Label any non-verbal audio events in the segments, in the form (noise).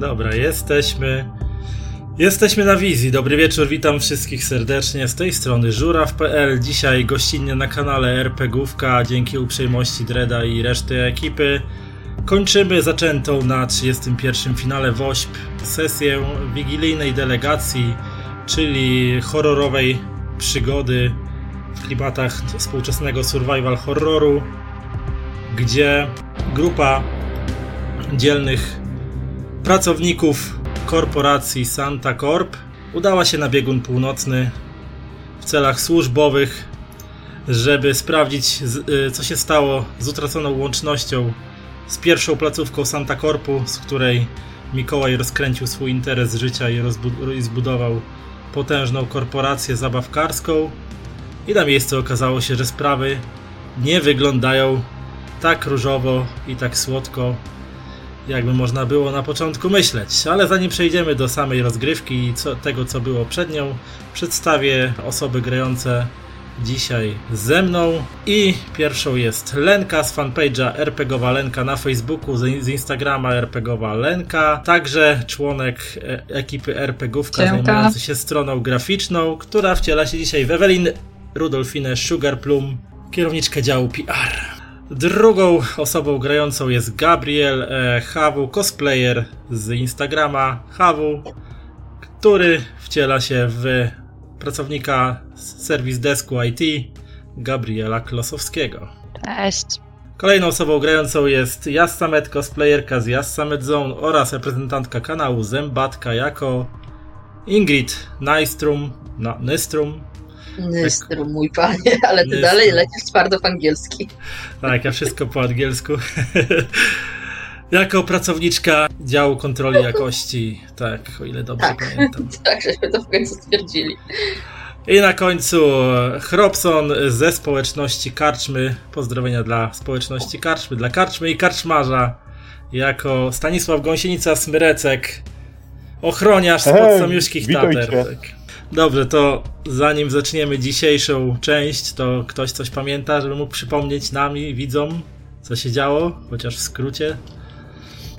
Dobra, jesteśmy. Jesteśmy na wizji. Dobry wieczór, witam wszystkich serdecznie. Z tej strony żuraw.pl. Dzisiaj gościnnie na kanale RPGówka. Dzięki uprzejmości Dreda i reszty ekipy. Kończymy zaczętą na 31. finale WOŚP sesję wigilijnej delegacji, czyli horrorowej przygody w klimatach współczesnego survival horroru, gdzie grupa dzielnych pracowników korporacji Santa Corp udała się na biegun północny w celach służbowych, żeby sprawdzić, y, co się stało z utraconą łącznością z pierwszą placówką Santa Corpu, z której Mikołaj rozkręcił swój interes życia i, i zbudował potężną korporację zabawkarską. I na miejscu okazało się, że sprawy nie wyglądają tak różowo i tak słodko, jakby można było na początku myśleć. Ale zanim przejdziemy do samej rozgrywki i co, tego, co było przed nią, przedstawię osoby grające dzisiaj ze mną. I pierwszą jest Lenka z fanpage'a RPGowa Lenka na Facebooku, z Instagrama RPGowa Lenka, także członek e, ekipy RPGówka zajmujący się stroną graficzną, która wciela się dzisiaj w Ewelin Rudolfinę Sugarplum, kierowniczkę działu PR. Drugą osobą grającą jest Gabriel e, Hawu, cosplayer z Instagrama Hawu, który wciela się w pracownika serwis desku IT Gabriela Klosowskiego. Cześć. Kolejną osobą grającą jest Jassamet, cosplayerka z Jassamet Zone oraz reprezentantka kanału Zębatka jako Ingrid Nystrum, no, Nystrum, Nystrum, mój panie, (laughs) ale ty dalej lecisz twardo w angielski. Tak, ja wszystko po angielsku. (laughs) jako pracowniczka działu kontroli jakości, tak, o ile dobrze tak. pamiętam. (laughs) Tak, żeśmy to w końcu stwierdzili. I na końcu Hropson ze społeczności Karczmy. Pozdrowienia dla społeczności Karczmy, dla Karczmy i Karczmarza. Jako Stanisław Gąsienica-Smyrecek, ochroniarz spod hey, samiuszkich tater. Tak. Dobrze, to zanim zaczniemy dzisiejszą część, to ktoś coś pamięta, żeby mógł przypomnieć nami, widzom, co się działo, chociaż w skrócie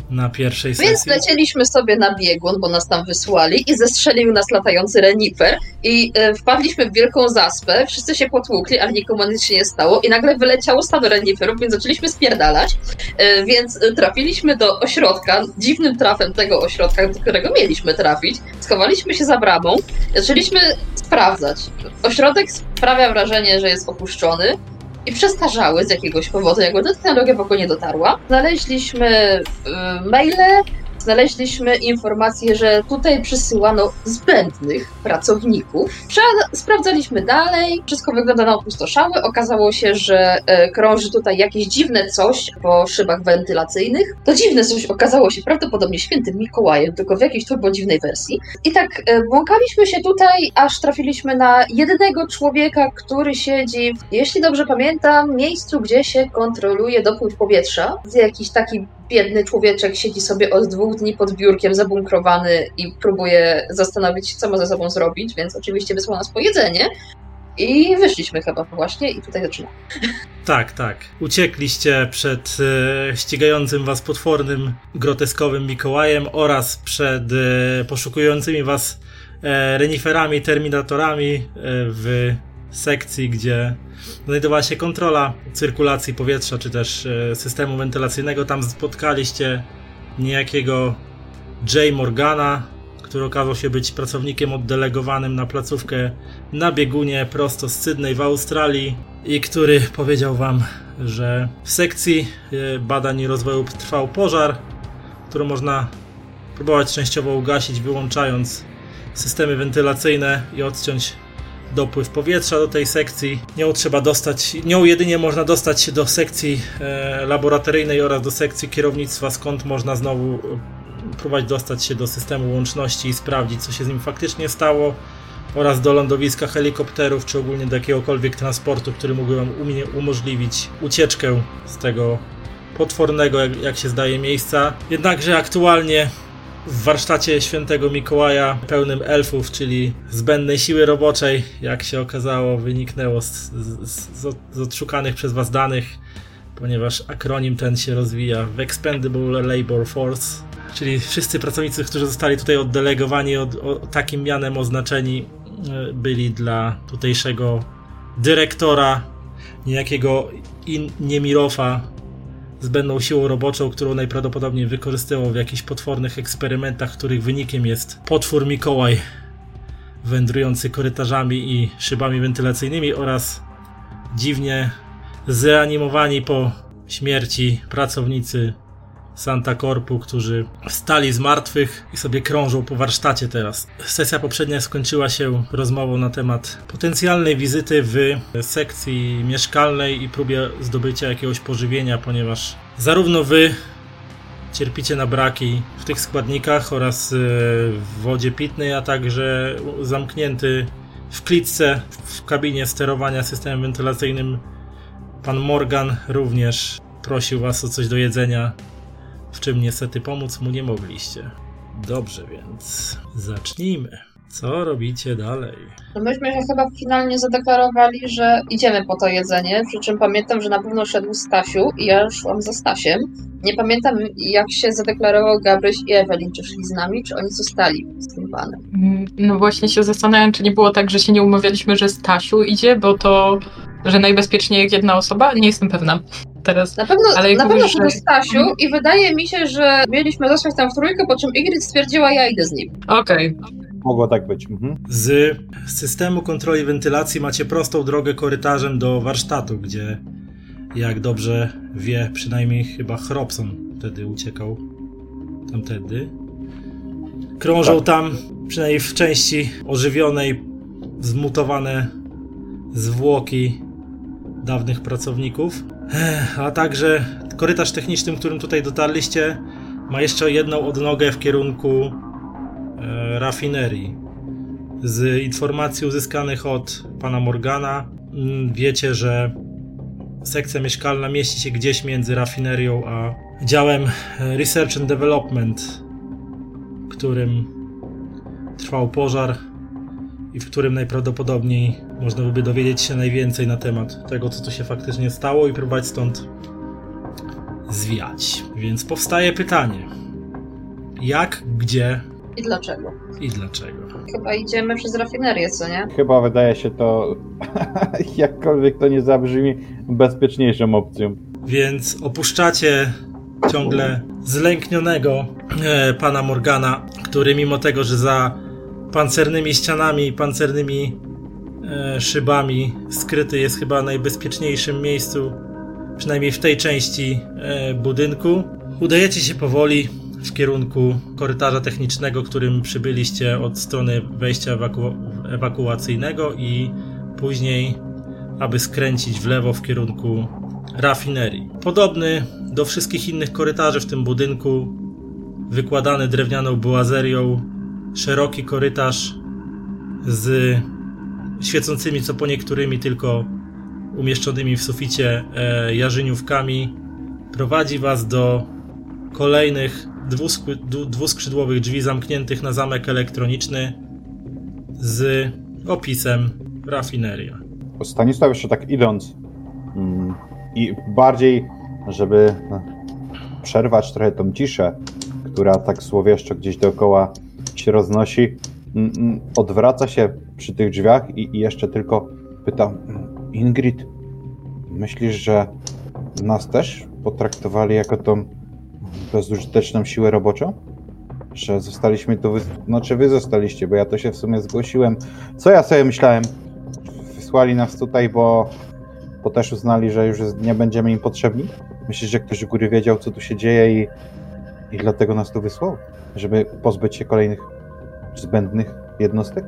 na pierwszej sesji. Więc lecieliśmy sobie na biegun, bo nas tam wysłali i zestrzelił nas latający renifer i e, wpadliśmy w wielką zaspę, wszyscy się potłukli, ale nikomu nic się nie stało i nagle wyleciało stado reniferów, więc zaczęliśmy spierdalać, e, więc trafiliśmy do ośrodka, dziwnym trafem tego ośrodka, do którego mieliśmy trafić, schowaliśmy się za bramą, zaczęliśmy sprawdzać. Ośrodek sprawia wrażenie, że jest opuszczony, i przestarzały z jakiegoś powodu, jakby ta technologia w ogóle nie dotarła. Znaleźliśmy y, maile, znaleźliśmy informację, że tutaj przysyłano zbędnych pracowników. Sprawdzaliśmy dalej, wszystko wygląda na opustoszałe. Okazało się, że e, krąży tutaj jakieś dziwne coś po szybach wentylacyjnych. To dziwne coś okazało się prawdopodobnie świętym Mikołajem, tylko w jakiejś turbo dziwnej wersji. I tak e, błąkaliśmy się tutaj, aż trafiliśmy na jedynego człowieka, który siedzi, jeśli dobrze pamiętam, miejscu, gdzie się kontroluje dopływ powietrza. Jakiś taki biedny człowieczek siedzi sobie od dwóch dni pod biurkiem zabunkrowany i próbuje zastanowić co ma ze sobą zrobić, więc oczywiście wysłał nas po jedzenie. I wyszliśmy chyba właśnie i tutaj zaczynamy. Tak, tak. Uciekliście przed e, ścigającym was potwornym, groteskowym Mikołajem oraz przed e, poszukującymi was e, reniferami, terminatorami e, w sekcji, gdzie znajdowała się kontrola cyrkulacji powietrza, czy też e, systemu wentylacyjnego. Tam spotkaliście niejakiego Jay Morgana, który okazał się być pracownikiem oddelegowanym na placówkę na biegunie prosto z Sydney w Australii i który powiedział wam, że w sekcji e, badań i rozwoju trwał pożar, który można próbować częściowo ugasić, wyłączając systemy wentylacyjne i odciąć dopływ powietrza do tej sekcji. Nią trzeba dostać, nią jedynie można dostać się do sekcji e, laboratoryjnej oraz do sekcji kierownictwa, skąd można znowu e, próbować dostać się do systemu łączności i sprawdzić, co się z nim faktycznie stało oraz do lądowiska helikopterów, czy ogólnie do jakiegokolwiek transportu, który mógłby wam umożliwić ucieczkę z tego potwornego, jak, jak się zdaje, miejsca. Jednakże aktualnie w warsztacie świętego Mikołaja pełnym elfów, czyli zbędnej siły roboczej, jak się okazało, wyniknęło z, z, z odszukanych przez Was danych, ponieważ akronim ten się rozwija w Expendable Labor Force. czyli wszyscy pracownicy, którzy zostali tutaj oddelegowani, od, o, takim mianem oznaczeni, e, byli dla tutejszego dyrektora, niejakiego In Niemirofa, zbędną siłą roboczą, którą najprawdopodobniej wykorzystywał w jakichś potwornych eksperymentach, których wynikiem jest potwór Mikołaj wędrujący korytarzami i szybami wentylacyjnymi oraz dziwnie zreanimowani po śmierci pracownicy Santa Corpu, którzy wstali z martwych i sobie krążą po warsztacie teraz. Sesja poprzednia skończyła się rozmową na temat potencjalnej wizyty w sekcji mieszkalnej i próbie zdobycia jakiegoś pożywienia, ponieważ zarówno wy cierpicie na braki w tych składnikach oraz e, w wodzie pitnej, a także zamknięty w klitce w kabinie sterowania systemem wentylacyjnym pan Morgan również prosił was o coś do jedzenia w czym niestety pomóc mu nie mogliście. Dobrze, więc zacznijmy. Co robicie dalej? No myśmy się chyba finalnie zadeklarowali, że idziemy po to jedzenie, przy czym pamiętam, że na pewno szedł Stasiu i ja szłam za Stasiem. Nie pamiętam, jak się zadeklarował Gabryś i Ewelin, czy szli z nami, czy oni zostali z tym panem. Mm, no właśnie się zastanawiam, czy nie było tak, że się nie umawialiśmy, że Stasiu idzie, bo to, że najbezpieczniej jak jedna osoba? Nie jestem pewna teraz. Na pewno, ale na pewno że... Stasiu i wydaje mi się, że mieliśmy zostać tam w trójkę, po czym Ingrid stwierdziła, ja idę z nim. Okej. Okay. Mogło tak być. Mhm. Z systemu kontroli wentylacji macie prostą drogę korytarzem do warsztatu, gdzie jak dobrze wie, przynajmniej chyba Chrobson wtedy uciekał tamtędy. Krążą tak. tam, przynajmniej w części ożywionej, zmutowane zwłoki dawnych pracowników. A także korytarz techniczny, którym tutaj dotarliście, ma jeszcze jedną odnogę w kierunku e, rafinerii. Z informacji uzyskanych od pana Morgana mm, wiecie, że sekcja mieszkalna mieści się gdzieś między rafinerią a działem Research and Development, którym trwał pożar i w którym najprawdopodobniej można by dowiedzieć się najwięcej na temat tego, co tu się faktycznie stało i próbować stąd zwiać. Więc powstaje pytanie: jak, gdzie i dlaczego? I dlaczego? Chyba idziemy przez rafinerię, co nie? Chyba wydaje się to, (laughs) jakkolwiek to nie zabrzmi, bezpieczniejszą opcją. Więc opuszczacie ciągle zlęknionego e, pana Morgana, który mimo tego, że za pancernymi ścianami i pancernymi e, szybami skryty jest chyba najbezpieczniejszym miejscu, przynajmniej w tej części e, budynku. Udajecie się powoli w kierunku korytarza technicznego, którym przybyliście od strony wejścia ewaku ewakuacyjnego i później, aby skręcić w lewo w kierunku rafinerii. Podobny do wszystkich innych korytarzy w tym budynku, wykładany drewnianą boazerią, szeroki korytarz z świecącymi co po niektórymi tylko umieszczonymi w suficie e, jarzyniówkami prowadzi was do kolejnych dwuskrzydłowych drzwi zamkniętych na zamek elektroniczny z opisem rafineria. Stanisław jeszcze tak idąc mm, i bardziej, żeby przerwać trochę tą ciszę, która tak słowieszczo gdzieś dookoła się roznosi, mm, mm, odwraca się przy tych drzwiach i, jeszcze tylko pyta Ingrid, myślisz, że nas też potraktowali jako tą bezużyteczną siłę roboczą? Że zostaliśmy tu, wy... znaczy wy zostaliście, bo ja to się w sumie zgłosiłem. Co ja sobie myślałem? Wysłali nas tutaj, bo, bo też uznali, że już nie będziemy im potrzebni? Myślisz, że ktoś u góry wiedział, co tu się dzieje i, i dlatego nas tu wysłał? Żeby pozbyć się kolejnych zbędnych jednostek?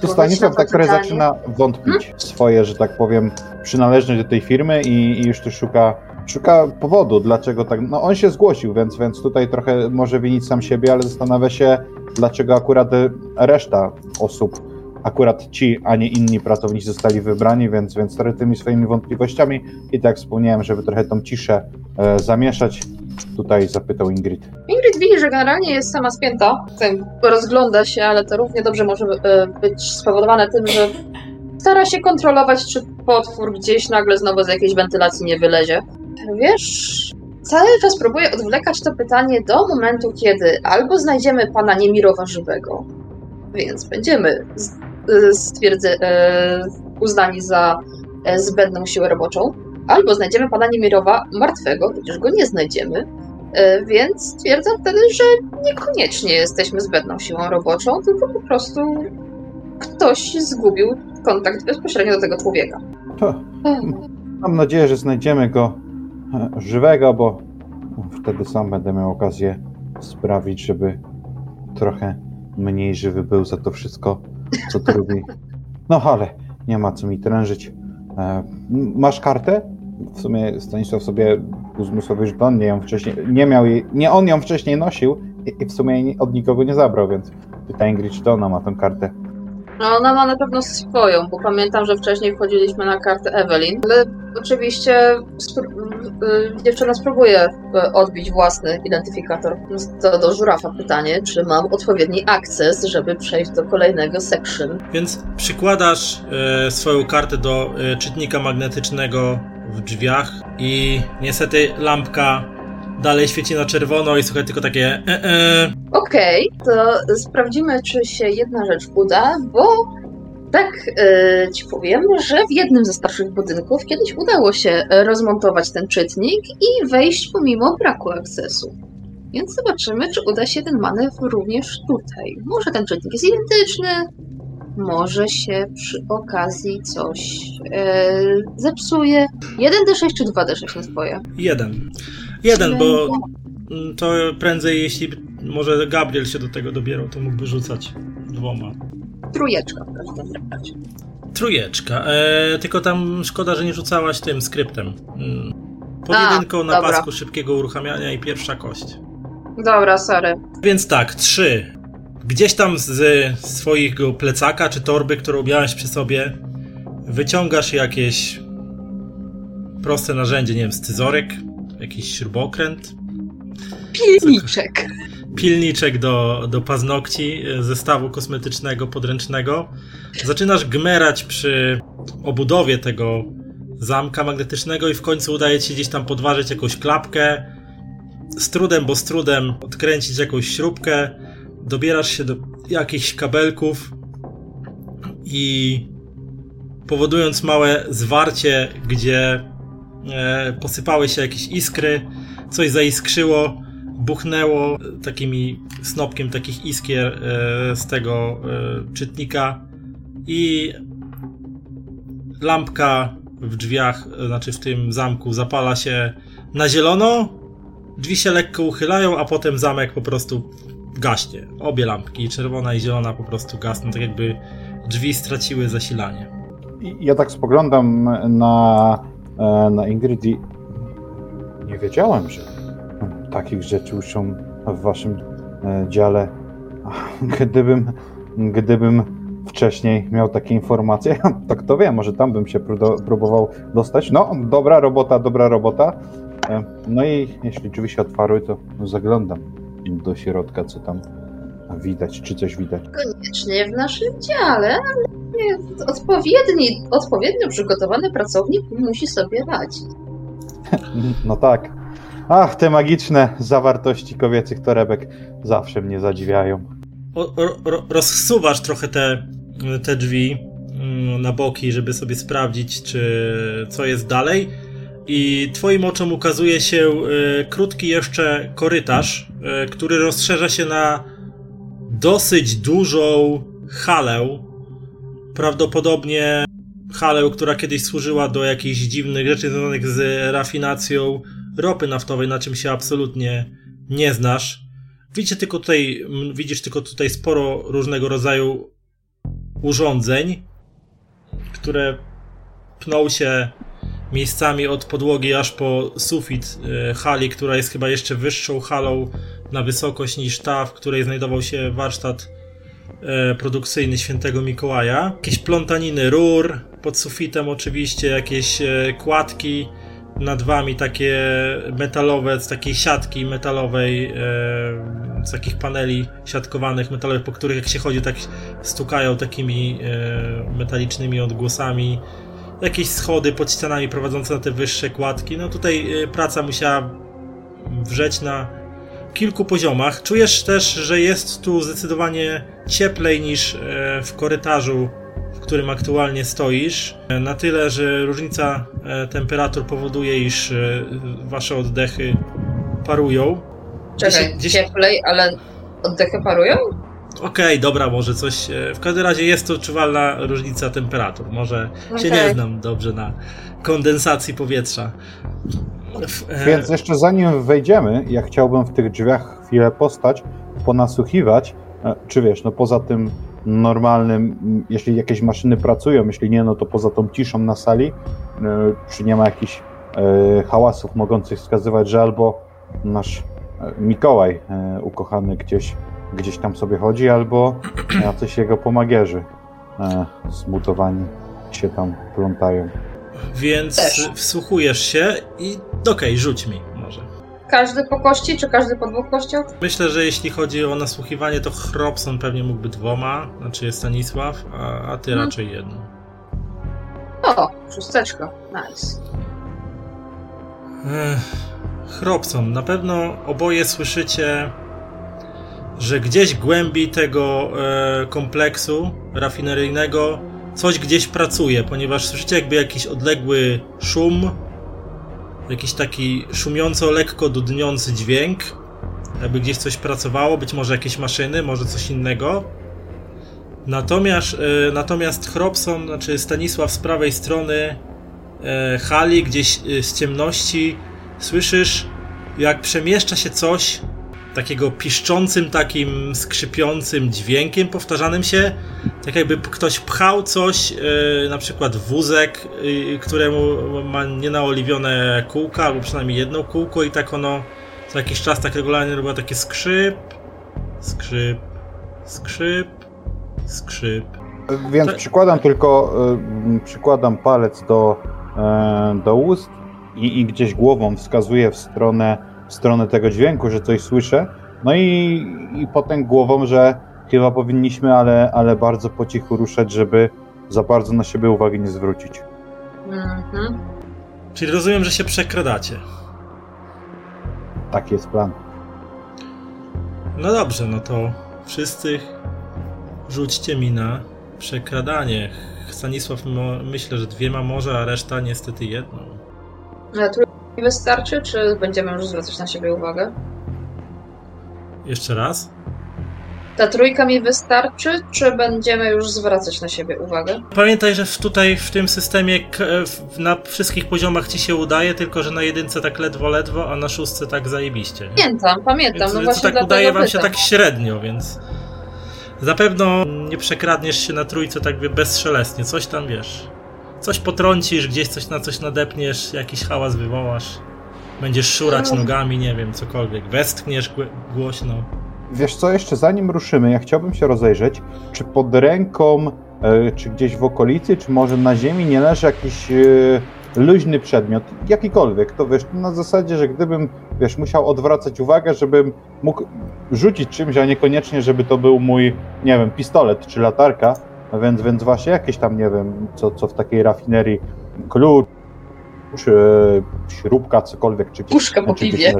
Tu Stanisław tak trochę zaczyna wątpić hmm? swoje, że tak powiem, przynależność do tej firmy i, i już tu szuka szuka powodu, dlaczego tak. No on się zgłosił, więc, więc tutaj trochę może winić sam siebie, ale zastanawia się, dlaczego akurat reszta osób, akurat ci, a nie inni pracownicy zostali wybrani, więc, więc trochę tymi swoimi wątpliwościami i tak wspomniałem, żeby trochę tą ciszę e, zamieszać. Tutaj zapytał Ingrid. Ingrid widzi, że generalnie jest sama spięta. Rozgląda się, ale to równie dobrze może e, być spowodowane tym, że stara się kontrolować, czy potwór gdzieś nagle znowu z jakiejś wentylacji nie wylezie. Wiesz, cały czas próbuję odwlekać to pytanie do momentu, kiedy albo znajdziemy pana Niemirowa żywego, więc będziemy stwierdzy, e, uznani za e, zbędną siłę roboczą, albo znajdziemy pana Niemirowa martwego, chociaż go nie znajdziemy, e, więc stwierdzam wtedy, że niekoniecznie jesteśmy zbędną siłą roboczą, tylko po prostu ktoś zgubił kontakt bezpośrednio do tego człowieka. To, mam nadzieję, że znajdziemy go e, żywego, bo wtedy sam będę miał okazję sprawić, żeby trochę mniej żywy był za to wszystko, co tu robi. (laughs) No ale nie ma co mi trężyć. E, Masz kartę? W sumie Stanisław sobie uzmysłowił, że to on nie ją wcześniej, nie miał jej, nie on ją wcześniej nosił i, i w sumie od nikogo nie zabrał, więc pyta Ingrid, czy to ona ma tę kartę. No ona ma na pewno swoją, bo pamiętam, że wcześniej wchodziliśmy na kartę Evelyn, ale oczywiście spró- y, dziewczyna spróbuje y, odbić własny identyfikator. To do żurafa pytanie, czy mam odpowiedni akces, żeby przejść do kolejnego section. Więc przykładasz e, swoją kartę do e, czytnika magnetycznego w drzwiach i niestety lampka dalej świeci na czerwono i słuchaj tylko takie e, e. Okej, to sprawdzimy, czy się jedna rzecz uda, bo tak e, ci powiem, że w jednym ze starszych budynków kiedyś udało się rozmontować ten czytnik i wejść pomimo braku akcesu. Więc zobaczymy, czy uda się ten manewr również tutaj. Może ten czytnik jest identyczny, może się przy okazji coś e, zepsuje. 1d6 czy 2d6 na swoje? jeden. Jeden, bo mm, to prędzej jeśli może Gabriel się do tego dobierał, to mógłby rzucać dwoma. Trójeczka w każdym razie. Trójeczka. E, tylko tam szkoda, że nie rzucałaś tym skryptem. Mm. Pojedynką na dobra. pasku szybkiego uruchamiania i pierwsza kość. Dobra, sorry. Więc tak, trzy. Gdzieś tam z swojego plecaka czy torby, którą miałeś przy sobie, wyciągasz jakieś proste narzędzie, nie wiem, scyzoryk, jakiś śrubokręt, Pilniczek. pilniczek do, do paznokci e, zestawu kosmetycznego, podręcznego. Zaczynasz gmerać przy obudowie tego zamka magnetycznego i w końcu udaje ci się gdzieś tam podważyć jakąś klapkę. Z trudem, bo z trudem odkręcić jakąś śrubkę. Dobierasz się do jakichś kabelków i powodując małe zwarcie, gdzie e, posypały się jakieś iskry, coś zaiskrzyło, buchnęło takimi snopkiem takich iskier e, z tego e, czytnika i lampka w drzwiach, znaczy w tym zamku zapala się na zielono, drzwi się lekko uchylają, a potem zamek po prostu gaśnie. Obie lampki, czerwona i zielona po prostu gasną, tak jakby drzwi straciły zasilanie. Ja tak spoglądam na, e, na Ingrid i nie wiedziałem, że takich rzeczy uczą w waszym e, dziale. Gdybym, gdybym wcześniej miał takie informacje, (laughs) tak to wiem, może tam bym się pró- próbował dostać. No, dobra robota, dobra robota. E, No i jeśli drzwi się otwarły, to zaglądam do środka, co tam widać, czy coś widać. Koniecznie w naszym dziale, ale odpowiedni, odpowiednio przygotowany pracownik musi sobie radzić. No tak. Ach, te magiczne zawartości kobiecych torebek zawsze mnie zadziwiają. O, ro, rozsuwasz trochę te, te drzwi mm, na boki, żeby sobie sprawdzić, czy co jest dalej. I twoim oczom ukazuje się y, krótki jeszcze korytarz, y, który rozszerza się na dosyć dużą halę. Prawdopodobnie halę, która kiedyś służyła do jakichś dziwnych rzeczy związanych z rafinacją ropy naftowej, na czym się absolutnie nie znasz. Widzicie tylko tutaj, widzisz tylko tutaj sporo różnego rodzaju urządzeń, które pną się miejscami od podłogi aż po sufit e, hali, która jest chyba jeszcze wyższą halą na wysokość niż ta, w której znajdował się warsztat e, produkcyjny świętego Mikołaja. Jakieś plątaniny rur pod sufitem oczywiście, jakieś e, kładki nad wami takie metalowe, z takiej siatki metalowej, z takich paneli siatkowanych metalowych, po których jak się chodzi, tak stukają takimi metalicznymi odgłosami. Jakieś schody pod ścianami prowadzące na te wyższe kładki. No tutaj e, praca musiała wrzeć na kilku poziomach. Czujesz też, że jest tu zdecydowanie cieplej niż e, w korytarzu, w którym aktualnie stoisz. E, na tyle, że różnica e, temperatur powoduje, iż wasze oddechy parują. Czekaj, gdzieś... cieplej, ale oddechy parują? Okej, okay, dobra, może coś. W każdym razie jest to odczuwalna różnica temperatur. Może okay. się nie znam dobrze na kondensacji powietrza. Więc jeszcze zanim wejdziemy, ja chciałbym w tych drzwiach chwilę postać, ponasłuchiwać, e, czy wiesz, no poza tym normalnym, jeśli jakieś maszyny pracują, jeśli nie, no to poza tą ciszą na sali, e, czy nie ma jakichś e, hałasów mogących wskazywać, że albo nasz Mikołaj ukochany gdzieś, gdzieś tam sobie chodzi, albo (clears throat) jacyś jego pomagierzy zmutowani się tam plątają. Więc Też. wsłuchujesz się i okej, okay, rzuć mi może. Każdy po kości, czy każdy po dwóch kościach? Myślę, że jeśli chodzi o nasłuchiwanie, to Chrobson pewnie mógłby dwoma, znaczy jest Stanisław, a, a ty hmm. raczej jedną. O, szósteczka, nice. Chrobson, na pewno oboje słyszycie, że gdzieś głębi tego e, kompleksu rafineryjnego coś gdzieś pracuje, ponieważ słyszycie jakby jakiś odległy szum, jakiś taki szumiąco, lekko dudniący dźwięk, jakby gdzieś coś pracowało, być może jakieś maszyny, może coś innego. Natomiast, e, natomiast Chrobson, znaczy Stanisław z prawej strony e, hali, gdzieś e, z ciemności, słyszysz jak przemieszcza się coś takiego piszczącym, takim skrzypiącym dźwiękiem powtarzanym się, tak jakby ktoś pchał coś, yy, na przykład wózek, yy, któremu ma nienaoliwione kółka, albo przynajmniej jedno kółko i tak ono co jakiś czas tak regularnie robiło takie skrzyp, skrzyp, skrzyp, skrzyp. Więc tak. przykładam tylko, yy, przykładam palec do, do ust i, i gdzieś głową wskazuję w stronę w stronę tego dźwięku, że coś słyszę. No i, i potem głową, że chyba powinniśmy, ale, ale bardzo po cichu ruszać, żeby za bardzo na siebie uwagi nie zwrócić. Mhm. Czyli rozumiem, że się przekradacie. Taki jest plan. No dobrze, no to wszyscy rzućcie mi na przekradanie. Stanisław myślę, że dwiema może, a reszta niestety jedną. Ja tu wystarczy, czy będziemy już zwracać na siebie uwagę? Jeszcze raz? Ta trójka mi wystarczy, czy będziemy już zwracać na siebie uwagę? Pamiętaj, że tutaj w tym systemie na wszystkich poziomach ci się udaje, tylko że na jedynce tak ledwo, ledwo, a na szóstce tak zajebiście. Nie? Pamiętam, pamiętam. Więc, no więc tak udaje wam się tak średnio, więc zapewne nie przekradniesz się na trójce tak bezszelestnie. Coś tam wiesz coś potrącisz, gdzieś coś na coś nadepniesz, jakiś hałas wywołasz. Będziesz szurać no. nogami, nie wiem, cokolwiek. Westchniesz głośno. Wiesz co, jeszcze zanim ruszymy, ja chciałbym się rozejrzeć, czy pod ręką, e, czy gdzieś w okolicy, czy może na ziemi nie leży jakiś e, luźny przedmiot, jakikolwiek, to wiesz, na zasadzie, że gdybym, wiesz, musiał odwracać uwagę, żebym mógł rzucić czymś, a niekoniecznie, żeby to był mój, nie wiem, pistolet czy latarka, no więc, więc właśnie jakieś tam, nie wiem, co, co w takiej rafinerii, klucz, czy śrubka, cokolwiek. Czy, puszka po piwie.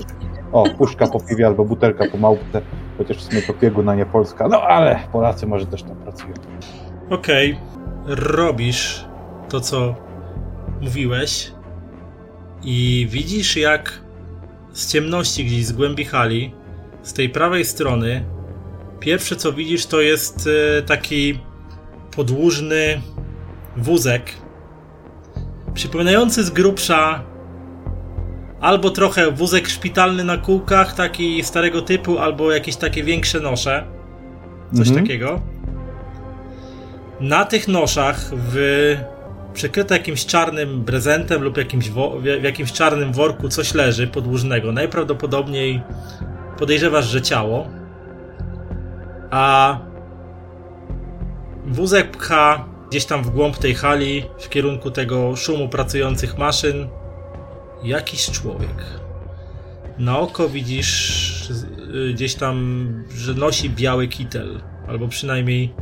O, puszka po piwie albo butelka po małpce, chociaż w sumie to pieguna nie Polska, no ale Polacy może też tam pracują. Okej, okay. robisz to, co mówiłeś i widzisz, jak z ciemności gdzieś z głębi hali, z tej prawej strony, pierwsze co widzisz to jest e, taki podłużny wózek, przypominający z grubsza albo trochę wózek szpitalny na kółkach, taki starego typu, albo jakieś takie większe nosze. Coś mhm. takiego. Na tych noszach w przykryte jakimś czarnym prezentem lub jakimś w jakimś czarnym worku coś leży podłużnego. Najprawdopodobniej podejrzewasz, że ciało. A Wózek pcha gdzieś tam w głąb tej hali, w kierunku tego szumu pracujących maszyn, jakiś człowiek. Na oko widzisz y, gdzieś tam, że nosi biały kitel, albo przynajmniej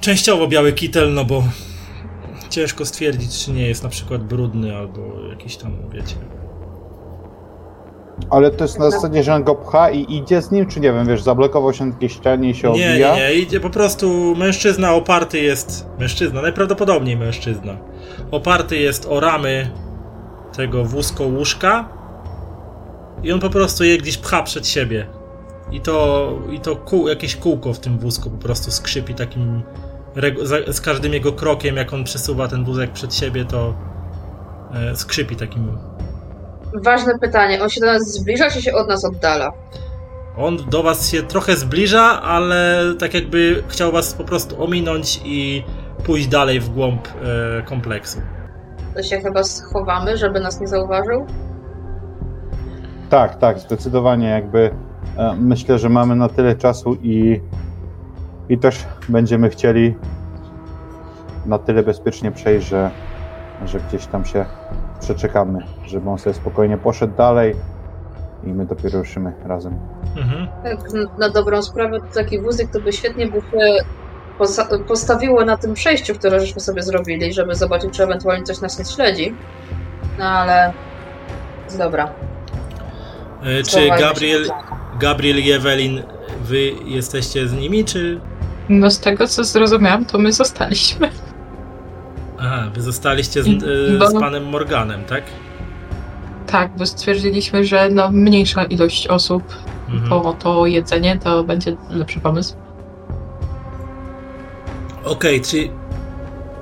częściowo biały kitel, no bo ciężko stwierdzić, czy nie jest na przykład brudny, albo jakiś tam, wiecie. Ale to jest na zasadzie, że on go pcha i idzie z nim, czy nie wiem, wiesz, zablokował się na jakiejś ścianie i się Nie, obija? nie, nie, idzie po prostu mężczyzna oparty jest, mężczyzna, najprawdopodobniej mężczyzna, oparty jest o ramy tego wózko łóżka i on po prostu je gdzieś pcha przed siebie. I to, i to kół, jakieś kółko w tym wózku po prostu skrzypi takim, z każdym jego krokiem, jak on przesuwa ten wózek przed siebie, to e, skrzypi takim Ważne pytanie, on się do nas zbliża, czy się od nas oddala? On do was się trochę zbliża, ale tak jakby chciał was po prostu ominąć i pójść dalej w głąb e, kompleksu. To się chyba schowamy, żeby nas nie zauważył? Tak, tak, zdecydowanie jakby e, myślę, że mamy na tyle czasu i, i też będziemy chcieli na tyle bezpiecznie przejść, że, że gdzieś tam się przeczekamy, żeby on sobie spokojnie poszedł dalej i my dopiero ruszymy razem. Mhm. Tak, na dobrą sprawę to taki wózek to by świetnie by się postawiło na tym przejściu, które żeśmy sobie zrobili, żeby zobaczyć, czy ewentualnie coś nas nie śledzi. No ale... Dobra. E, czy Gabriel. Gabriel i Ewelin, wy jesteście z nimi, czy... No z tego co zrozumiałam, to my zostaliśmy. Aha, wy zostaliście z, e, Bo- z panem Morganem, tak? Tak, bo stwierdziliśmy, że no mniejsza ilość osób Mhm. po to jedzenie to będzie lepszy pomysł. Okej, czy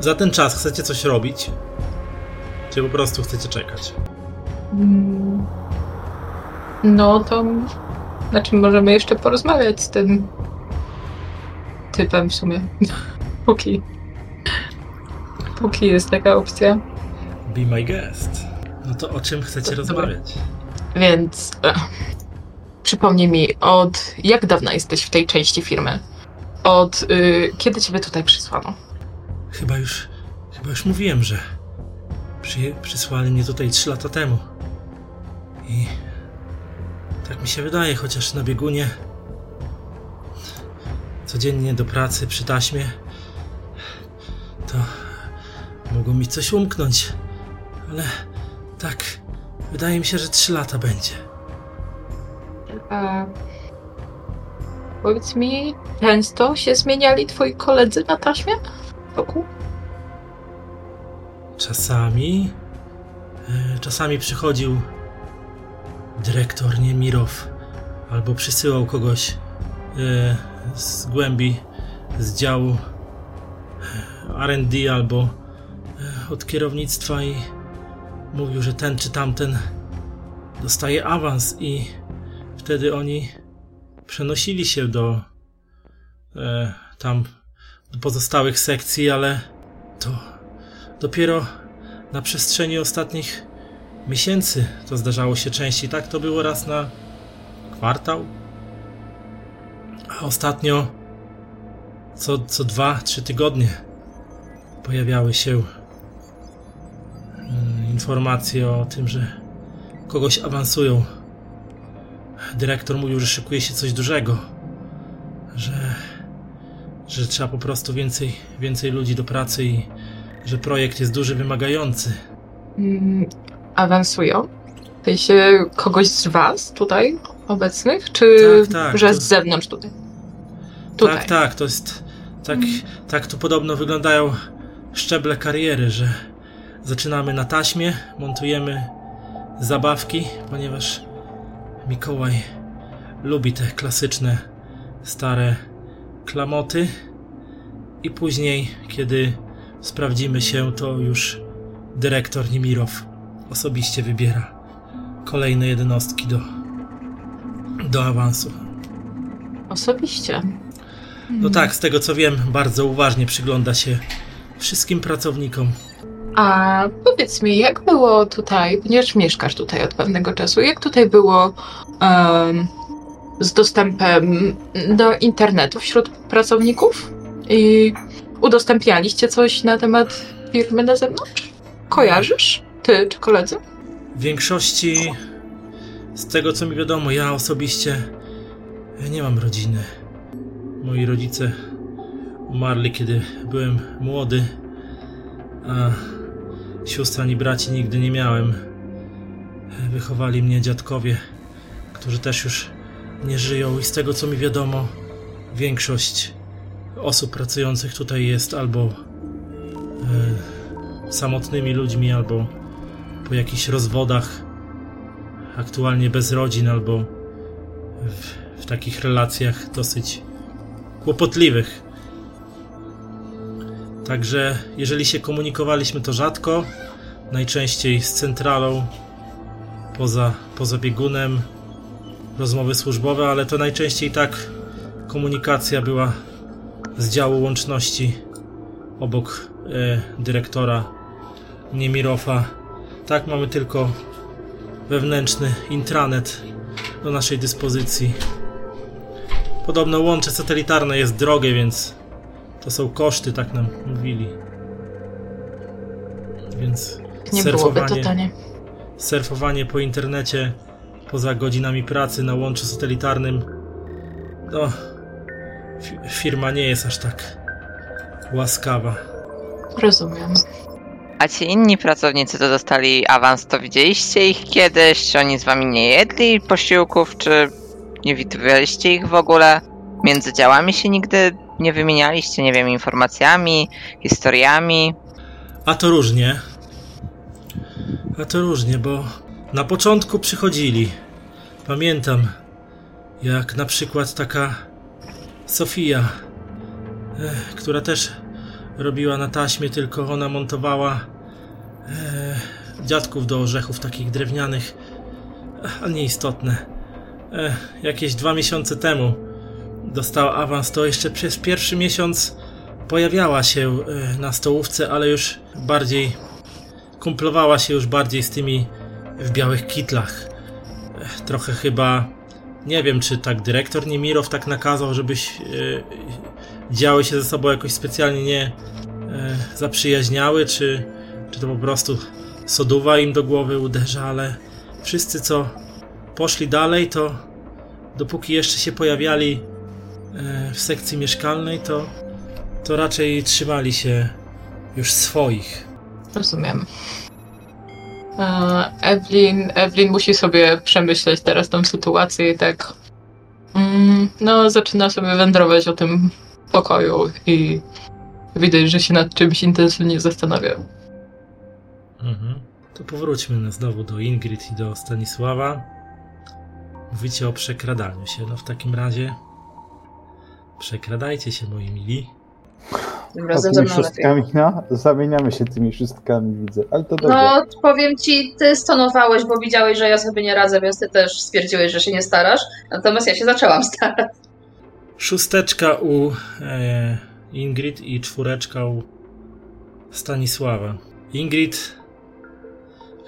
za ten czas chcecie coś robić? Czy po prostu chcecie czekać? Mm. No to. Znaczy, możemy jeszcze porozmawiać z tym typem w sumie. (laughs) Póki. Póki jest taka opcja. Be my guest. No to o czym chcecie Dobra. rozmawiać? Więc. E, przypomnij mi, od jak dawna jesteś w tej części firmy? Od y, kiedy ciebie tutaj przysłano? Chyba już, chyba już mówiłem, że przyje, przysłali mnie tutaj 3 lata temu. I tak mi się wydaje, chociaż na biegunie codziennie do pracy przy taśmie to mogło mi coś umknąć. Ale tak, wydaje mi się, że 3 lata będzie. A powiedz mi, często się zmieniali twoi koledzy na taśmie? Wokół? Czasami. e, Czasami przychodził dyrektor Niemirow albo przysyłał kogoś e, z głębi z działu e, RD albo od kierownictwa i mówił, że ten czy tamten dostaje awans i wtedy oni przenosili się do e, tam do pozostałych sekcji, ale to Dopiero na przestrzeni ostatnich miesięcy to zdarzało się częściej. Tak to było raz na kwartał. A ostatnio co, co dwa, trzy tygodnie pojawiały się mm, informacje o tym, że kogoś awansują. Dyrektor mówił, że szykuje się coś dużego, że, że trzeba po prostu więcej, więcej ludzi do pracy i że projekt jest duży, wymagający. Mm, awansują? W sensie kogoś z was tutaj obecnych? Czy Tak, tak, że to- z zewnątrz tutaj? Tutaj. Tak, tak, to jest. Tak, tak tu podobno wyglądają szczeble kariery, że zaczynamy na taśmie, montujemy zabawki, ponieważ Mikołaj lubi te klasyczne, stare klamoty. I później, kiedy sprawdzimy się, to już dyrektor Nimirow osobiście wybiera kolejne jednostki do, do awansu. Osobiście. No tak, z tego co wiem, bardzo uważnie przygląda się wszystkim pracownikom. A powiedz mi, jak było tutaj, ponieważ mieszkasz tutaj od pewnego czasu, jak tutaj było em, z dostępem do internetu wśród pracowników? I udostępnialiście coś na temat firmy na zewnątrz? Kojarzysz? Ty czy koledzy? W większości, z tego co mi wiadomo, ja osobiście nie mam rodziny. Moi rodzice umarli, kiedy byłem młody, a sióstr ani braci nigdy nie miałem. Wychowali mnie dziadkowie którzy też już nie żyją. I z tego co mi wiadomo, większość osób pracujących tutaj jest albo e, samotnymi ludźmi, albo po jakichś rozwodach, aktualnie bez rodzin, albo w, w takich relacjach dosyć kłopotliwych. Także jeżeli się komunikowaliśmy, to rzadko, najczęściej z centralą, poza, poza biegunem, rozmowy służbowe, ale to najczęściej tak komunikacja była z działu łączności obok e, dyrektora Niemirofa. Tak, mamy tylko wewnętrzny intranet do naszej dyspozycji. Podobno łącze satelitarne jest drogie, więc to są koszty, tak nam mówili. Więc Nie byłoby to surfowanie, tanie. surfowanie po internecie poza godzinami pracy na łączu satelitarnym, no, fi- firma nie jest aż tak łaskawa. Rozumiem. A ci inni pracownicy, co dostali awans, to widzieliście ich kiedyś? Czy oni z wami nie jedli posiłków? Czy nie widywaliście ich w ogóle? Między działami się nigdy nie wymienialiście, nie wiem, informacjami, historiami? A to różnie. A to różnie, bo na początku przychodzili. Pamiętam, jak na przykład taka Sofia, eh, która też robiła na taśmie, tylko ona montowała eh, dziadków do orzechów takich drewnianych, ale nieistotne. Eh, jakieś dwa miesiące temu dostała awans, to jeszcze przez pierwszy miesiąc pojawiała się e, na stołówce, ale już bardziej kumplowała się już bardziej z tymi w białych kitlach. E, Trochę chyba nie wiem, czy tak dyrektor Niemirow tak nakazał, żebyś e, działy się ze sobą jakoś specjalnie nie zaprzyjaźniały, czy, czy to po prostu soduwa im do głowy uderza, ale wszyscy co poszli dalej, to dopóki jeszcze się pojawiali w sekcji mieszkalnej, to to raczej trzymali się już swoich. Rozumiem. E, Evelyn, Evelyn musi sobie przemyśleć teraz tą sytuację i tak. Mm, no, zaczyna sobie wędrować o tym pokoju i widać, że się nad czymś intensywnie zastanawia. Mhm. To powróćmy na znowu do Ingrid i do Stanisława. Mówicie o przekradaniu się. No w takim razie przekradajcie się, moi mili. Tym razem ze lepiej. szóstkami, no, zamieniamy się tymi szóstkami, widzę, ale to dobrze. No, powiem ci, ty stonowałeś, bo widziałeś, że ja sobie nie radzę, więc ty też stwierdziłeś, że się nie starasz. Natomiast ja się zaczęłam (laughs) starać. Szósteczka u e, Ingrid i czwóreczka u Stanisława. Ingrid,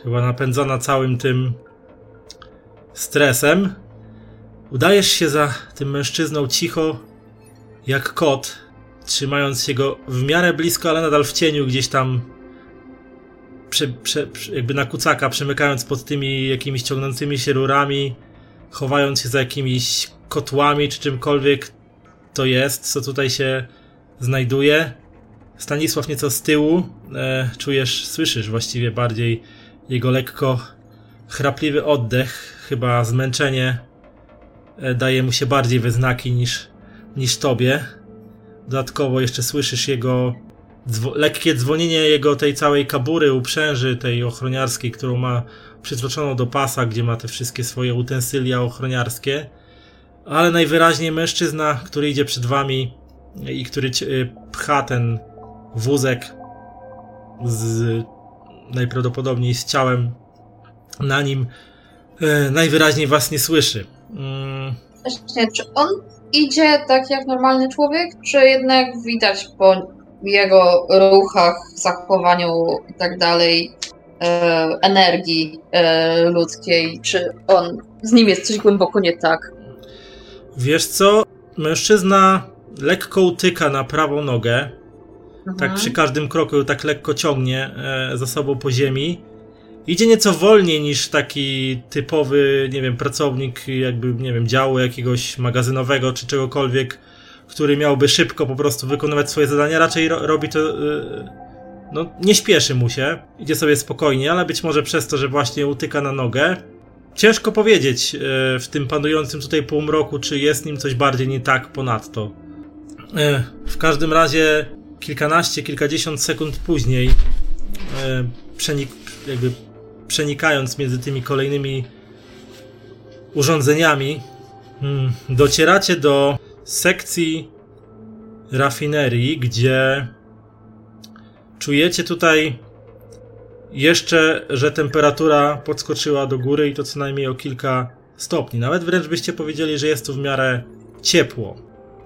chyba napędzona całym tym stresem, udajesz się za tym mężczyzną cicho, jak kot, trzymając się go w miarę blisko, ale nadal w cieniu, gdzieś tam prze, prze, jakby na kucaka, przemykając pod tymi jakimiś ciągnącymi się rurami, chowając się za jakimiś kotłami czy czymkolwiek to jest, co tutaj się znajduje. Stanisław nieco z tyłu, e, czujesz, słyszysz właściwie bardziej jego lekko chrapliwy oddech, chyba zmęczenie e, daje mu się bardziej we znaki niż, niż tobie. Dodatkowo jeszcze słyszysz jego dzwo- lekkie dzwonienie jego tej całej kabury, uprzęży tej ochroniarskiej, którą ma przytoczoną do pasa, gdzie ma te wszystkie swoje utensylia ochroniarskie. Ale najwyraźniej mężczyzna, który idzie przed wami i który y, pcha ten wózek z najprawdopodobniej z ciałem na nim, e, najwyraźniej was nie słyszy. Mm, czy on idzie tak jak normalny człowiek, czy jednak widać po jego ruchach, zachowaniu i tak dalej e, energii e, ludzkiej, czy on z nim jest coś głęboko nie tak? Wiesz co? Mężczyzna lekko utyka na prawą nogę, tak Mhm. przy każdym kroku tak lekko ciągnie e, za sobą po ziemi. Idzie nieco wolniej niż taki typowy, nie wiem, pracownik jakby, nie wiem, działu jakiegoś magazynowego czy czegokolwiek, który miałby szybko po prostu wykonywać swoje zadania. Raczej ro robi to, e, no nie śpieszy mu się, idzie sobie spokojnie, ale być może przez to, że właśnie utyka na nogę, ciężko powiedzieć e, w tym panującym tutaj półmroku, czy jest nim coś bardziej nie tak ponadto. E, w każdym razie kilkanaście, kilkadziesiąt sekund później, e, przenik jakby przenikając między tymi kolejnymi urządzeniami, mm, docieracie do sekcji rafinerii, gdzie czujecie tutaj jeszcze, że temperatura podskoczyła do góry i to co najmniej o kilka stopni. Nawet wręcz byście powiedzieli, że jest tu w miarę ciepło.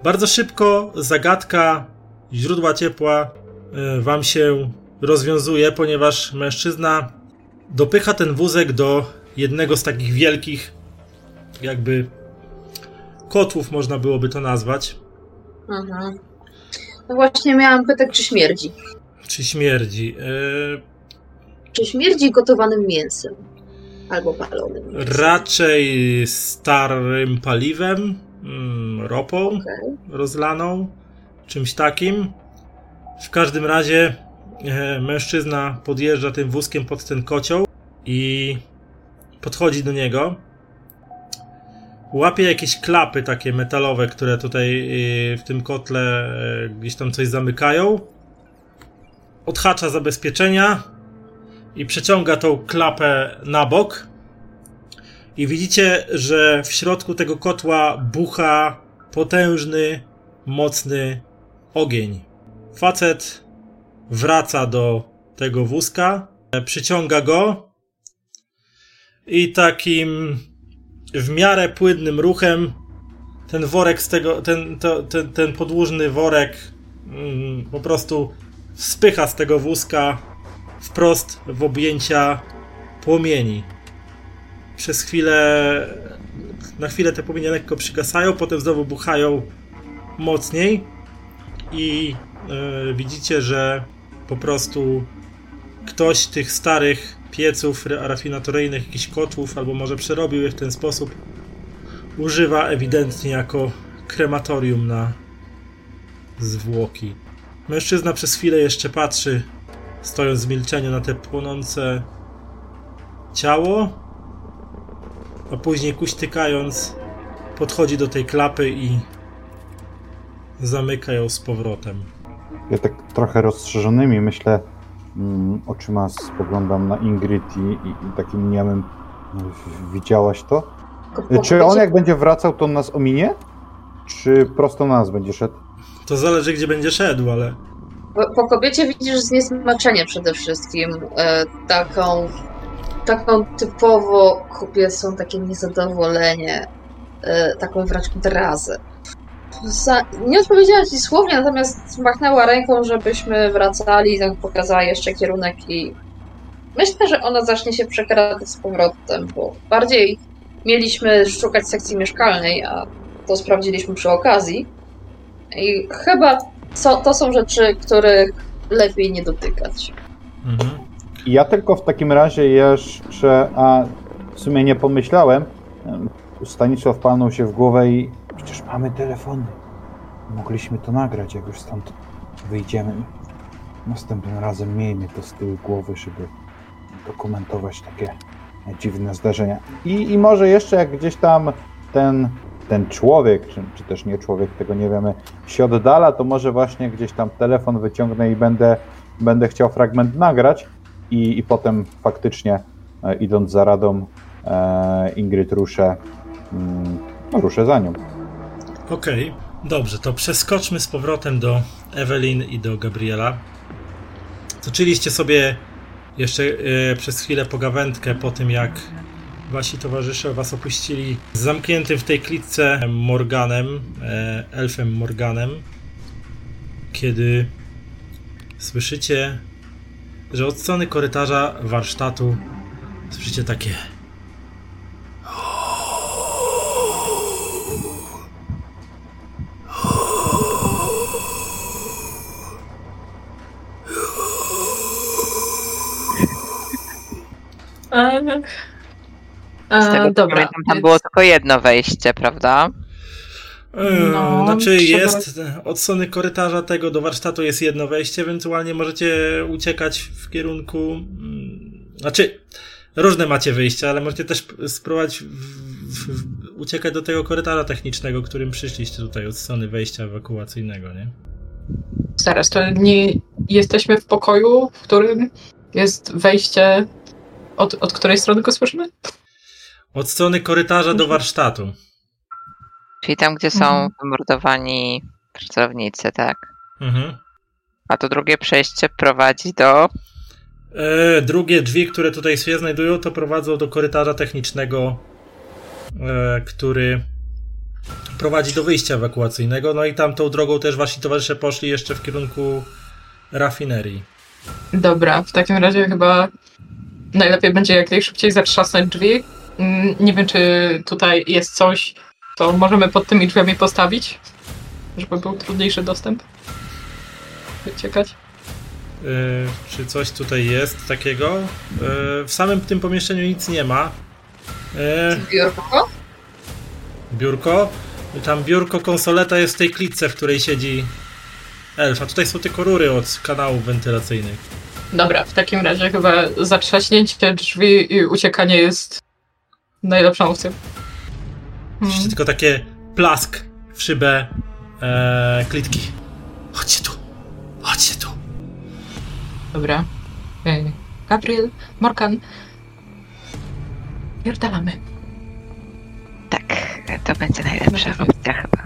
Bardzo szybko zagadka źródła ciepła e, wam się rozwiązuje, ponieważ mężczyzna dopycha ten wózek do jednego z takich wielkich, jakby kotłów, można byłoby to nazwać. Mhm. No właśnie miałam pytać, czy śmierdzi. Czy śmierdzi? E, Czy śmierdzi gotowanym mięsem? Albo palonym mięsem. raczej starym paliwem, mm, ropą Okej. rozlaną, czymś takim. W każdym razie mężczyzna podjeżdża tym wózkiem pod ten kocioł i podchodzi do niego. Łapie jakieś klapy takie metalowe, które tutaj e, w tym kotle e, gdzieś tam coś zamykają. Odhacza zabezpieczenia i przeciąga tą klapę na bok. I widzicie, że w środku tego kotła bucha potężny, mocny ogień. Facet wraca do tego wózka, przyciąga go i takim w miarę płynnym ruchem ten worek z tego, ten, to, ten, ten podłużny worek mm, po prostu spycha z tego wózka wprost w objęcia płomieni. Przez chwilę, na chwilę te płomienie lekko przygasają, potem znowu buchają mocniej i e, widzicie, że po prostu ktoś tych starych pieców ra- rafinatoryjnych, jakichś kotłów, albo może przerobił je w ten sposób, używa ewidentnie jako krematorium na zwłoki. Mężczyzna przez chwilę jeszcze patrzy, stojąc w milczeniu na te płonące ciało, a później kuśtykając podchodzi do tej klapy i zamyka ją z powrotem. Ja tak trochę rozszerzonymi myślę, mm, oczyma spoglądam na Ingrid i, i, i takim niemym widziałaś to? Tylko Czy on jak będzie wracał, to nas ominie? Czy prosto na nas będzie szedł? To zależy, gdzie będzie szedł, ale Po, po kobiecie widzisz zniesmaczenie przede wszystkim. E, taką, taką typowo kobiecą, takie niezadowolenie, e, taką wręcz drazę. Za, nie odpowiedziała ci słownie, natomiast machnęła ręką, żebyśmy wracali, tak pokazała jeszcze kierunek i myślę, że ona zacznie się przekradać z powrotem, bo bardziej mieliśmy szukać sekcji mieszkalnej, a to sprawdziliśmy przy okazji. I chyba co, to są rzeczy, których lepiej nie dotykać. mhm. Ja tylko w takim razie jeszcze, a w sumie nie pomyślałem, em, Stanisław palnął się w głowę i przecież mamy telefony. Mogliśmy to nagrać, jak już stąd wyjdziemy. Następnym razem miejmy to z tyłu głowy, żeby dokumentować takie dziwne zdarzenia. I, i może jeszcze jak gdzieś tam ten, ten człowiek, czy, też nie człowiek, tego nie wiemy, się oddala, to może właśnie gdzieś tam telefon wyciągnę i będę, będę chciał fragment nagrać i, i potem faktycznie e, idąc za radą e, Ingrid ruszę, mm, no, ruszę za nią. Okej, dobrze, to przeskoczmy z powrotem do Ewelin i do Gabriela. Toczyliście sobie jeszcze e, przez chwilę pogawędkę po tym, jak wasi towarzysze was opuścili z zamkniętym w tej klitce Morganem, e, elfem Morganem, kiedy słyszycie, że od strony korytarza warsztatu słyszycie takie Z tego e, co dobra. pamiętam, tam więc- było tylko jedno wejście, prawda? Eee, No, znaczy trzeba- jest od strony korytarza tego do warsztatu jest jedno wejście, ewentualnie możecie uciekać w kierunku. mm, Znaczy, różne macie wyjścia, ale możecie też spróbować w, w, w, uciekać do tego korytarza technicznego, którym przyszliście tutaj od strony wejścia ewakuacyjnego, nie? Zaraz, to nie jesteśmy w pokoju, w którym jest wejście. Od, od której strony go słyszymy? Od strony korytarza do warsztatu. Czyli tam, gdzie są Mhm. wymordowani pracownicy, tak? Mhm. A to drugie przejście prowadzi do. E, drugie drzwi, które tutaj się znajdują, to prowadzą do korytarza technicznego, e, który prowadzi do wyjścia ewakuacyjnego. No i tam tą drogą też wasi towarzysze poszli jeszcze w kierunku rafinerii. Dobra, w takim razie chyba najlepiej będzie jak najszybciej zatrzasnąć drzwi. Mm, Nie wiem, czy tutaj jest coś, co możemy pod tymi drzwiami postawić, żeby był trudniejszy dostęp. Wyciekać. E, czy coś tutaj jest takiego? E, w samym tym pomieszczeniu nic nie ma. E, Biurko? biurko. Tam biurko, konsoleta jest w tej klitce, w której siedzi elf. A tutaj są tylko rury od kanałów wentylacyjnych. Dobra, w takim razie chyba zatrzaśnięcie drzwi i uciekanie jest najlepszą opcją. Hmm. tylko takie plask w szybę e, klitki. Chodźcie tu, chodźcie tu. Dobra. Ej, Gabriel, Morgan. Pierdalamy. Tak, to będzie najlepsza opcja chyba.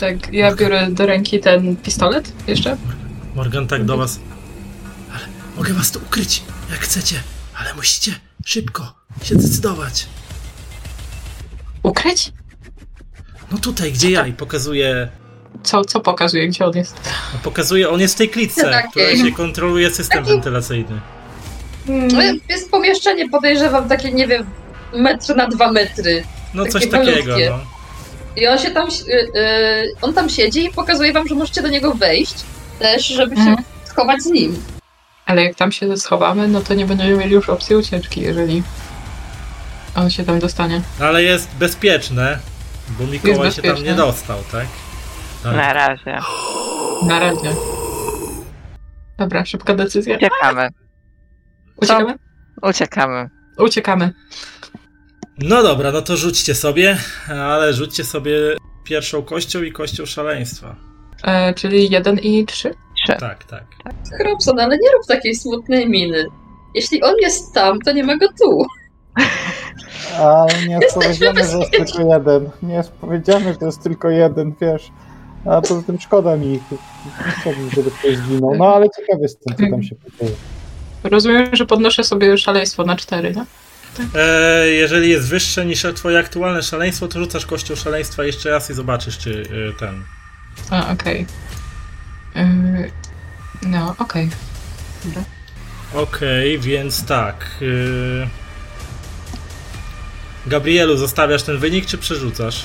Tak, ja biorę do ręki ten pistolet jeszcze. Morgan tak do was. Mogę was tu ukryć, jak chcecie, ale musicie szybko się decydować. Ukryć? No tutaj, gdzie ja i pokazuję. Co, co pokazuje, gdzie on jest? No pokazuję, on jest w tej klitce, Takiej. która się kontroluje system Taki- wentylacyjny. No, Jest pomieszczenie, podejrzewam, takie, nie wiem, metr na dwa metry. No coś Takie takiego, malutkie. no. I on się tam, y, y, on tam siedzi i pokazuje wam, że możecie do niego wejść też, żeby się Mhm. schować z nim. Ale jak tam się schowamy, no to nie będziemy mieli już opcji ucieczki, jeżeli on się tam dostanie. No ale jest bezpieczne, bo Mikołaj bezpieczne. się tam nie dostał, tak? tak? Na razie. Na razie. Dobra, szybka decyzja. Uciekamy. Uciekamy? Co? Uciekamy. Uciekamy. No dobra, no to rzućcie sobie, ale rzućcie sobie pierwszą kością i kością szaleństwa. E, czyli 1 i 3? Tak, tak. tak. Robson, ale nie rób takiej smutnej miny. Jeśli on jest tam, to nie ma go tu. Ale nie jest powiedziane, że jest tylko jeden. Nie jest powiedziane, że jest tylko jeden, wiesz. A poza tym szkoda mi ich. Chciałbym, żeby ktoś zginął. No ale ciekawy jestem, co tam się dzieje. Rozumiem, że podnoszę sobie szaleństwo na cztery, nie? Tak. Jeżeli jest wyższe niż twoje aktualne szaleństwo, to rzucasz kością szaleństwa jeszcze raz i zobaczysz, czy e, ten. A, okej. Okay. Yy, no, okej. Dobra. Okej, więc tak. e, Gabrielu, zostawiasz ten wynik, czy przerzucasz?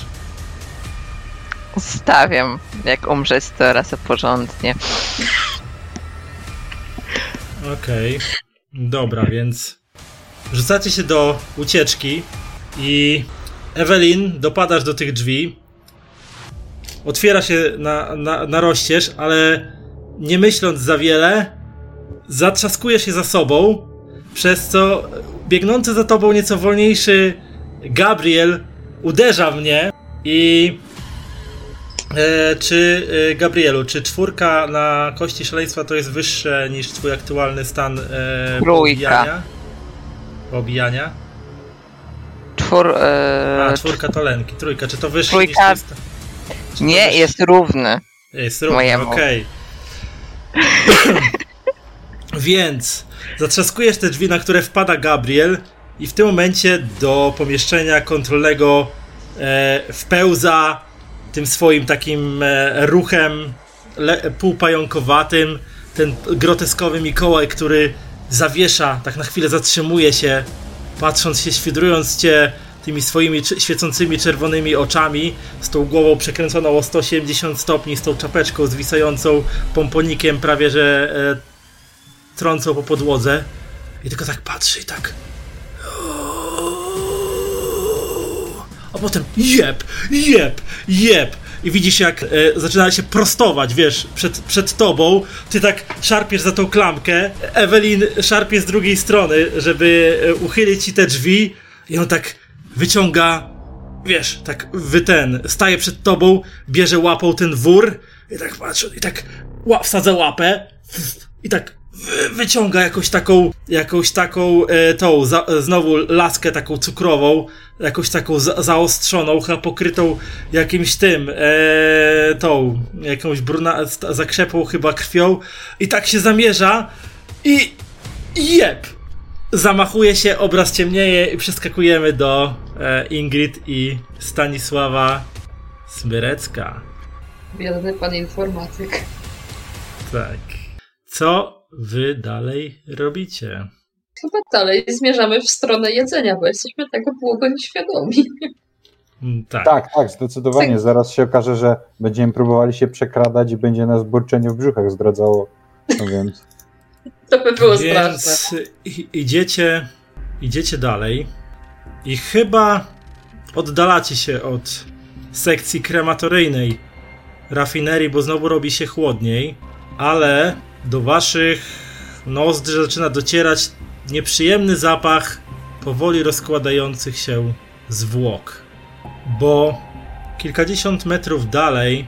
Stawiam. Jak umrzeć, to raz porządnie. Okej. Dobra, więc rzucacie się do ucieczki i Ewelin, dopadasz do tych drzwi. Otwiera się na, na, na rozścież, ale nie myśląc za wiele, zatrzaskujesz się za sobą, przez co biegnący za tobą nieco wolniejszy Gabriel uderza mnie i E, czy e, Gabrielu, czy czwórka na kości szaleństwa to jest wyższe niż twój aktualny stan e, pobijania? Pobijania? Czwór... e, A, czwórka to lęki. Trójka, czy to wyższe Trójka- niż twój stan? Nie, jest równy. Jest mojemu. okej. (laughs) Więc zatrzaskujesz te drzwi, na które wpada Gabriel i w tym momencie do pomieszczenia kontrolnego e, wpełza tym swoim takim e, ruchem le, półpająkowatym ten groteskowy Mikołaj, który zawiesza, tak na chwilę zatrzymuje się, patrząc się, świdrując cię tymi swoimi świecącymi czerwonymi oczami, z tą głową przekręconą o 180 stopni, z tą czapeczką zwisającą pomponikiem prawie że e, trącą po podłodze. I tylko tak patrzy i tak. A potem jeb, jeb, jeb, i widzisz jak e, zaczyna się prostować, wiesz, przed, przed tobą. Ty tak szarpiesz za tą klamkę, Ewelin szarpie z drugiej strony, żeby e, uchylić ci te drzwi i on tak wyciąga, wiesz, tak wy ten, staje przed tobą, bierze łapą ten wór i tak patrzy, i tak ła, wsadza łapę i tak wy- wyciąga jakąś taką, jakąś taką e, tą, za, znowu laskę taką cukrową, jakąś taką za, zaostrzoną, chyba pokrytą jakimś tym, e, tą, jakąś bruna, zakrzepą chyba krwią i tak się zamierza i jeb! Zamachuje się, obraz ciemnieje i przeskakujemy do e, Ingrid i Stanisława Smyrecka. Biedny pan informatyk. Tak. Co wy dalej robicie? Chyba dalej zmierzamy w stronę jedzenia, bo jesteśmy tego długo nieświadomi. Mm, Tak. Tak, tak, zdecydowanie. Zaraz się okaże, że będziemy próbowali się przekradać i będzie nas burczenie w brzuchach zdradzało. No więc. To by było straszne. Więc i- idziecie, idziecie dalej i chyba oddalacie się od sekcji krematoryjnej rafinerii, bo znowu robi się chłodniej, ale do waszych nozdrzy zaczyna docierać nieprzyjemny zapach powoli rozkładających się zwłok. Bo kilkadziesiąt metrów dalej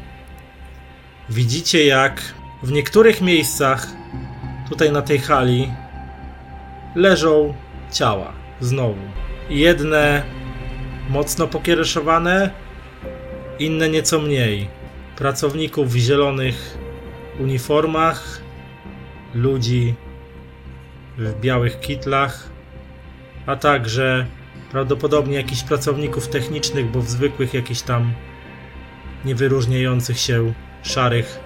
widzicie jak w niektórych miejscach tutaj na tej hali leżą ciała. Znowu. Jedne mocno pokiereszowane, inne nieco mniej. Pracowników w zielonych uniformach, ludzi w białych kitlach, a także prawdopodobnie jakichś pracowników technicznych, bo w zwykłych jakichś tam niewyróżniających się szarych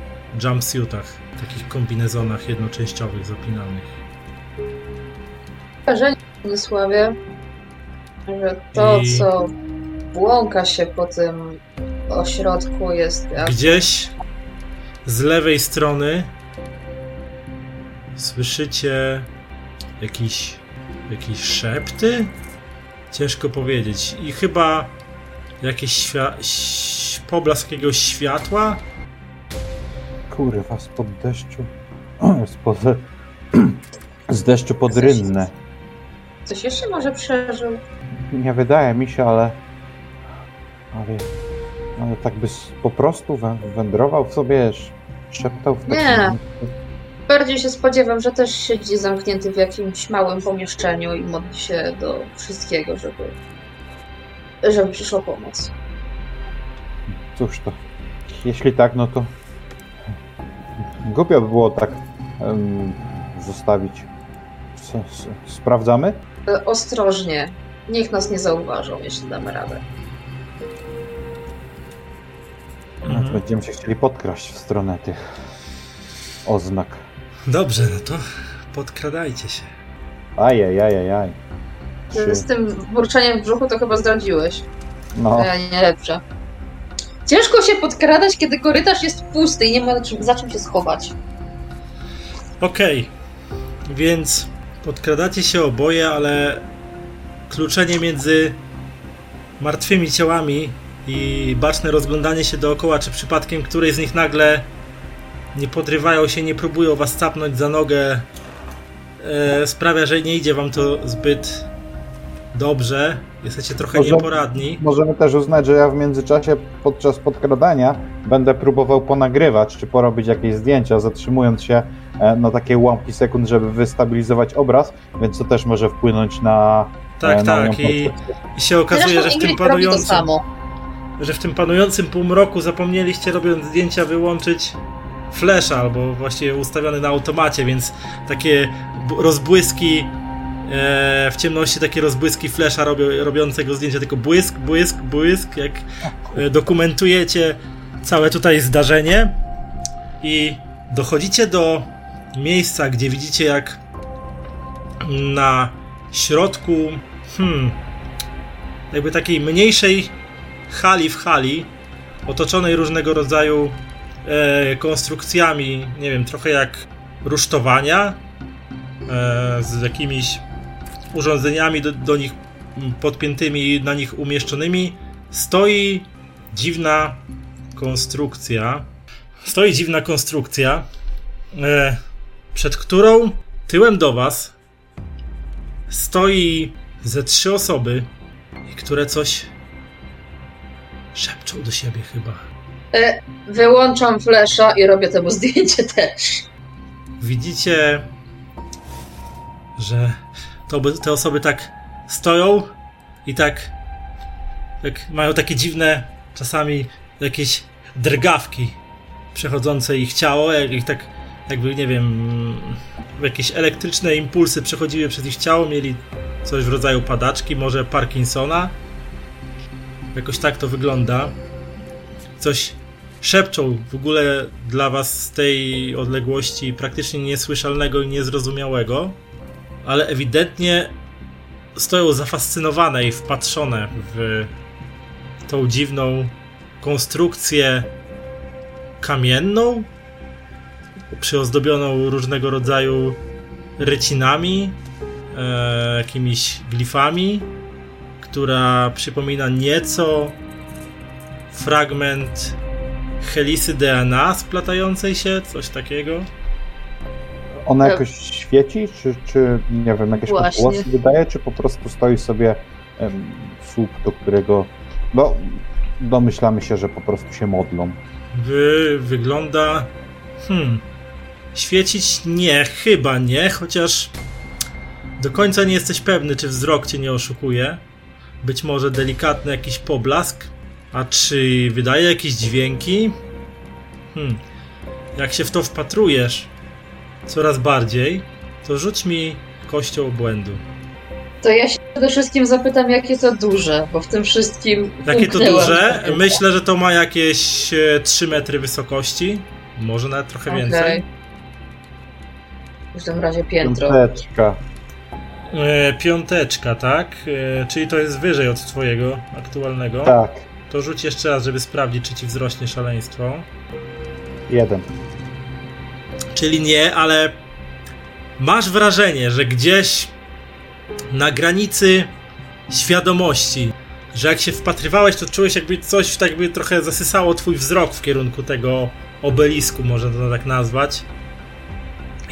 jumpsuitach, takich kombinezonach jednoczęściowych zapinanych. wrażenie, Władysławie, że to, I- co błąka się po tym ośrodku jest jak Gdzieś z lewej strony słyszycie jakiś, jakieś szepty? Ciężko powiedzieć. I chyba jakiś świa- poblask jakiegoś światła? Kurwa, spod deszczu. (clears throat) Spod... (clears throat) Z deszczu pod rynnę. coś jeszcze może przeżył. Nie wydaje mi się, ale. Ale, ale tak by po prostu wę- wędrował w sobie, sz- szeptał w takim. Nie. Bardziej się spodziewam, że też siedzi zamknięty w jakimś małym pomieszczeniu i modli się do wszystkiego, żeby, żeby przyszła pomoc. Cóż to. Jeśli tak, no to. Głupio by było tak em, zostawić. S- s- sprawdzamy? E, Ostrożnie. Niech nas nie zauważą, jeśli damy radę. No, Mhm. Będziemy się chcieli podkraść w stronę tych oznak. Dobrze, no to podkradajcie się. Ajajajajaj. Trzy. Z tym burczeniem w brzuchu to chyba zdradziłeś. No, ja nie lepsze. Ciężko się podkradać, kiedy korytarz jest pusty i nie ma za czym się schować. Okej, więc podkradacie się oboje, ale kluczenie między martwymi ciałami i baczne rozglądanie się dookoła, czy przypadkiem której z nich nagle nie podrywają się, nie próbują was capnąć za nogę, e, sprawia, że nie idzie wam to zbyt dobrze. Jesteście trochę Może- nieporadni. możemy też uznać, że ja w międzyczasie podczas podkradania będę próbował ponagrywać, czy porobić jakieś zdjęcia, zatrzymując się e, na takie łamki sekund, żeby wystabilizować obraz, więc to też może wpłynąć na. Tak, e, na moją tak. I. I się okazuje, Zresztą że w tym panującym. że w tym panującym półmroku zapomnieliście robiąc zdjęcia wyłączyć flasha, albo właściwie ustawiony na automacie, więc takie rozbłyski e, w ciemności, takie rozbłyski robią, robiącego zdjęcia, tylko błysk, błysk, błysk, jak e, dokumentujecie całe tutaj zdarzenie. I dochodzicie do miejsca, gdzie widzicie jak na środku hmm, jakby takiej mniejszej hali w hali, otoczonej różnego rodzaju e, konstrukcjami, nie wiem, trochę jak rusztowania, e, z jakimiś urządzeniami do, do nich m, podpiętymi, na nich umieszczonymi, stoi dziwna konstrukcja. Stoi dziwna konstrukcja, e, przed którą tyłem do was stoi ze trzy osoby, które coś szepczą do siebie chyba. E, wyłączam flesza i robię temu zdjęcie też. Widzicie, że to, te osoby tak stoją i tak, tak mają takie dziwne czasami jakieś drgawki przechodzące ich ciało, jak ich tak jakby, nie wiem, jakieś elektryczne impulsy przechodziły przez ich ciało, mieli coś w rodzaju padaczki, może Parkinsona. Jakoś tak to wygląda. Coś szepczą w ogóle dla was z tej odległości praktycznie niesłyszalnego i niezrozumiałego, ale ewidentnie stoją zafascynowane i wpatrzone w tą dziwną konstrukcję kamienną, przyozdobioną różnego rodzaju rycinami, e, jakimiś glifami, która przypomina nieco fragment helisy DNA splatającej się, coś takiego. Ona jakoś świeci, czy, czy nie wiem, jakieś odgłosy wydaje, czy po prostu stoi sobie em, słup, do którego no, domyślamy się, że po prostu się modlą. Wy, wygląda. Hmm. Świecić nie, chyba nie, chociaż do końca nie jesteś pewny, czy wzrok cię nie oszukuje. Być może delikatny jakiś poblask. A czy wydaje jakieś dźwięki? Hmm. Jak się w to wpatrujesz coraz bardziej, to rzuć mi kością obłędu. To ja się przede wszystkim zapytam, jakie to duże, bo w tym wszystkim. Jakie to duże? Myślę, że to ma jakieś e, 3 metry wysokości. Może nawet trochę Okej. więcej. W każdym razie piętro. Piąteczka. E, piąteczka, tak? E, czyli to jest wyżej od twojego aktualnego. Tak, To rzuć jeszcze raz, żeby sprawdzić, czy ci wzrośnie szaleństwo. jeden. Czyli nie, ale masz wrażenie, że gdzieś na granicy świadomości, że jak się wpatrywałeś, to czułeś jakby coś tak by trochę zasysało twój wzrok w kierunku tego obelisku, można to tak nazwać.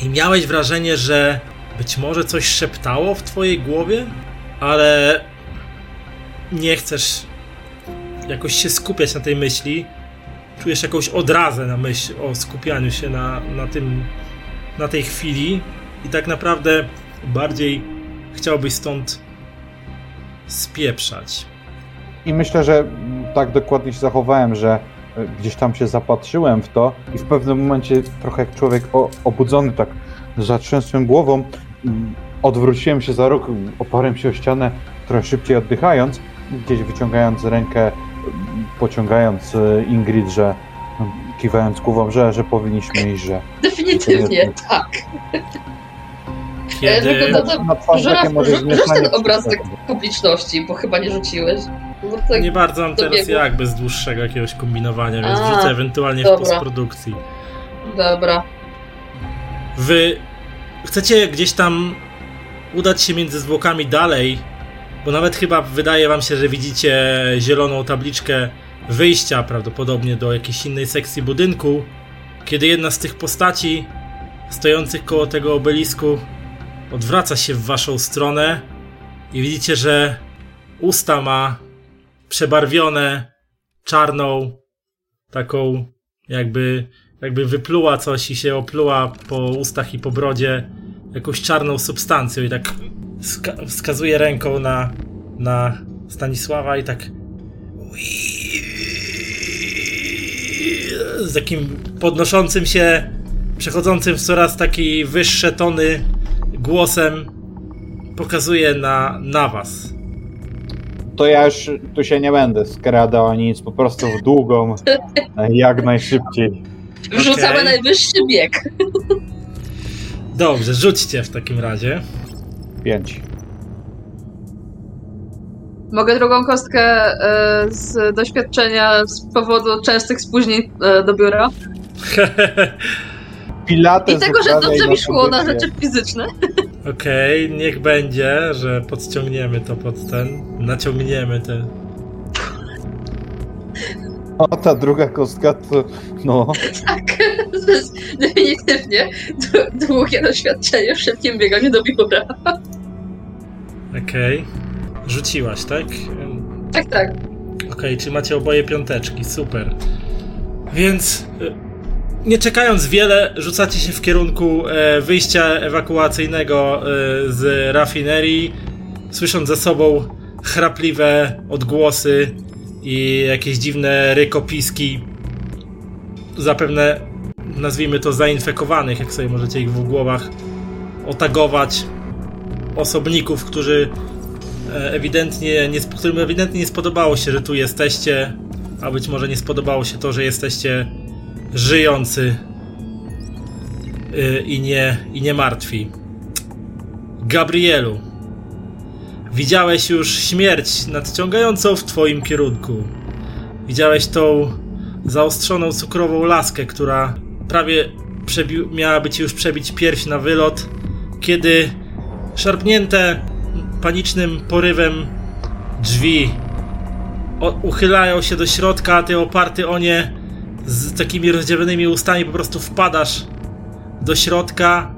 I miałeś wrażenie, że być może coś szeptało w twojej głowie, ale nie chcesz jakoś się skupiać na tej myśli. Czujesz jakąś odrazę na myśl o skupianiu się na, na tym, na tej chwili i tak naprawdę bardziej chciałbyś stąd spieprzać. I myślę, że tak dokładnie się zachowałem, że e, gdzieś tam się zapatrzyłem w to i w pewnym momencie trochę jak człowiek obudzony tak zatrzęsłem głową, mm, odwróciłem się za róg, oparłem się o ścianę, trochę szybciej oddychając, gdzieś wyciągając rękę, pociągając e, Ingrid, że mm, kiwając głową, że, że powinniśmy iść, że Definitywnie, tak. Kiedy... tylko to- na twarz Żuraw, takie może rzuć- ten obrazek przyczepne. publiczności, bo chyba nie rzuciłeś. No tak, Nie bardzo mam teraz dobiegło. jak bez dłuższego jakiegoś kombinowania, więc A, wrzucę ewentualnie w dobra. postprodukcji. dobra. Wy chcecie gdzieś tam udać się między zwłokami dalej, bo nawet chyba wydaje wam się, że widzicie zieloną tabliczkę wyjścia prawdopodobnie do jakiejś innej sekcji budynku, kiedy jedna z tych postaci stojących koło tego obelisku odwraca się w waszą stronę i widzicie, że usta ma przebarwione czarną taką jakby jakby wypluła coś i się opluła po ustach i po brodzie jakąś czarną substancją i tak wska- wskazuje ręką na, na Stanisława i tak z takim podnoszącym się, przechodzącym w coraz taki wyższe tony głosem pokazuje na, na was. To ja już tu się nie będę skradał ani nic, po prostu w długą, (laughs) jak najszybciej. Wrzucamy Okej. najwyższy bieg. Dobrze, rzućcie w takim razie. Pięć. Mogę drugą kostkę e, z doświadczenia z powodu częstych spóźnień e, do biura. (laughs) Pilates I tego, że dobrze mi szło na rzeczy fizyczne. Okej, niech będzie, że podciągniemy to pod ten. Naciągniemy te. A ta druga kostka to. No. (laughs) Tak, to jest definitywnie długie doświadczenie w szybkim bieganiu do biura. Okej. Rzuciłaś, tak? Tak, tak. Okej, czy macie oboje piąteczki, super. Więc y, nie czekając wiele, rzucacie się w kierunku e, wyjścia ewakuacyjnego e, z rafinerii, słysząc za sobą chrapliwe odgłosy i jakieś dziwne rykopiski. Zapewne nazwijmy to zainfekowanych, jak sobie możecie ich w głowach otagować osobników, którzy e, ewidentnie, nie, którym ewidentnie nie spodobało się, że tu jesteście, a być może nie spodobało się to, że jesteście żyjący y, i nie, i nie martwi. Gabrielu, widziałeś już śmierć nadciągającą w twoim kierunku. Widziałeś tą zaostrzoną cukrową laskę, która prawie przebi- miałaby ci już przebić pierś na wylot, kiedy szarpnięte panicznym porywem drzwi o, uchylają się do środka, a ty oparty o nie z takimi rozdziawionymi ustami po prostu wpadasz do środka,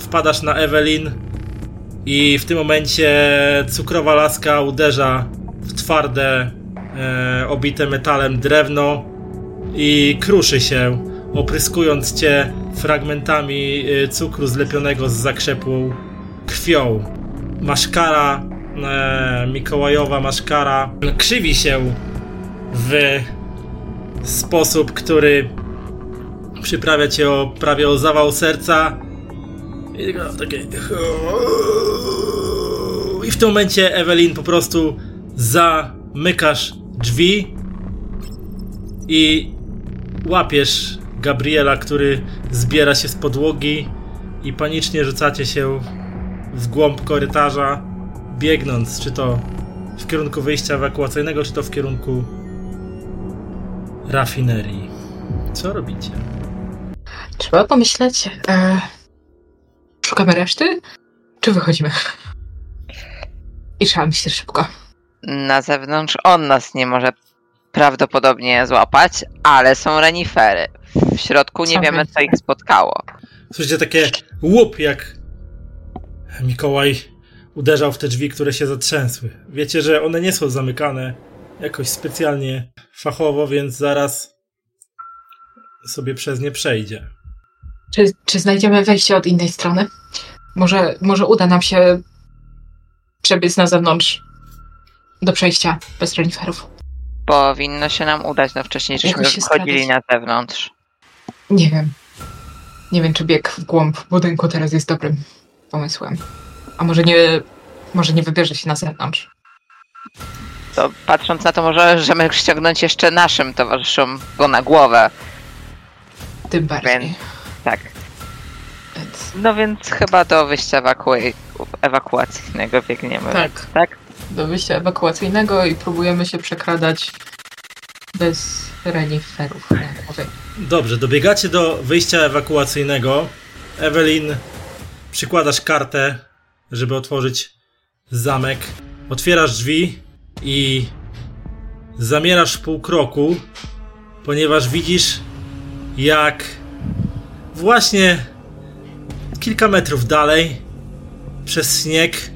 wpadasz na Evelyn i w tym momencie cukrowa laska uderza w twarde, e, obite metalem drewno i kruszy się, opryskując cię fragmentami e, cukru zlepionego z zakrzepłą krwią. Maszkara, e, Mikołajowa maszkara krzywi się w sposób, który przyprawia cię o, prawie o zawał serca. I tylko takie... I w tym momencie, Evelyn, po prostu zamykasz drzwi i łapiesz Gabriela, który zbiera się z podłogi i panicznie rzucacie się w głąb korytarza, biegnąc, czy to w kierunku wyjścia ewakuacyjnego, czy to w kierunku rafinerii. Co robicie? Trzeba pomyśleć. E, szukamy reszty? Czy wychodzimy? I trzeba myśleć szybko. Na zewnątrz on nas nie może prawdopodobnie złapać, ale są renifery. W środku nie wiemy, co ich spotkało. Słyszycie takie łup, jak Mikołaj uderzał w te drzwi, które się zatrzęsły. Wiecie, że one nie są zamykane jakoś specjalnie fachowo, więc zaraz sobie przez nie przejdzie. Czy, czy znajdziemy wejście od innej strony? Może, może uda nam się przebiec na zewnątrz do przejścia bez reniferów. Powinno się nam udać, no wcześniej żeśmy wchodzili na zewnątrz. Nie wiem. Nie wiem, czy bieg w głąb budynku teraz jest dobrym pomysłem. A może nie, może nie wybierze się na zewnątrz. To patrząc na to, możemy ściągnąć jeszcze naszym towarzyszom go na głowę. Tym bardziej. Więc- Tak. No więc chyba do wyjścia ewaku- ewakuacyjnego biegniemy. tak, Tak? do wyjścia ewakuacyjnego i próbujemy się przekradać bez reniferów. głowie. Dobrze, dobiegacie do wyjścia ewakuacyjnego. Evelyn, przykładasz kartę, żeby otworzyć zamek. Otwierasz drzwi i zamierasz w pół kroku, ponieważ widzisz, jak właśnie kilka metrów dalej przez śnieg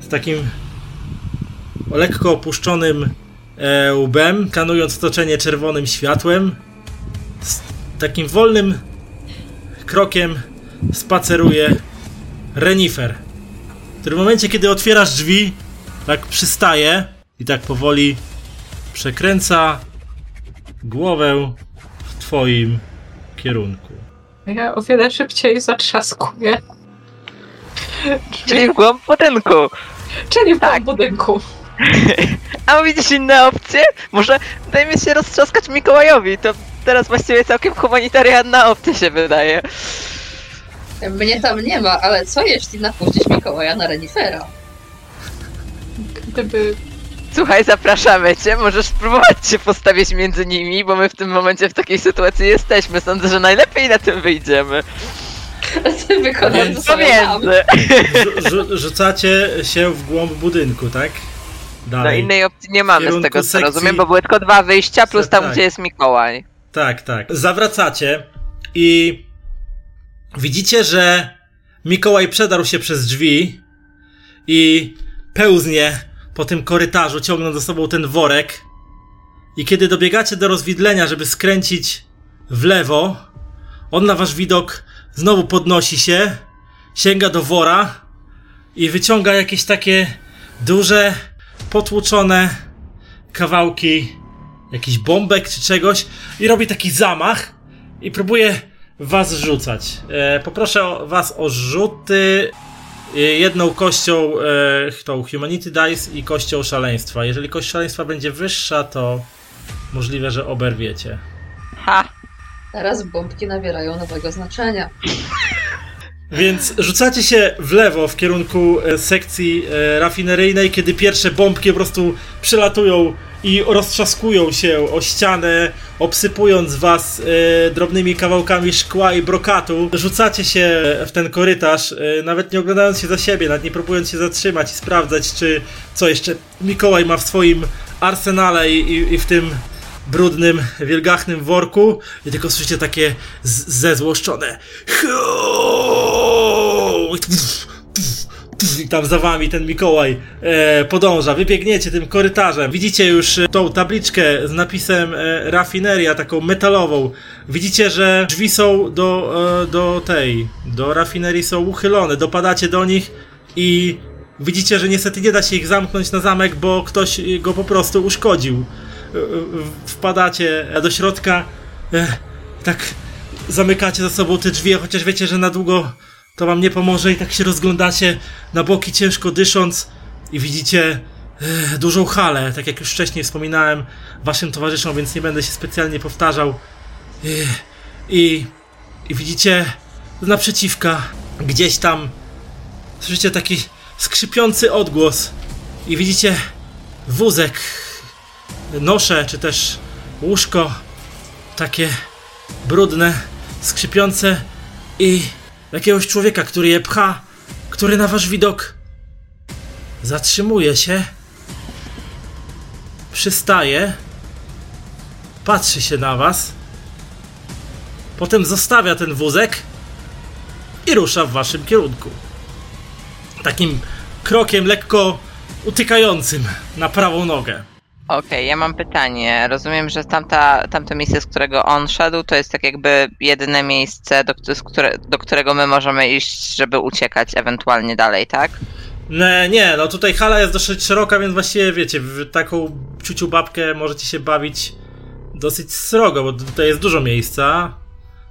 z takim lekko opuszczonym e, łbem, kanując otoczenie czerwonym światłem, z takim wolnym krokiem spaceruje renifer, który w momencie, kiedy otwierasz drzwi, tak przystaje i tak powoli przekręca głowę w twoim kierunku. Ja o wiele szybciej zatrzaskuję. Czyli w głąb budynku. Czyli w Tak. tak. budynku. (laughs) A widzisz inne opcje? Może dajmy się roztrzaskać Mikołajowi, to teraz właściwie całkiem humanitarianna opcja się wydaje. Mnie tam nie ma, ale co jeśli napuścić Mikołaja na renifera? Gdyby Słuchaj, zapraszamy cię, możesz spróbować się postawić między nimi, bo my w tym momencie w takiej sytuacji jesteśmy. Sądzę, że najlepiej na tym wyjdziemy. (laughs) Ty wykonasz to sobie. Pomiędzy. Rzu- rzu- rzucacie się w głąb budynku, tak? No dalej. innej opcji nie mamy z kierunku tego co sekcji- rozumiem, bo były tylko dwa wyjścia, plus tam Tak. gdzie jest Mikołaj. Tak, tak. Zawracacie i widzicie, że Mikołaj przedarł się przez drzwi i pełznie po tym korytarzu, ciągnąc za sobą ten worek. I kiedy dobiegacie do rozwidlenia, żeby skręcić w lewo, on na wasz widok znowu podnosi się, sięga do wora i wyciąga jakieś takie duże, potłuczone kawałki jakiś bombek czy czegoś i robi taki zamach i próbuje was rzucać. E, poproszę was o rzuty jedną kością e, tą Humanity Dice i kością szaleństwa. Jeżeli kość szaleństwa będzie wyższa, to możliwe, że oberwiecie. Ha! Teraz bombki nabierają nowego znaczenia. Więc rzucacie się w lewo w kierunku e, sekcji e, rafineryjnej, kiedy pierwsze bombki po prostu przylatują i roztrzaskują się o ścianę, obsypując was e, drobnymi kawałkami szkła i brokatu. Rzucacie się w ten korytarz, e, nawet nie oglądając się za siebie, nawet nie próbując się zatrzymać i sprawdzać, czy co jeszcze Mikołaj ma w swoim arsenale i, i, i w tym brudnym, wielgachnym worku. I tylko słyszycie takie z- zezłoszczone I tam za wami ten Mikołaj e, podąża. Wybiegniecie tym korytarzem. Widzicie już e, tą tabliczkę z napisem e, rafineria, taką metalową. Widzicie, że drzwi są do, e, do tej, do rafinerii są uchylone. Dopadacie do nich i widzicie, że niestety nie da się ich zamknąć na zamek, bo ktoś go po prostu uszkodził. E, e, Wpadacie do środka, e, tak zamykacie za sobą te drzwi, chociaż wiecie, że na długo to wam nie pomoże i tak się rozglądacie na boki ciężko dysząc i widzicie e, dużą halę, tak jak już wcześniej wspominałem waszym towarzyszom, więc nie będę się specjalnie powtarzał. E, I, i widzicie naprzeciwka, gdzieś tam słyszycie taki skrzypiący odgłos i widzicie wózek, nosze, czy też łóżko, takie brudne, skrzypiące i jakiegoś człowieka, który je pcha, który na wasz widok zatrzymuje się, przystaje, patrzy się na was, potem zostawia ten wózek i rusza w waszym kierunku. Takim krokiem lekko utykającym na prawą nogę. Okej, ja mam pytanie. Rozumiem, że tamta, tamte miejsce, z którego on szedł, to jest tak jakby jedyne miejsce, do, które, do którego my możemy iść, żeby uciekać ewentualnie dalej, tak? Nie, nie, no tutaj hala jest dosyć szeroka, więc właściwie wiecie, w taką ciuciu babkę możecie się bawić dosyć srogo, bo tutaj jest dużo miejsca.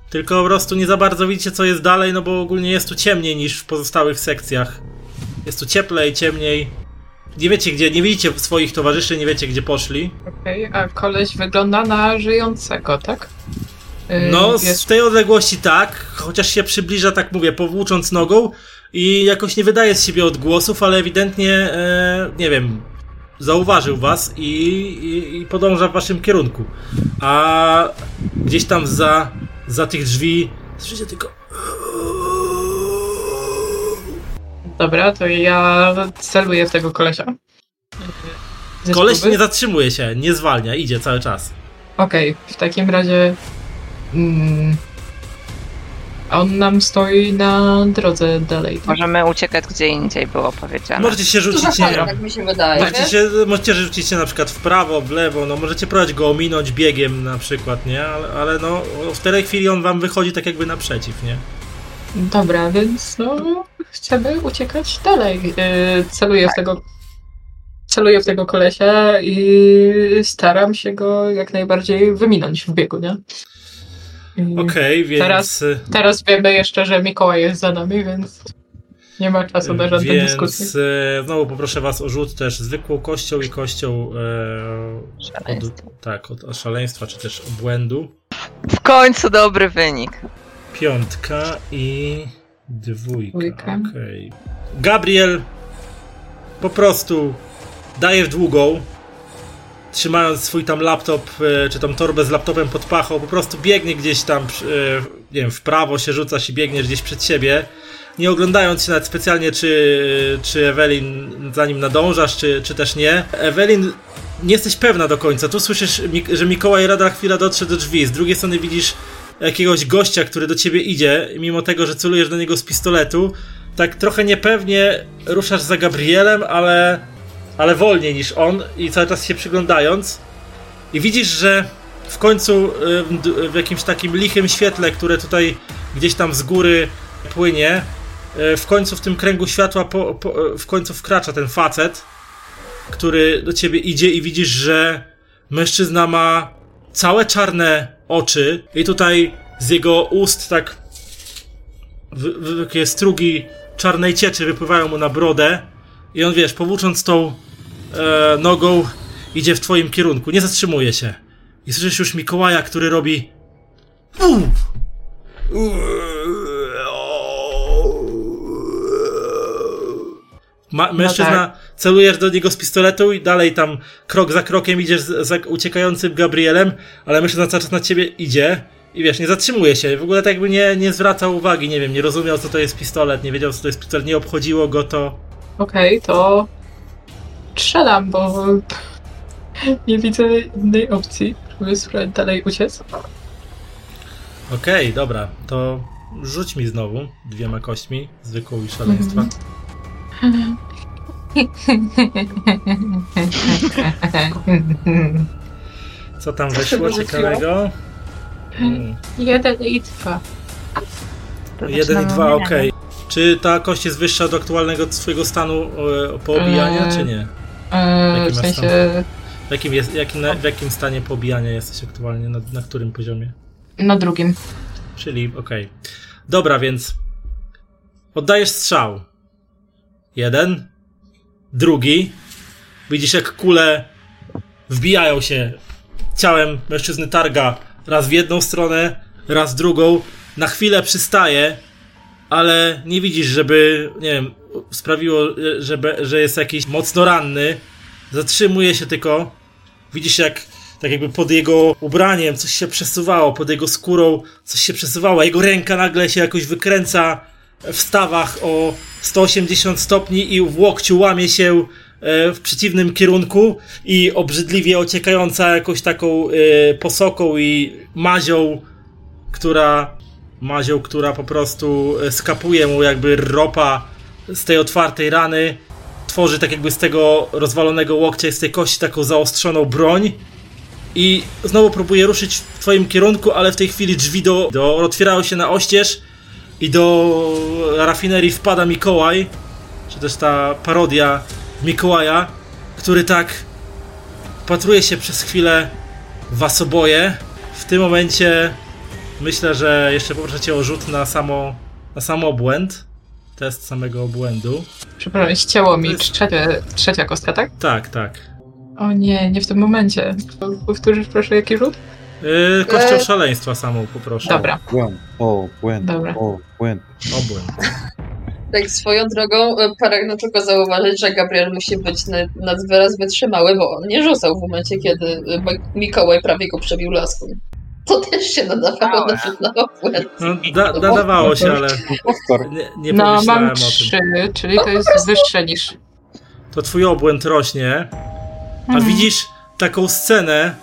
Tylko po prostu nie za bardzo widzicie, co jest dalej, no bo ogólnie jest tu ciemniej niż w pozostałych sekcjach. Jest tu cieplej, ciemniej. Nie wiecie gdzie, nie widzicie swoich towarzyszy, nie wiecie gdzie poszli. Okej, a koleś wygląda na żyjącego, tak? Yy, No, z tej odległości tak, chociaż się przybliża, tak mówię, powłócząc nogą i jakoś nie wydaje z siebie odgłosów, ale ewidentnie, e, nie wiem, zauważył was i, i, i podąża w waszym kierunku. A gdzieś tam za, za tych drzwi słyszycie tylko... Dobra, to ja celuję w tego kolesia. Ze Koleś spróby. nie zatrzymuje się, nie zwalnia, idzie cały czas. Okej, w takim razie. Mm, on nam stoi na drodze dalej. Tak? Możemy uciekać gdzie indziej, było powiedziane. Możecie się rzucić, nie tak mi się wydaje. Możecie, się, możecie rzucić się na przykład w prawo, w lewo, no możecie próbować go ominąć biegiem na przykład, nie? Ale, ale no w tej chwili on wam wychodzi tak jakby naprzeciw, nie? Dobra, więc no, chcemy uciekać dalej. Yy, celuję w tego. Celuję w tego kolesia i staram się go jak najbardziej wyminąć w biegu, nie? Okej, więc... Teraz- Teraz wiemy jeszcze, że Mikołaj jest za nami, więc nie ma czasu na żadne Więc dyskusje. e, znowu poproszę was o rzut też zwykłą kością i kością e, Szaleństwo. od, tak, od szaleństwa, czy też obłędu. W końcu dobry wynik. Piątka i dwójka. Dwójka. Okej. Gabriel po prostu daje w długą, trzymając swój tam laptop, e, czy tam torbę z laptopem pod pachą, po prostu biegnie gdzieś tam, e, nie wiem, w prawo się rzuca się, biegniesz gdzieś przed siebie, nie oglądając się nawet specjalnie, czy, czy Ewelin za nim nadążasz, czy, czy też nie. Ewelin, nie jesteś pewna do końca. Tu słyszysz, że Mikołaj Rada chwila dotrze do drzwi. Z drugiej strony widzisz jakiegoś gościa, który do ciebie idzie, mimo tego, że celujesz do niego z pistoletu. Tak trochę niepewnie ruszasz za Gabrielem, ale, ale wolniej niż on i cały czas się przyglądając. I widzisz, że w końcu y, w jakimś takim lichym świetle, które tutaj gdzieś tam z góry płynie, y, w końcu w tym kręgu światła po, po, w końcu wkracza ten facet, który do ciebie idzie i widzisz, że mężczyzna ma całe czarne oczy i tutaj z jego ust tak takie strugi czarnej cieczy wypływają mu na brodę i on, wiesz, powłócząc tą e, nogą idzie w twoim kierunku, nie zatrzymuje się. I słyszysz już Mikołaja, który robi Ma, mężczyzna, celujesz do niego z pistoletu i dalej tam krok za krokiem idziesz za uciekającym Gabrielem, ale mężczyzna cały czas na ciebie idzie i wiesz, nie zatrzymuje się. W ogóle tak jakby nie, nie zwracał uwagi, nie wiem, nie rozumiał co to jest pistolet, nie wiedział co to jest pistolet, nie obchodziło go to. Okej, to strzelam, bo nie widzę innej opcji, żeby spróbować dalej uciec. Okej, dobra, to rzuć mi znowu dwiema kośćmi, zwykłą i szaleństwa. Co tam wyszło ciekawego? Mm. Jeden i dwa. Jeden i dwa, okej. Czy ta kość jest wyższa od aktualnego twojego stanu e, poobijania, Eee. czy nie? Eee, Jaki w masz sensie W jakim, jest, jakim, na, w jakim stanie poobijania jesteś aktualnie? Na, na którym poziomie? na drugim. Czyli, okej. Dobra, więc oddajesz strzał. Jeden. Drugi. Widzisz, jak kule wbijają się ciałem mężczyzny targa raz w jedną stronę, raz w drugą. Na chwilę przystaje, ale nie widzisz, żeby, nie wiem, sprawiło, żeby, że jest jakiś mocno ranny. Zatrzymuje się tylko. Widzisz, jak tak jakby pod jego ubraniem coś się przesuwało, pod jego skórą coś się przesuwało, jego ręka nagle się jakoś wykręca w stawach o 180 stopni i w łokciu łamie się e, w przeciwnym kierunku i obrzydliwie ociekająca jakąś taką e, posoką i mazią, która mazią, która po prostu skapuje mu jakby ropa z tej otwartej rany tworzy tak jakby z tego rozwalonego łokcia i z tej kości taką zaostrzoną broń i znowu próbuje ruszyć w twoim kierunku, ale w tej chwili drzwi do, do otwierają się na oścież i do rafinerii wpada Mikołaj, czy też ta parodia Mikołaja, który tak patruje się przez chwilę w was oboje. W tym momencie myślę, że jeszcze poproszę cię o rzut na samo, na samo obłęd. Test samego obłędu. Przepraszam, ścięło To mi jest- trzecia, trzecia kostka, tak? Tak, tak. O nie, nie w tym momencie. Powtórzysz proszę jaki rzut? Yy, kością E- szaleństwa samą poproszę. Dobra. Błęd, o, błęd, Dobra. o, błęd. Obłęd. Tak swoją drogą e, pragnę tylko zauważyć, że Gabriel musi być na, nad wyraz wytrzymały, bo on nie rzucał w momencie, kiedy e, Mik- Mikołaj prawie go przebił laską. To też się nadawało na na obłęd. No, da, nadawało się, ale nie, nie No, pomyślałem mam o tym. trzy, czyli to jest wyższe niż... To twój obłęd rośnie, a Mhm. widzisz taką scenę,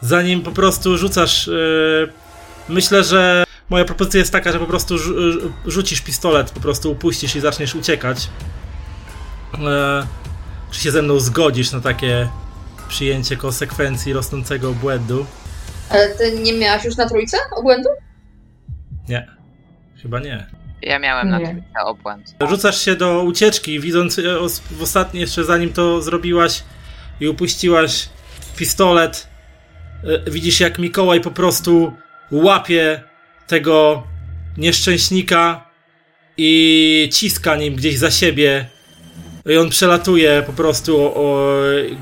zanim po prostu rzucasz. Yy, myślę, że moja propozycja jest taka, że po prostu rzu- rzu- rzucisz pistolet, po prostu upuścisz i zaczniesz uciekać. E, czy się ze mną zgodzisz na takie przyjęcie konsekwencji rosnącego błędu? Ale ty nie miałaś już na trójce obłędu? Nie. Chyba nie. Ja miałem na trójce obłęd. Rzucasz się do ucieczki, widząc e, w ostatniej jeszcze zanim to zrobiłaś i upuściłaś pistolet. e, Widzisz jak Mikołaj po prostu łapie tego nieszczęśnika i ciska nim gdzieś za siebie. I on przelatuje po prostu o, o,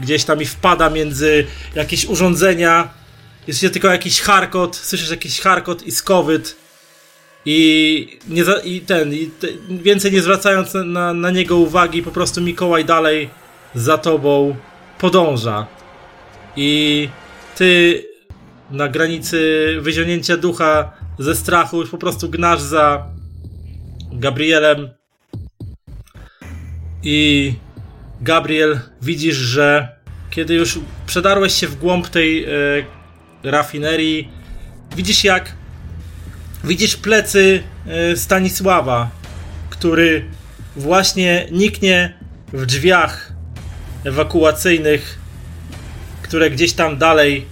gdzieś tam i wpada między jakieś urządzenia. Jest się tylko jakiś charkot, słyszysz jakiś charkot i skowyt. I, nie i ten, i te, więcej nie zwracając na, na niego uwagi, po prostu Mikołaj dalej za tobą podąża. I ty na granicy wyzionięcia ducha ze strachu już po prostu gnasz za Gabrielem. I Gabriel widzisz, że kiedy już przedarłeś się w głąb tej e, rafinerii, widzisz jak widzisz plecy e, Stanisława, który właśnie niknie w drzwiach ewakuacyjnych, które gdzieś tam dalej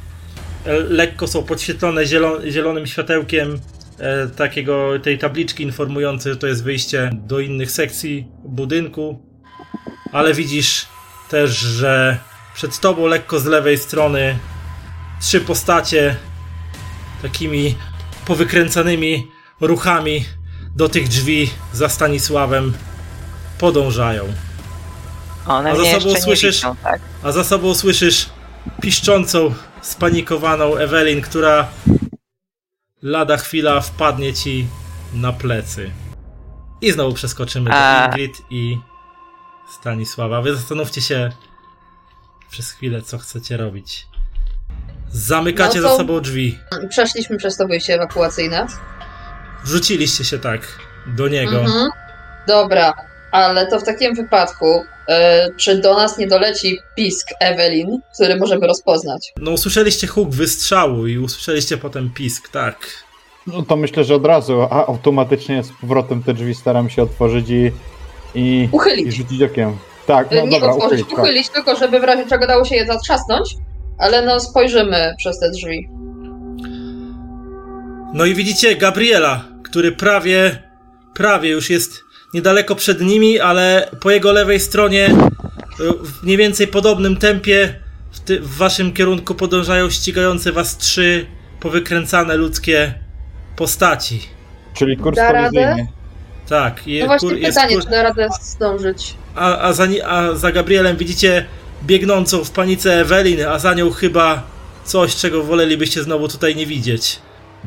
lekko są podświetlone zielon zielonym światełkiem e, takiego, tej tabliczki informującej, że to jest wyjście do innych sekcji budynku. Ale widzisz też, że przed tobą lekko z lewej strony trzy postacie takimi powykręcanymi ruchami do tych drzwi za Stanisławem podążają. One A za sobą słyszysz- widzą, tak? A za sobą słyszysz piszczącą, spanikowaną Ewelin, która lada chwila wpadnie ci na plecy. I znowu przeskoczymy do A. Ingrid i Stanisława. Wy zastanówcie się przez chwilę, co chcecie robić. Zamykacie No za to- sobą drzwi. Przeszliśmy przez to wyjście ewakuacyjne. Wrzuciliście się tak do niego. Mhm. Dobra, ale to w takim wypadku, czy do nas nie doleci pisk Evelyn, który możemy rozpoznać? No, usłyszeliście huk wystrzału i usłyszeliście potem pisk, tak. No to myślę, że od razu, a automatycznie z powrotem te drzwi staram się otworzyć i, i, i Uchylić. rzucić okiem. Tak, no E, nie dobra, otworzyć, uchylić, tak. uchylić, tylko żeby w razie czego dało się je zatrzasnąć, ale no spojrzymy przez te drzwi. No i widzicie Gabriela, który prawie, prawie już jest niedaleko przed nimi, ale po jego lewej stronie e, w mniej więcej podobnym tempie w, ty, w waszym kierunku podążają ścigające was trzy powykręcane ludzkie postaci. Czyli kurs Da radę? Tak, je, No właśnie kur- jest pytanie, kur- czy da radę zdążyć. a, a, za, a za Gabrielem widzicie biegnącą w panice Ewelin, a za nią chyba coś, czego wolelibyście znowu tutaj nie widzieć.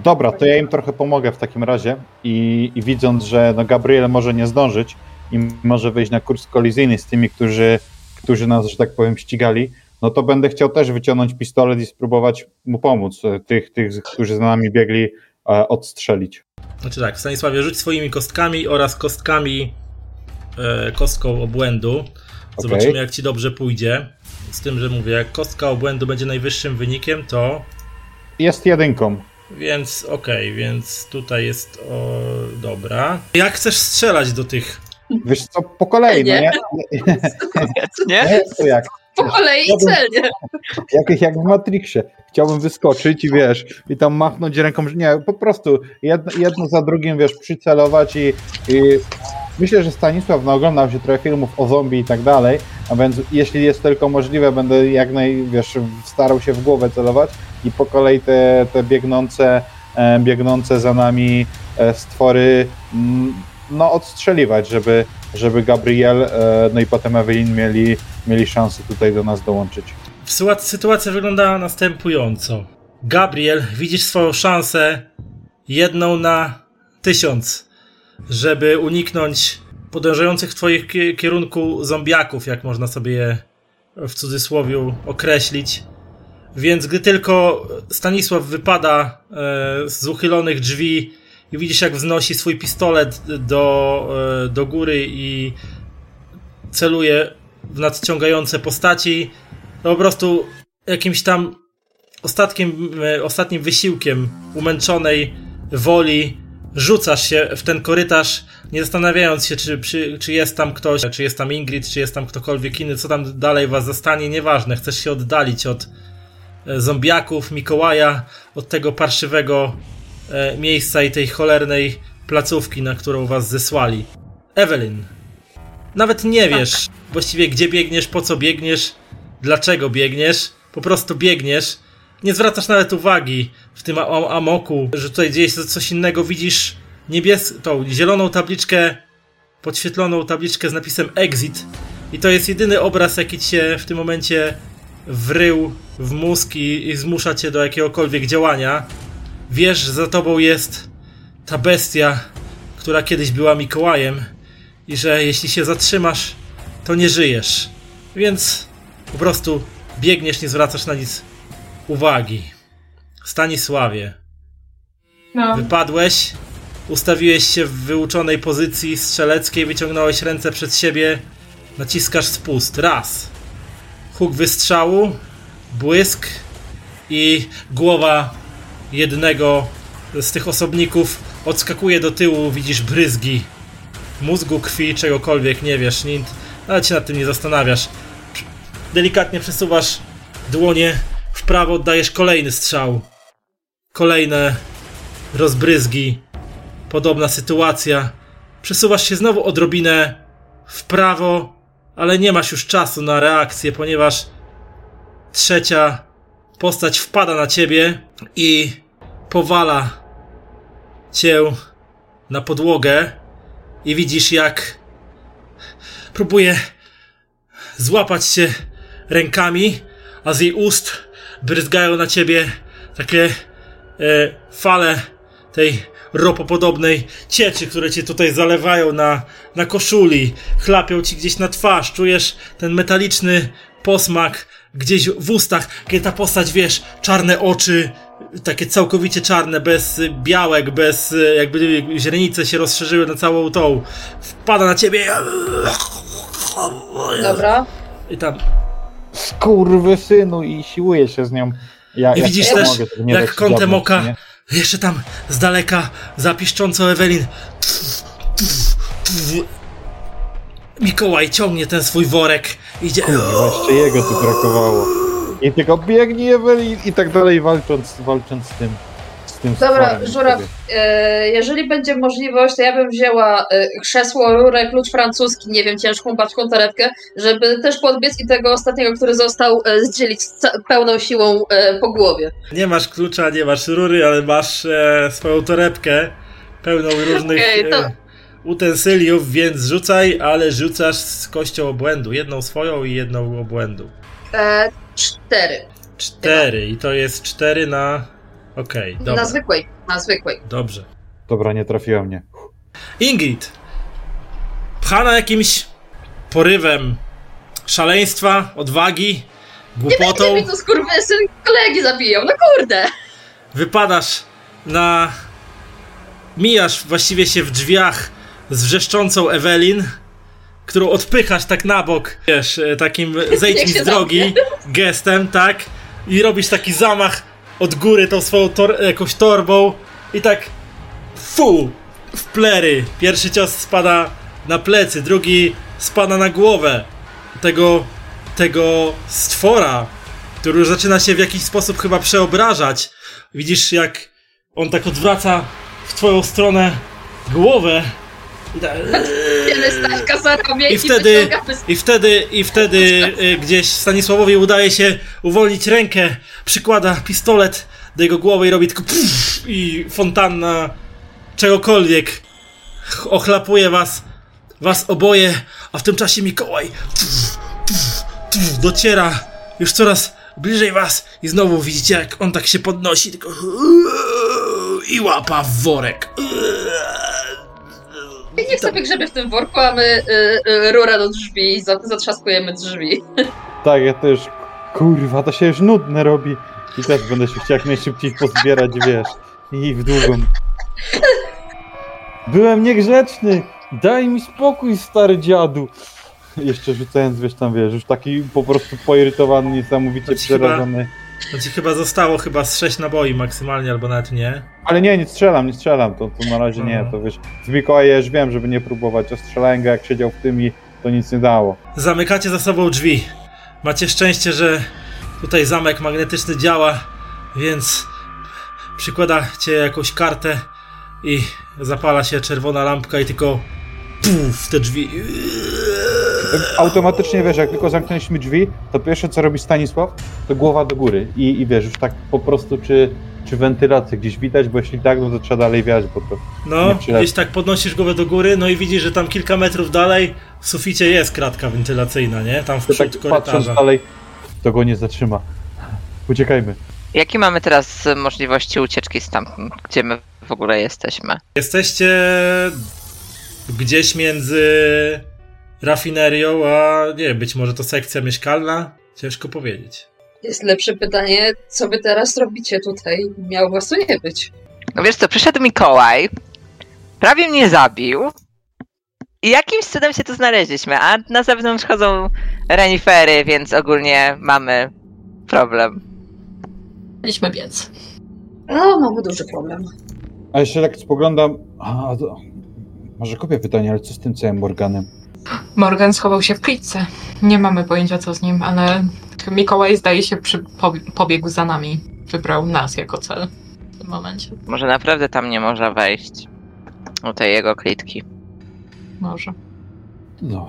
Dobra, to ja im trochę pomogę w takim razie i, i widząc, że no Gabriel może nie zdążyć i może wyjść na kurs kolizyjny z tymi, którzy, którzy nas, że tak powiem, ścigali, no to będę chciał też wyciągnąć pistolet i spróbować mu pomóc, e, tych, tych którzy za nami biegli, e, odstrzelić. Znaczy tak, Stanisławie, rzuć swoimi kostkami oraz kostkami, e, kostką obłędu. Zobaczymy, jak ci dobrze pójdzie. Z tym, że mówię, jak kostka obłędu będzie najwyższym wynikiem, to. Jest jedynką. Więc okej, więc tutaj jest. O, dobra. Jak chcesz strzelać do tych. Wiesz co, po kolei, no Nie. nie? Nie? Nie, to jak? Po kolei i celnie. Jak, jak w Matrixie. Chciałbym wyskoczyć i wiesz, i tam machnąć ręką, że nie, po prostu jedno, jedno za drugim, wiesz, przycelować i, i myślę, że Stanisław no, oglądał się trochę filmów o zombie i tak dalej, a więc jeśli jest tylko możliwe, będę jak naj, wiesz, starał się w głowę celować i po kolei te, te biegnące, e, biegnące za nami e, stwory mm, no odstrzeliwać, żeby, żeby Gabriel, e, no i potem Ewelin mieli, mieli szansę tutaj do nas dołączyć. Sytuacja wygląda następująco. Gabriel, widzisz swoją szansę jedną na tysiąc, żeby uniknąć podążających w twoich ki- kierunku zombiaków, jak można sobie je w cudzysłowie określić. Więc gdy tylko Stanisław wypada e, z uchylonych drzwi i widzisz, jak wznosi swój pistolet do, e, do góry i celuje w nadciągające postaci, to po prostu jakimś tam ostatkiem, e, ostatnim wysiłkiem umęczonej woli rzucasz się w ten korytarz, nie zastanawiając się, czy, czy, czy jest tam ktoś, czy jest tam Ingrid, czy jest tam ktokolwiek inny, co tam dalej was zastanie, nieważne. Chcesz się oddalić od e, zombiaków, Mikołaja, od tego parszywego e, miejsca i tej cholernej placówki, na którą was zesłali. Evelyn, nawet nie wiesz właściwie gdzie biegniesz, po co biegniesz, dlaczego biegniesz, po prostu biegniesz. Nie zwracasz nawet uwagi w tym am- amoku, że tutaj dzieje się coś innego. Widzisz niebies tą zieloną tabliczkę, podświetloną tabliczkę z napisem Exit. I to jest jedyny obraz, jaki ci się w tym momencie wrył w mózg i, i zmusza cię do jakiegokolwiek działania. Wiesz, za tobą jest ta bestia, która kiedyś była Mikołajem i że jeśli się zatrzymasz, to nie żyjesz. Więc po prostu biegniesz, nie zwracasz na nic uwagi. Stanisławie, No. wypadłeś ustawiłeś się w wyuczonej pozycji strzeleckiej, wyciągnąłeś ręce przed siebie, naciskasz spust. Raz. Huk wystrzału, błysk i głowa jednego z tych osobników odskakuje do tyłu, widzisz bryzgi mózgu, krwi, czegokolwiek, nie wiesz, nic, nawet się nad tym nie zastanawiasz. Delikatnie przesuwasz dłonie prawo, oddajesz kolejny strzał. Kolejne rozbryzgi. Podobna sytuacja. Przesuwasz się znowu odrobinę w prawo, ale nie masz już czasu na reakcję, ponieważ trzecia postać wpada na ciebie i powala cię na podłogę i widzisz jak próbuje złapać cię rękami, a z jej ust bryzgają na ciebie takie e, fale tej ropopodobnej cieczy, które cię tutaj zalewają na, na koszuli, chlapią ci gdzieś na twarz, czujesz ten metaliczny posmak gdzieś w ustach, kiedy ta postać, wiesz, czarne oczy, takie całkowicie czarne, bez białek, bez jakby źrenice się rozszerzyły na całą tą, wpada na ciebie Dobra. i tam Skurwysynu i siłuje się z nią. Ja, I widzisz też, mogę, jak kątem oka nie? jeszcze tam z daleka zapiszcząco Ewelin Mikołaj ciągnie ten swój worek idzie Kurwa, jeszcze jego tu brakowało. I tylko biegnij Ewelin i tak dalej walcząc, walcząc z tym. Tym Dobra, Żuraw, e, jeżeli będzie możliwość, to ja bym wzięła e, krzesło, rurę, klucz francuski, nie wiem, ciężką paczką torebkę, żeby też podbiec i tego ostatniego, który został, e, zdzielić pełną siłą e, po głowie. Nie masz klucza, nie masz rury, ale masz e, swoją torebkę pełną różnych Okej, to- e, utensyliów, więc rzucaj, ale rzucasz z kością obłędu. Jedną swoją i jedną obłędu. E, cztery. Cztery i to jest cztery na... Okej, dobra, Na zwykłej, na zwykłej. dobrze. Dobra, nie trafiła mnie. Ingrid, pchana jakimś porywem szaleństwa, odwagi, głupotą, Nie mi tu skurwysyn kolegi zabiją, no kurde! wypadasz na... Mijasz właściwie się w drzwiach z wrzeszczącą Ewelin, którą odpychasz tak na bok, wiesz, e, takim (laughs) zejdź mi z drogi gestem, tak? I robisz taki zamach od góry tą swoją tor jakąś torbą i tak fu, w plery. Pierwszy cios spada na plecy, drugi spada na głowę tego, tego stwora, który już zaczyna się w jakiś sposób chyba przeobrażać. Widzisz, jak on tak odwraca w twoją stronę głowę. I, tak, Staśka I wtedy, i wtedy, i wtedy gdzieś Stanisławowi udaje się uwolnić rękę, przykłada pistolet do jego głowy i robi tylko puf, i fontanna czegokolwiek ch- ochlapuje was, was oboje, a w tym czasie Mikołaj puf, puf, dociera już coraz bliżej was i znowu widzicie jak on tak się podnosi, tylko i łapa w worek. I niech sobie grzebie w tym worku, a my y, y, rurę do drzwi i za- zatrzaskujemy drzwi. (laughs) Tak, ja też. Kurwa, to się już nudne robi. I też będę się chciał jak najszybciej pozbierać, wiesz. I w długą. Byłem niegrzeczny! Daj mi spokój, stary dziadu! Jeszcze rzucając, wiesz tam, wiesz, już taki po prostu poirytowany, niesamowicie ci chyba- przerażony. No ci chyba zostało chyba z 6 naboi maksymalnie, albo nawet nie. Ale nie, nie strzelam, nie strzelam, to, to na razie nie, to wiesz, w Mikołaja już wiem, żeby nie próbować, ostrzelałem go jak siedział w tym i to nic nie dało. Zamykacie za sobą drzwi. Macie szczęście, że tutaj zamek magnetyczny działa, więc przykładacie jakąś kartę i zapala się czerwona lampka i tylko puf, te drzwi. Automatycznie, wiesz, jak tylko zamknęliśmy drzwi, to pierwsze co robi Stanisław, to głowa do góry i, i wiesz, już tak po prostu czy, czy wentylację gdzieś widać, bo jeśli tak, no to trzeba dalej wiać, bo to... No, gdzieś tak podnosisz głowę do góry, no i widzisz, że tam kilka metrów dalej w suficie jest kratka wentylacyjna, nie? Tam w tak przód patrząc korytarza. dalej, to go nie zatrzyma. Uciekajmy. Jakie mamy teraz możliwości ucieczki stamtąd, gdzie my w ogóle jesteśmy? Jesteście gdzieś między rafinerią, a nie wiem, być może to sekcja mieszkalna? Ciężko powiedzieć. Jest lepsze pytanie, co wy teraz robicie tutaj? Miało was tu nie być. No wiesz co, przyszedł Mikołaj prawie mnie zabił. I jakimś cudem się tu znaleźliśmy, a na zewnątrz chodzą renifery, więc ogólnie mamy problem. Mieliśmy biec. No, mamy duży problem. A jeszcze tak spoglądam. A, to... Może kupię pytanie, ale co z tym całym Morganem? Morgan schował się w klitce. Nie mamy pojęcia co z nim, ale Mikołaj zdaje się przy, po, pobiegł za nami. Wybrał nas jako cel w tym momencie. Może naprawdę tam nie można wejść. U tej jego klitki. Może. No,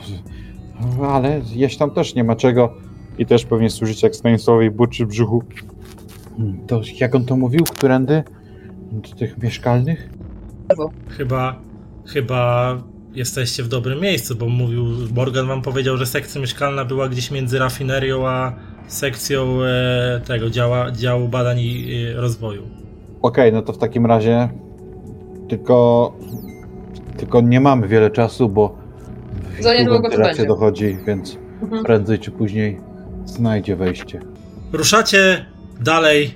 ale jeść tam też nie ma czego. I też pewnie służyć jak Stanisławowi buczy w brzuchu. Hmm, To jak on to mówił? Którędy? Do tych mieszkalnych? Chyba, chyba jesteście w dobrym miejscu, bo mówił, Morgan wam powiedział, że sekcja mieszkalna była gdzieś między rafinerią a sekcją e, tego działa, działu badań i e, rozwoju. Okej, no to w takim razie tylko tylko nie mamy wiele czasu, bo Za niedługo to będzie. dochodzi, więc Mhm. prędzej czy później znajdzie wejście. Ruszacie dalej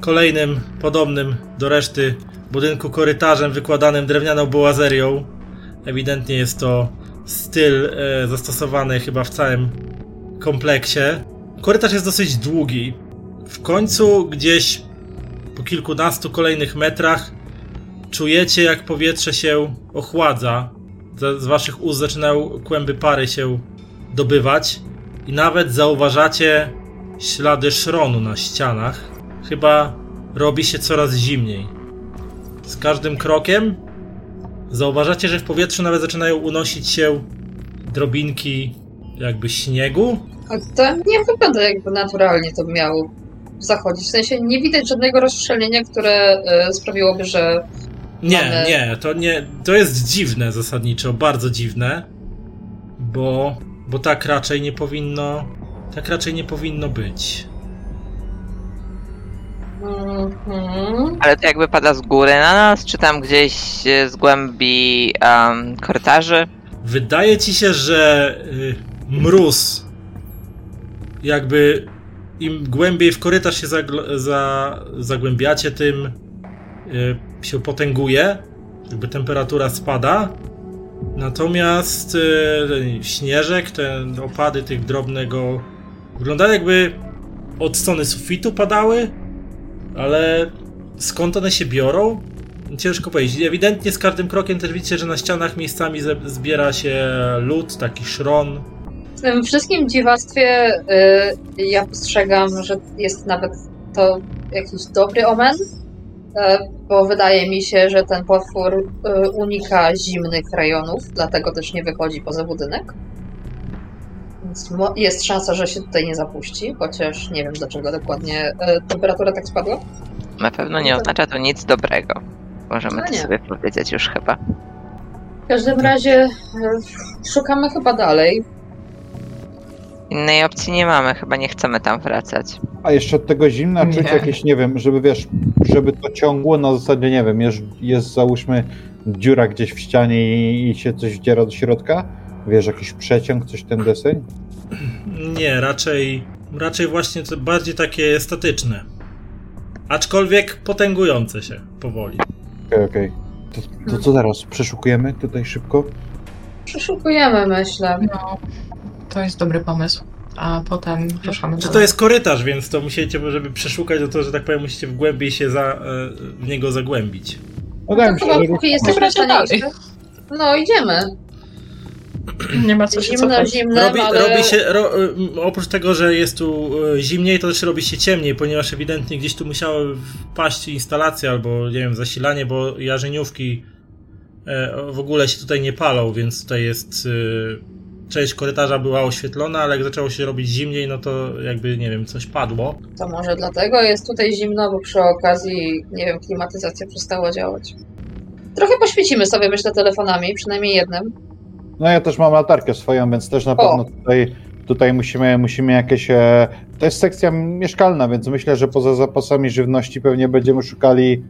kolejnym, podobnym do reszty budynku korytarzem wykładanym drewnianą bołazerią. Ewidentnie jest to styl e, zastosowany chyba w całym kompleksie. Korytarz jest dosyć długi. W końcu gdzieś po kilkunastu kolejnych metrach czujecie jak powietrze się ochładza. Z z waszych ust zaczynają kłęby pary się dobywać i nawet zauważacie ślady szronu na ścianach. Chyba robi się coraz zimniej. Z każdym krokiem zauważacie, że w powietrzu nawet zaczynają unosić się drobinki jakby śniegu. A to nie wygląda jakby naturalnie to miało zachodzić. W sensie nie widać żadnego rozstrzelenia, które e, sprawiłoby, że Nie, Mamy- nie, to nie, to jest dziwne zasadniczo, bardzo dziwne, bo, bo tak raczej nie powinno, tak raczej nie powinno być. Mhm. Ale to jakby pada z góry na nas, czy tam gdzieś e, z głębi em, korytarzy? Wydaje ci się, że y, mróz, jakby im głębiej w korytarz się zagl- za, zagłębiacie, tym y, się potęguje, jakby temperatura spada. Natomiast y, ten śnieżek, te opady tych drobnego wyglądają jakby od strony sufitu padały, ale skąd one się biorą? Ciężko powiedzieć. Ewidentnie z każdym krokiem też widzicie, że na ścianach miejscami zbiera się lód, taki szron. W tym wszystkim dziwactwie y, ja postrzegam, że jest nawet to jakiś dobry omen, y, bo wydaje mi się, że ten potwór y, unika zimnych rejonów, dlatego też nie wychodzi poza budynek. Więc jest szansa, że się tutaj nie zapuści, chociaż nie wiem dlaczego dokładnie y, temperatura tak spadła. Na pewno nie oznacza to nic dobrego. Możemy No to sobie powiedzieć już chyba. W każdym razie y, szukamy chyba dalej. Innej opcji nie mamy, chyba nie chcemy tam wracać. A jeszcze od tego zimna czuć jakieś, nie wiem, żeby wiesz, żeby to ciągło na zasadzie, nie wiem, jest, jest załóżmy dziura gdzieś w ścianie i, i się coś wdziera do środka? Wiesz, jakiś przeciąg, coś ten deseń? Nie, raczej, raczej właśnie to bardziej takie statyczne. Aczkolwiek potęgujące się powoli. Okej, okej. To, to co teraz? Przeszukujemy tutaj szybko? Przeszukujemy, myślę. No, to jest dobry pomysł. A potem ruszamy Czy to jest korytarz, więc to musicie, żeby przeszukać, no to, że tak powiem, musicie w głębiej się za, e, w niego zagłębić. Wydaje mi się, Chyba póki jesteśmy w stanie. No, idziemy. Nie ma co się Zimno, cofać. zimno, Robi, ale... robi się, ro, y, oprócz tego, że jest tu y, zimniej, to też robi się ciemniej, ponieważ ewidentnie gdzieś tu musiały wpaść instalacje albo, nie wiem, zasilanie, bo jarzeniówki e, w ogóle się tutaj nie palą, więc tutaj jest... y, Część korytarza była oświetlona, ale jak zaczęło się robić zimniej, no to jakby, nie wiem, coś padło. To może dlatego jest tutaj zimno, bo przy okazji, nie wiem, klimatyzacja przestała działać. Trochę poświecimy sobie, myślę, telefonami, przynajmniej jednym. No ja też mam latarkę swoją, więc też na O. pewno tutaj, tutaj musimy, musimy jakieś... E, to jest sekcja mieszkalna, więc myślę, że poza zapasami żywności pewnie będziemy szukali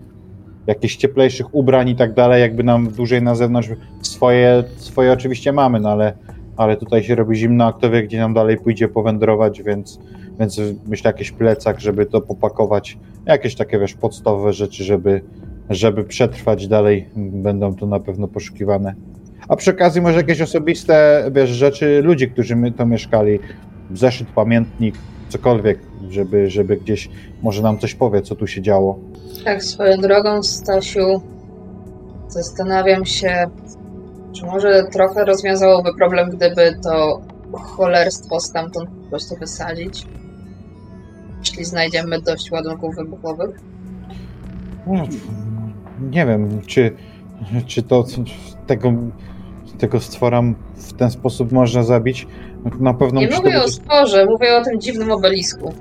jakichś cieplejszych ubrań i tak dalej, jakby nam dłużej na zewnątrz swoje, swoje oczywiście mamy, no ale, ale tutaj się robi zimno, a kto wie, gdzie nam dalej pójdzie powędrować, więc, więc myślę jakiś plecak, żeby to popakować, jakieś takie, wiesz, podstawowe rzeczy, żeby, żeby przetrwać dalej, będą to na pewno poszukiwane. A przy okazji może jakieś osobiste, wiesz, rzeczy ludzi, którzy my to mieszkali, zeszyt, pamiętnik, cokolwiek, żeby, żeby gdzieś może nam coś powie, co tu się działo. Tak, swoją drogą, Stasiu, zastanawiam się, czy może trochę rozwiązałoby problem, gdyby to cholerstwo stamtąd po prostu wysadzić? Jeśli znajdziemy dość ładunków wybuchowych? No, nie wiem, czy, czy to tego, tego stwora w ten sposób można zabić. Na pewno Nie mówię o stworze, mówię o tym dziwnym obelisku.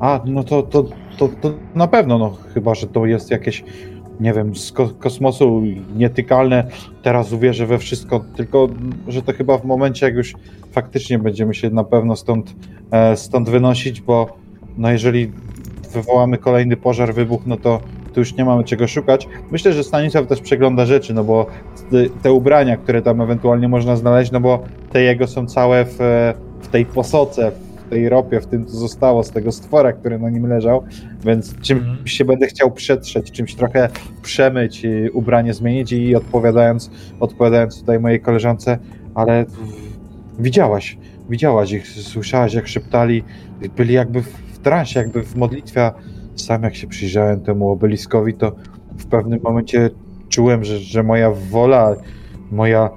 A, no to, to, to, to na pewno, no chyba, że to jest jakieś, nie wiem, z ko- kosmosu nietykalne. Teraz uwierzę we wszystko, tylko że to chyba w momencie, jak już faktycznie będziemy się na pewno stąd, e, stąd wynosić, bo no jeżeli wywołamy kolejny pożar, wybuch, no to tu już nie mamy czego szukać. Myślę, że Stanisław też przegląda rzeczy, no bo te- ubrania, które tam ewentualnie można znaleźć, no bo te jego są całe w, w tej posoce, w tej ropie, w tym, co zostało z tego stwora, który na nim leżał, więc czymś Mhm. się będę chciał przetrzeć, czymś trochę przemyć, ubranie zmienić i odpowiadając, odpowiadając tutaj mojej koleżance, ale widziałaś, widziałaś ich, słyszałaś jak szeptali, byli jakby w transie, jakby w modlitwie, sam jak się przyjrzałem temu obeliskowi, to w pewnym momencie czułem, że, że moja wola, moja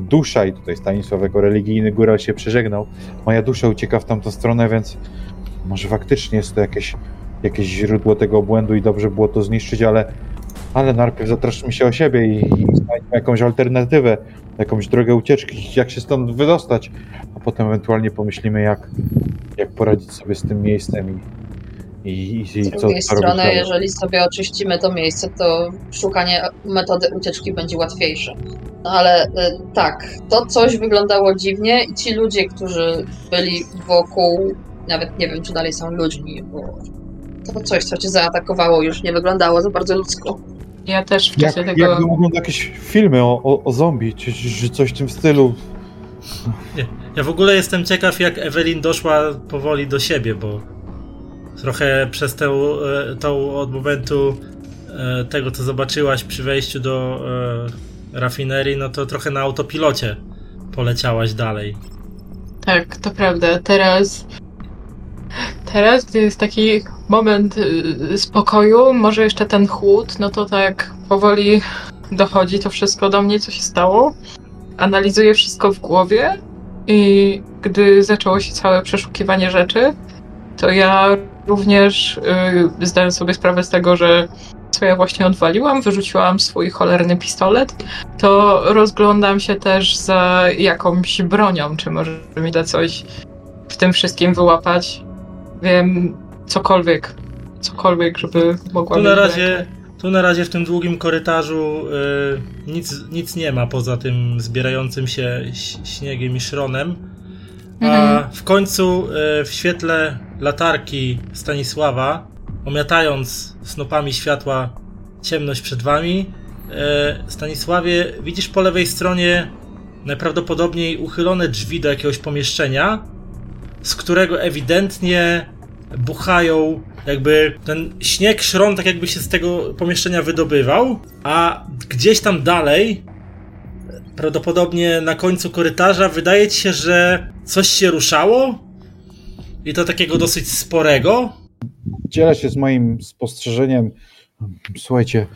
dusza, i tutaj Stanisław jako religijny góral się przeżegnał, moja dusza ucieka w tamtą stronę, więc może faktycznie jest to jakieś, jakieś źródło tego błędu i dobrze było to zniszczyć, ale, ale najpierw zatroszczmy się o siebie i, i znajdźmy jakąś alternatywę, jakąś drogę ucieczki, jak się stąd wydostać, a potem ewentualnie pomyślimy, jak, jak poradzić sobie z tym miejscem i, i, i, Z drugiej co strony, jeżeli sobie oczyścimy to miejsce, to szukanie metody ucieczki będzie łatwiejsze. No ale y, tak, to coś wyglądało dziwnie i ci ludzie, którzy byli wokół, nawet nie wiem, czy dalej są ludźmi, bo to coś, co cię zaatakowało, już nie wyglądało za bardzo ludzko. Ja też w Jak, czasie tego... jakby oglądał jakieś filmy o, o, o zombie, czy, czy coś w tym stylu. Ja w ogóle jestem ciekaw, jak Ewelin doszła powoli do siebie, bo trochę przez tę, e, tą od momentu e, tego, co zobaczyłaś przy wejściu do e, rafinerii, no to trochę na autopilocie poleciałaś dalej. Tak, to prawda. Teraz. Teraz, gdy jest taki moment spokoju, może jeszcze ten chłód, no to tak powoli dochodzi to wszystko do mnie, co się stało. Analizuję wszystko w głowie i gdy zaczęło się całe przeszukiwanie rzeczy, to ja również y, zdałem sobie sprawę z tego, że co ja właśnie odwaliłam, wyrzuciłam swój cholerny pistolet, to rozglądam się też za jakąś bronią, czy może mi da coś w tym wszystkim wyłapać. Wiem, cokolwiek, cokolwiek, żeby mogła Tu na razie, tu na razie w tym długim korytarzu y, nic, nic nie ma poza tym zbierającym się śniegiem i szronem. A Mhm. w końcu y, w świetle latarki Stanisława, omiatając snopami światła ciemność przed wami, y, Stanisławie, widzisz po lewej stronie najprawdopodobniej uchylone drzwi do jakiegoś pomieszczenia, z którego ewidentnie buchają jakby ten śnieg, szron tak jakby się z tego pomieszczenia wydobywał, a gdzieś tam dalej, prawdopodobnie na końcu korytarza, wydaje ci się, że coś się ruszało i to takiego dosyć sporego. Dzielę się z moim spostrzeżeniem. Słuchajcie,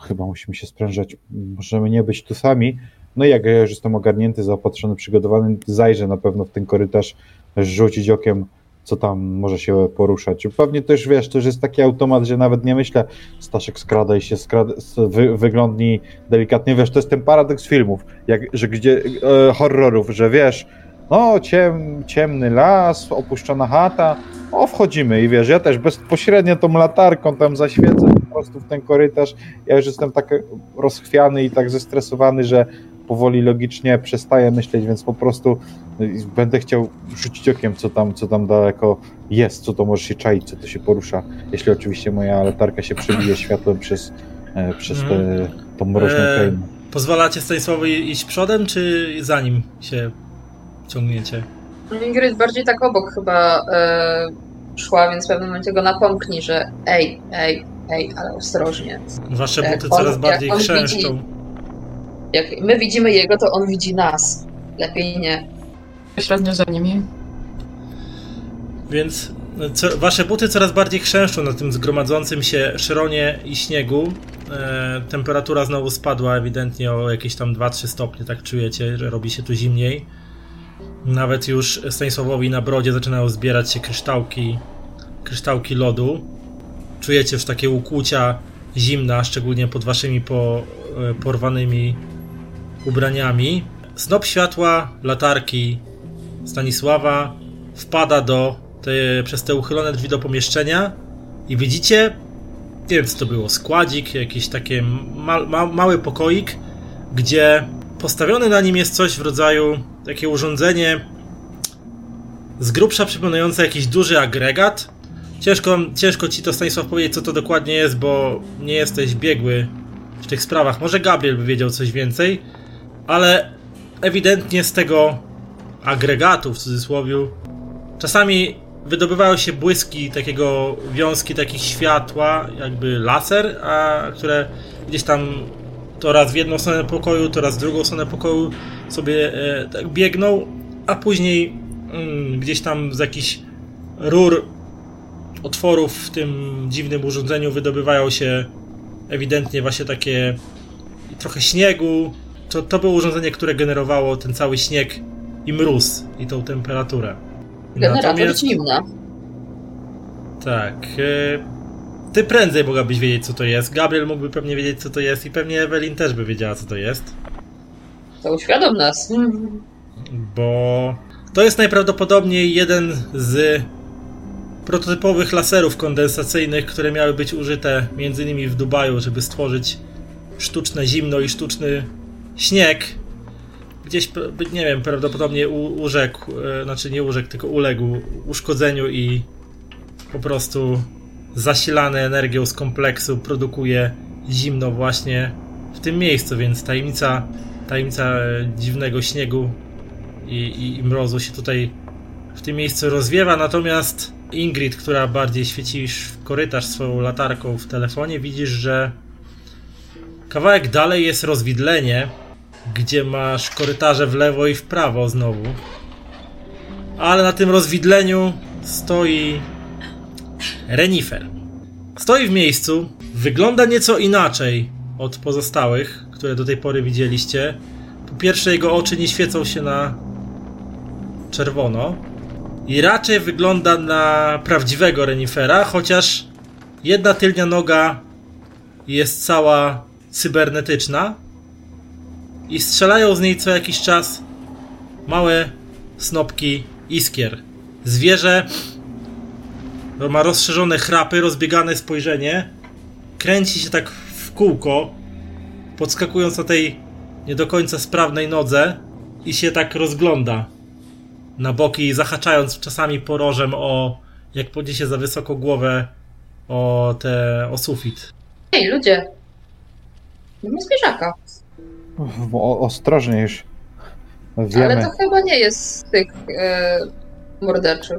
chyba musimy się sprężać. Możemy nie być tu sami. No i jak ja już jestem ogarnięty, zaopatrzony, przygotowany, zajrzę na pewno w ten korytarz, rzucić okiem, co tam może się poruszać. Pewnie też wiesz, to już jest taki automat, że nawet nie myślę, Staszek skrada i się skrada, wy, wyglądnij delikatnie. Wiesz, to jest ten paradoks filmów, jak, że gdzie e, horrorów, że wiesz, no ciem, ciemny las, opuszczona chata, o, wchodzimy i wiesz, ja też bezpośrednio tą latarką tam zaświecę po prostu w ten korytarz. Ja już jestem tak rozchwiany i tak zestresowany, że powoli logicznie przestaję myśleć, więc po prostu y, będę chciał rzucić okiem, co tam, co tam daleko jest, co to może się czaić, co to się porusza, jeśli oczywiście moja latarka się przebije światłem przez, e, przez tę tą mroczną Eee, krainę. Pozwalacie Stanisławowi iść przodem, czy za nim się ciągniecie? Ingrid bardziej tak obok chyba e, szła, więc w pewnym momencie go napomknij, że ej, ej, Ej, ale ostrożnie. Wasze buty on- coraz bardziej chrzęszczą. Jak my widzimy jego, to on widzi nas. Lepiej nie. Średnio za nimi. Więc co, wasze buty coraz bardziej chrzęszczą na tym zgromadzącym się szronie i śniegu. E, temperatura znowu spadła ewidentnie o jakieś tam 2-3 stopnie, tak czujecie, że robi się tu zimniej. Nawet już Stanisławowi na brodzie zaczynają zbierać się kryształki, kryształki lodu. Czujecie już takie ukłucia zimna, szczególnie pod waszymi po, e, porwanymi ubraniami. Snop światła, latarki Stanisława wpada do te, przez te uchylone drzwi do pomieszczenia i widzicie, nie wiem co to było, składzik, jakiś takie ma, ma, mały pokoik, gdzie postawione na nim jest coś w rodzaju takie urządzenie z grubsza przypominające jakiś duży agregat. Ciężko, ciężko ci to Stanisław powiedzieć, co to dokładnie jest, bo nie jesteś biegły w tych sprawach. Może Gabriel by wiedział coś więcej, ale ewidentnie z tego agregatu w cudzysłowie czasami wydobywają się błyski takiego wiązki takich światła, jakby laser, a które gdzieś tam to raz w jedną stronę pokoju, to raz w drugą stronę pokoju sobie e, tak biegną, a później mm, gdzieś tam z jakichś rur otworów w tym dziwnym urządzeniu wydobywają się ewidentnie właśnie takie trochę śniegu. To, to było urządzenie, które generowało ten cały śnieg i mróz i tą temperaturę. Generator zimna. Tak. e, Ty prędzej mogłabyś wiedzieć, co to jest. Gabriel mógłby pewnie wiedzieć, co to jest, i pewnie Ewelin też by wiedziała, co to jest. To uświadom nas. Bo to jest najprawdopodobniej jeden z prototypowych laserów kondensacyjnych, które miały być użyte m.in. w Dubaju, żeby stworzyć sztuczne zimno i sztuczny śnieg. Gdzieś, nie wiem, prawdopodobnie u- urzekł, e, znaczy nie urzekł, tylko uległ uszkodzeniu i po prostu zasilany energią z kompleksu produkuje zimno właśnie w tym miejscu, więc tajemnica, tajemnica e, dziwnego śniegu i, i, i mrozu się tutaj w tym miejscu rozwiewa, natomiast Ingrid, która bardziej świecisz w korytarz swoją latarką w telefonie, widzisz, że kawałek dalej jest rozwidlenie, gdzie masz korytarze w lewo i w prawo znowu. Ale na tym rozwidleniu stoi Renifer. Stoi w miejscu, wygląda nieco inaczej od pozostałych, które do tej pory widzieliście. Po pierwsze, jego oczy nie świecą się na czerwono i raczej wygląda na prawdziwego renifera, chociaż jedna tylnia noga jest cała cybernetyczna i strzelają z niej co jakiś czas małe snopki iskier. Zwierzę ma rozszerzone chrapy, rozbiegane spojrzenie, kręci się tak w kółko, podskakując na tej nie do końca sprawnej nodze i się tak rozgląda na boki, zahaczając czasami porożem o, jak podniesie za wysoko głowę, o te, o sufit. Ej, ludzie. Mamy zwierzaka. O, ostrożnie już. Ale Wiemy. to chyba nie jest z tych e, morderczych.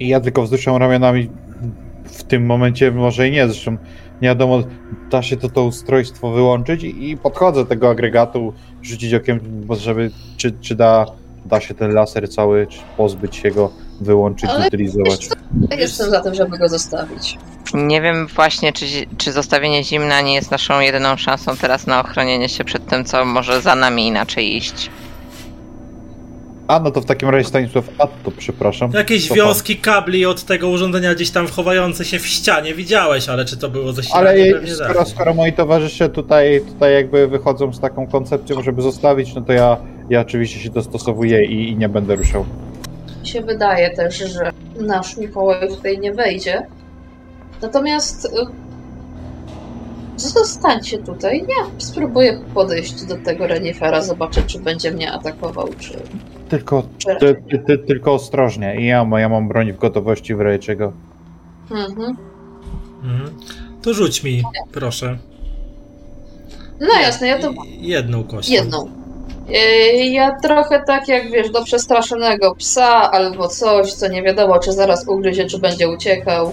I ja tylko wzruszam ramionami. W tym momencie może i nie, zresztą nie wiadomo, da się to, to ustrojstwo wyłączyć i i podchodzę do tego agregatu, rzucić okiem, bo żeby, czy, czy da, da się ten laser cały, czy pozbyć się go, wyłączyć, Ale utylizować. Ja jestem za tym, żeby go zostawić. Nie wiem właśnie, czy, czy zostawienie zimna nie jest naszą jedyną szansą teraz na ochronienie się przed tym, co może za nami inaczej iść. A, no to w takim razie Stanisław, a to przepraszam. Jakieś wiązki kabli od tego urządzenia gdzieś tam chowające się w ścianie widziałeś, ale czy to było zasilanie? Ale skoro, skoro moi towarzysze tutaj, tutaj jakby wychodzą z taką koncepcją, żeby zostawić, no to ja, ja oczywiście się dostosowuję i, i nie będę ruszał. Mi się wydaje też, że nasz Mikołaj tutaj nie wejdzie. Natomiast y, zostańcie tutaj. Ja spróbuję podejść do tego renifera, zobaczę, czy będzie mnie atakował, czy... Tylko, ty, ty, ty, tylko ostrożnie. I ja, ja mam broń w gotowości w razie czego. Mhm. Mhm. To rzuć mi, proszę. No jasne, ja to Jedną kość. jedną. Y, Ja trochę tak jak wiesz, do przestraszonego psa albo coś, co nie wiadomo, czy zaraz ugryzie, czy będzie uciekał.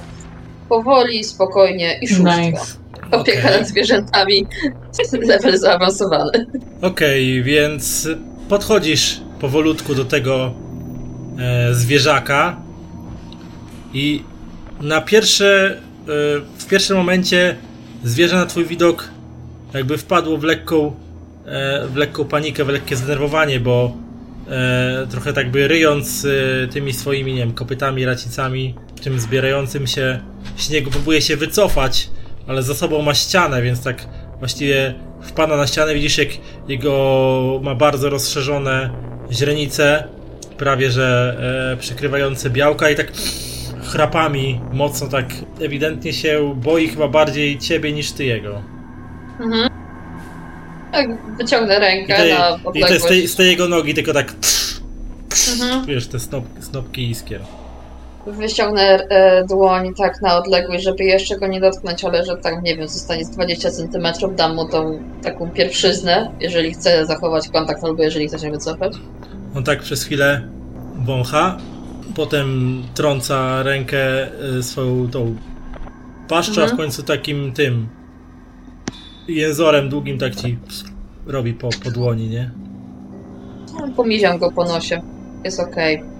powoli, spokojnie i szóstka. Nice. Opieka Okej. nad zwierzętami, (laughs) level zaawansowany. Okej, więc podchodzisz powolutku do tego e, zwierzaka. I na pierwsze, e, w pierwszym momencie zwierzę na twój widok jakby wpadło w lekką, e, w lekką panikę, w lekkie zdenerwowanie, bo e, trochę tak by ryjąc e, tymi swoimi, nie wiem, kopytami, racicami, tym zbierającym się śniegu, próbuje się wycofać, ale za sobą ma ścianę, więc tak właściwie wpada na ścianę, widzisz jak jego ma bardzo rozszerzone źrenice, prawie że e, przykrywające białka i tak chrapami mocno tak ewidentnie się boi chyba bardziej ciebie niż ty jego. Mhm. Tak, wyciągnę I, rękę te, na i to odległość. z tej, z tej jego nogi tylko tak Mhm. wiesz, te snop, snopki iskier. Wyciągnę e, dłoń tak na odległość, żeby jeszcze go nie dotknąć, ale że tak, nie wiem, zostanie z 20 cm, dam mu tą taką pierwszyznę, jeżeli chce zachować kontakt albo jeżeli chce się wycofać. On tak przez chwilę wącha, potem trąca rękę y, swoją tą paszczą, a w Mhm. końcu takim tym jęzorem długim tak ci robi po, po dłoni, nie? Pomiziam go po nosie. Jest okej.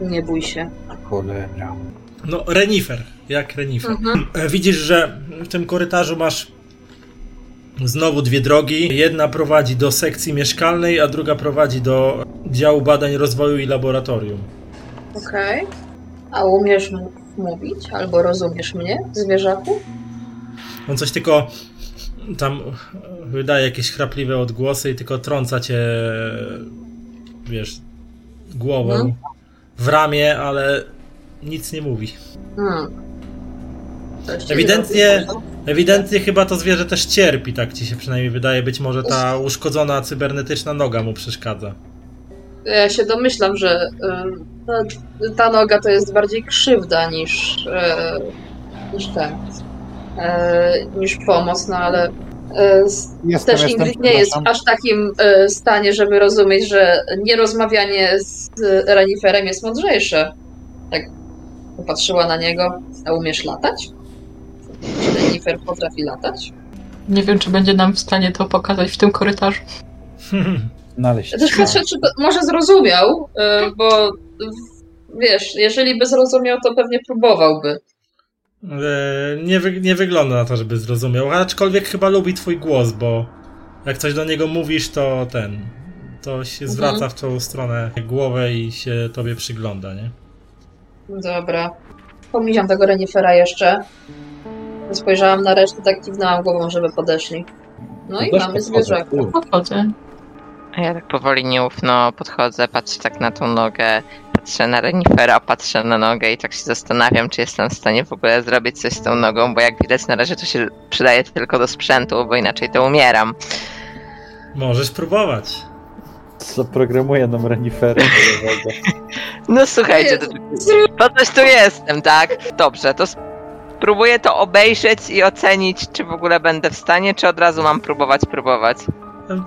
Nie bój się. Cholera. No, renifer, jak renifer. Mhm. E, Widzisz, że w tym korytarzu masz znowu dwie drogi. Jedna prowadzi do sekcji mieszkalnej, a druga prowadzi do działu badań rozwoju i laboratorium. Okej. A umiesz mówić? Albo rozumiesz mnie, zwierzaku? On coś tylko tam wydaje jakieś chrapliwe odgłosy i tylko trąca cię, wiesz, głową Mhm. W ramię, ale nic nie mówi. Hmm. Ewidentnie-? Ewidentnie chyba to zwierzę też cierpi, tak ci się przynajmniej wydaje. Być może ta uszkodzona cybernetyczna noga mu przeszkadza. Ja się domyślam, że ym, no, ta noga to jest bardziej krzywda niż, e, niż ten, e, niż pomoc, no ale Jestem, też jestem, Ingrid nie jest przepraszam. aż w takim e, stanie, żeby rozumieć, że nierozmawianie z reniferem jest mądrzejsze. Tak popatrzyła na niego, a umiesz latać? Czy renifer potrafi latać? Nie wiem, czy będzie nam w stanie to pokazać w tym korytarzu. (laughs) Znaleźć. Ja też patrzę, czy to może zrozumiał, e, bo w- wiesz, jeżeli by zrozumiał, to pewnie próbowałby. E, Nie, wy, nie wygląda na to, żeby zrozumiał, aczkolwiek chyba lubi twój głos, bo jak coś do niego mówisz, to ten. To się Mhm. zwraca w tą stronę głowę i się tobie przygląda, nie? Dobra. Pomiziam tego renifera jeszcze. Spojrzałam na resztę, tak kiwnęłam głową, żeby podeszli. No i mamy zwierzaka. Podchodzę. A ja tak powoli nieufno podchodzę, patrzę tak na tą nogę, patrzę na renifera, patrzę na nogę i tak się zastanawiam, czy jestem w stanie w ogóle zrobić coś z tą nogą, bo jak widać na razie to się przydaje tylko do sprzętu, bo inaczej to umieram. Możesz próbować. Zaprogramuję nam renifery. (laughs) No słuchajcie, to, to coś tu jestem, tak? Dobrze, to spróbuję to obejrzeć i ocenić, czy w ogóle będę w stanie, czy od razu mam próbować, próbować.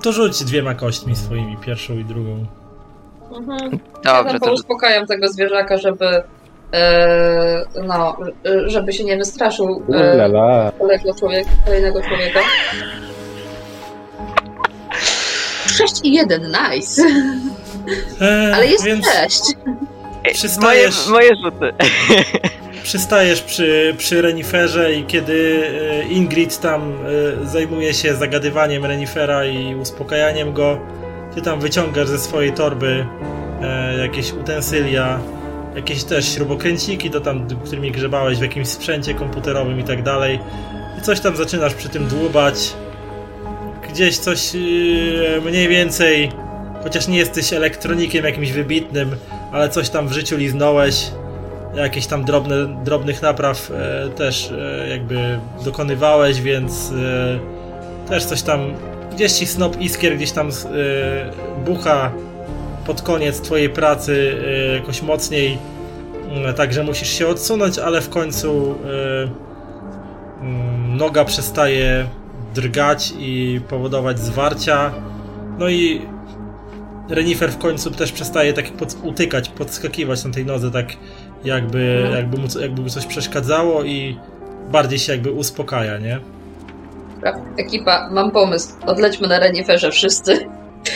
To rzuć dwiema kośćmi swoimi, pierwszą i drugą. Mhm. Ja Dobrze, tam to pouspokajam tego zwierzaka, żeby e, no, żeby się nie wystraszył e, kolejnego człowieka. Kolejnego człowieka. 6 i 1, nice. E, Ale jest więc 6. moje, przystajesz- moje rzuty. przystajesz przy, przy reniferze i kiedy e, Ingrid tam e, zajmuje się zagadywaniem renifera i uspokajaniem go, ty tam wyciągasz ze swojej torby e, jakieś utensylia, jakieś też śrubokręciki, to tam, którymi grzebałeś w jakimś sprzęcie komputerowym i tak dalej. I coś tam zaczynasz przy tym dłubać. Gdzieś coś e, mniej więcej, chociaż nie jesteś elektronikiem jakimś wybitnym, ale coś tam w życiu liznąłeś jakieś tam drobne, drobnych napraw e, też e, jakby dokonywałeś, więc e, też coś tam, gdzieś ci snop iskier gdzieś tam e, bucha pod koniec twojej pracy e, jakoś mocniej, e, także musisz się odsunąć, ale w końcu e, mm, noga przestaje drgać i powodować zwarcia, no i Renifer w końcu też przestaje tak pod, utykać, podskakiwać na tej nodze, tak jakby, jakby, mu, jakby mu coś przeszkadzało i bardziej się jakby uspokaja, nie? Dobra, Ekipa, mam pomysł. Odlećmy na reniferze wszyscy.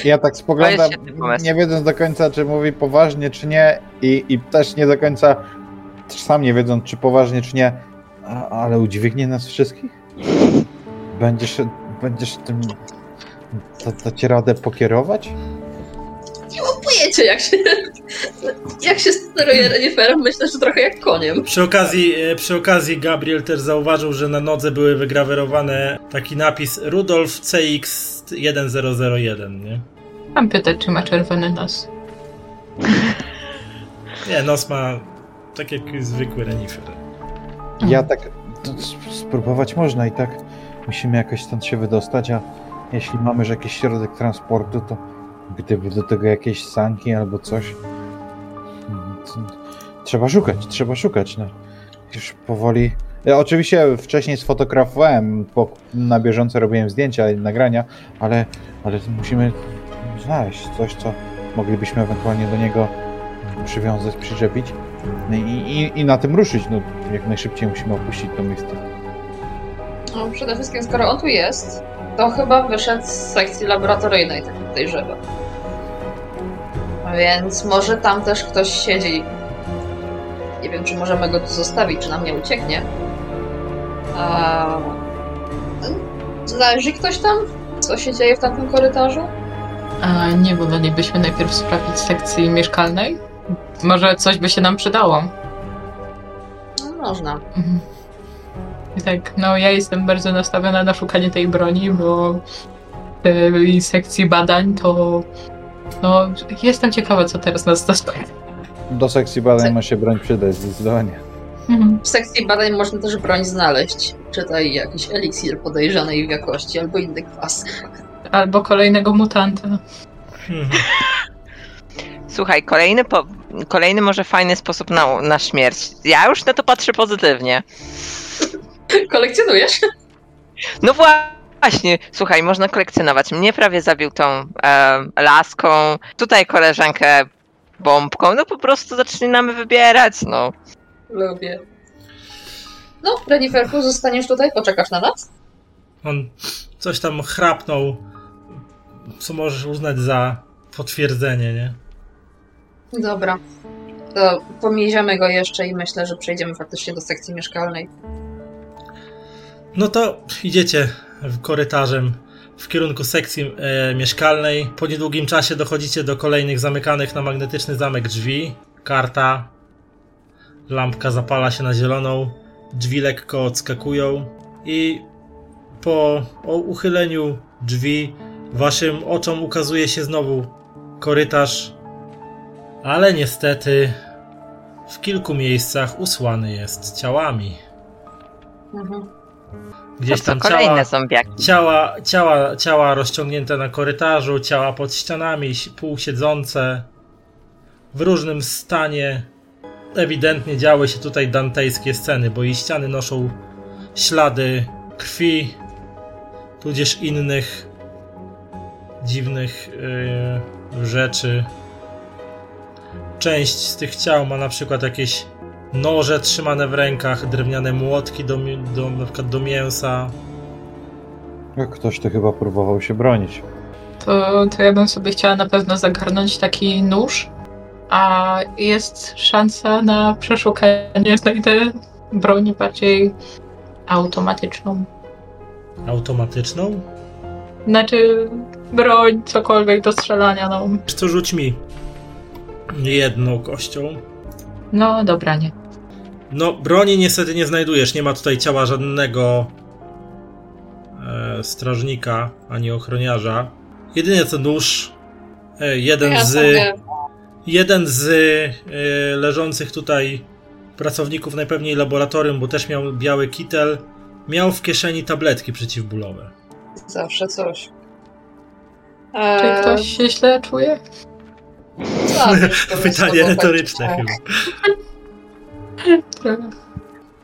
Ja tak spoglądam, nie wiedząc do końca, czy mówi poważnie, czy nie, i, i też nie do końca, też sam nie wiedząc, czy poważnie, czy nie, a, ale udźwignie nas wszystkich? Będziesz, będziesz tym, da, da ci radę pokierować? Pojęcia, jak się, jak się steruje reniferem. Myślę, że trochę jak koniem. Przy okazji, e, przy okazji Gabriel też zauważył, że na nodze były wygrawerowane taki napis Rudolf CX1001, nie? Mam pytać, czy ma czerwony nos. (laughs) Nie, nos ma tak jak zwykły renifer. Ja tak, spróbować można i tak musimy jakoś stąd się wydostać, a jeśli mamy już jakiś środek transportu, to gdyby do tego jakieś sanki albo coś, trzeba szukać, trzeba szukać, no. Już powoli... Ja oczywiście wcześniej sfotografowałem, po, na bieżąco robiłem zdjęcia i nagrania, ale, ale musimy znaleźć coś, co moglibyśmy ewentualnie do niego przywiązać, przyczepić i, i, i na tym ruszyć. No, jak najszybciej musimy opuścić to miejsce. No, przede wszystkim, skoro on tu jest, to chyba wyszedł z sekcji laboratoryjnej, tak podejrzewam. Więc może tam też ktoś siedzi. Nie wiem, czy możemy go tu zostawić, czy nam nie ucieknie. A... Zależy ktoś tam? Co się dzieje w tamtym korytarzu? A nie wolelibyśmy najpierw sprawdzić sekcji mieszkalnej? Może coś by się nam przydało. No, można. Mhm. I tak, no ja jestem bardzo nastawiona na szukanie tej broni, bo w tej sekcji badań to no jestem ciekawa, co teraz nas spotka. Do sekcji badań ma się broń przydać, zdecydowanie. Mhm. W sekcji badań można też broń znaleźć. Czytaj jakiś eliksir podejrzanej jakości albo inny kwas. Albo kolejnego mutanta. Mhm. Słuchaj, kolejny, po, kolejny może fajny sposób na, na śmierć. Ja już na to patrzę pozytywnie. Kolekcjonujesz? No właśnie, słuchaj, można kolekcjonować. Mnie prawie zabił tą e, laską, tutaj koleżankę bombką. No po prostu zaczynamy wybierać, no. Lubię. No, Reniferku, zostaniesz tutaj? Poczekasz na nas? On coś tam chrapnął, co możesz uznać za potwierdzenie, nie? Dobra. To pomieziamy go jeszcze i myślę, że przejdziemy faktycznie do sekcji mieszkalnej. No to idziecie korytarzem w kierunku sekcji e, mieszkalnej. Po niedługim czasie dochodzicie do kolejnych zamykanych na magnetyczny zamek drzwi. Karta. Lampka zapala się na zieloną. Drzwi lekko odskakują. I po uchyleniu drzwi waszym oczom ukazuje się znowu korytarz. Ale niestety w kilku miejscach usłany jest ciałami. Mhm. Gdzieś tam kolejne ciała, ciała, ciała, ciała rozciągnięte na korytarzu, ciała pod ścianami, si- półsiedzące, w różnym stanie. Ewidentnie działy się tutaj dantejskie sceny, bo i ściany noszą ślady krwi, tudzież innych dziwnych yy, rzeczy. Część z tych ciał ma na przykład jakieś noże trzymane w rękach, drewniane młotki do, do, na przykład do mięsa. Jak ktoś to chyba próbował się bronić. To, to ja bym sobie chciała na pewno zagarnąć taki nóż, a jest szansa na przeszukanie. Znajdę broń bardziej automatyczną. Automatyczną? Znaczy broń, cokolwiek do strzelania, no. Wiesz co, rzuć mi jedną kością. No dobra, nie. No, broni niestety nie znajdujesz. Nie ma tutaj ciała żadnego e, strażnika ani ochroniarza. Jedynie to nóż. E, jeden Ja z. sobie Jeden z e, leżących tutaj pracowników najpewniej laboratorium, bo też miał biały kitel, miał w kieszeni tabletki przeciwbólowe. zawsze coś. Czy Eee, ktoś się źle czuje? tak, (laughs) Pytanie retoryczne tak. chyba. (laughs)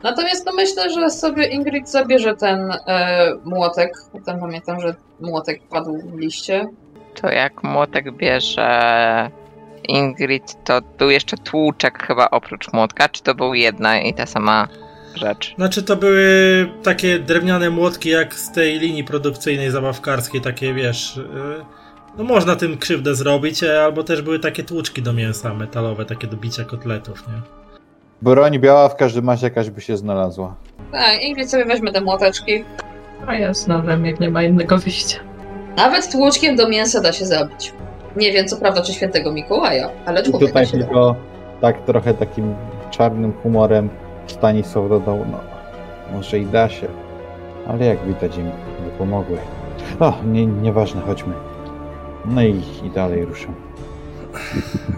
Natomiast no myślę, że sobie Ingrid zabierze ten e, młotek. Potem pamiętam, że młotek padł w liście. To jak młotek bierze Ingrid, to był jeszcze tłuczek chyba oprócz młotka, czy to był jedna i ta sama rzecz. Znaczy to były takie drewniane młotki jak z tej linii produkcyjnej zabawkarskiej, takie wiesz... y, No można tym krzywdę zrobić, e, albo też były takie tłuczki do mięsa metalowe, takie do bicia kotletów, nie? Broń biała w każdym razie jakaś by się znalazła. Tak, Ingrid sobie weźmie te młoteczki. A ja z nowym, jak nie ma innego wyjścia. Nawet tłuczkiem do mięsa da się zabić. Nie wiem co prawda czy świętego Mikołaja, ale I człowieka tutaj się da. tylko tak trochę takim czarnym humorem Stanisław dodał, no może i da się, ale jak widać im nie pomogły. O, nie, nieważne, chodźmy. No i, i dalej ruszam.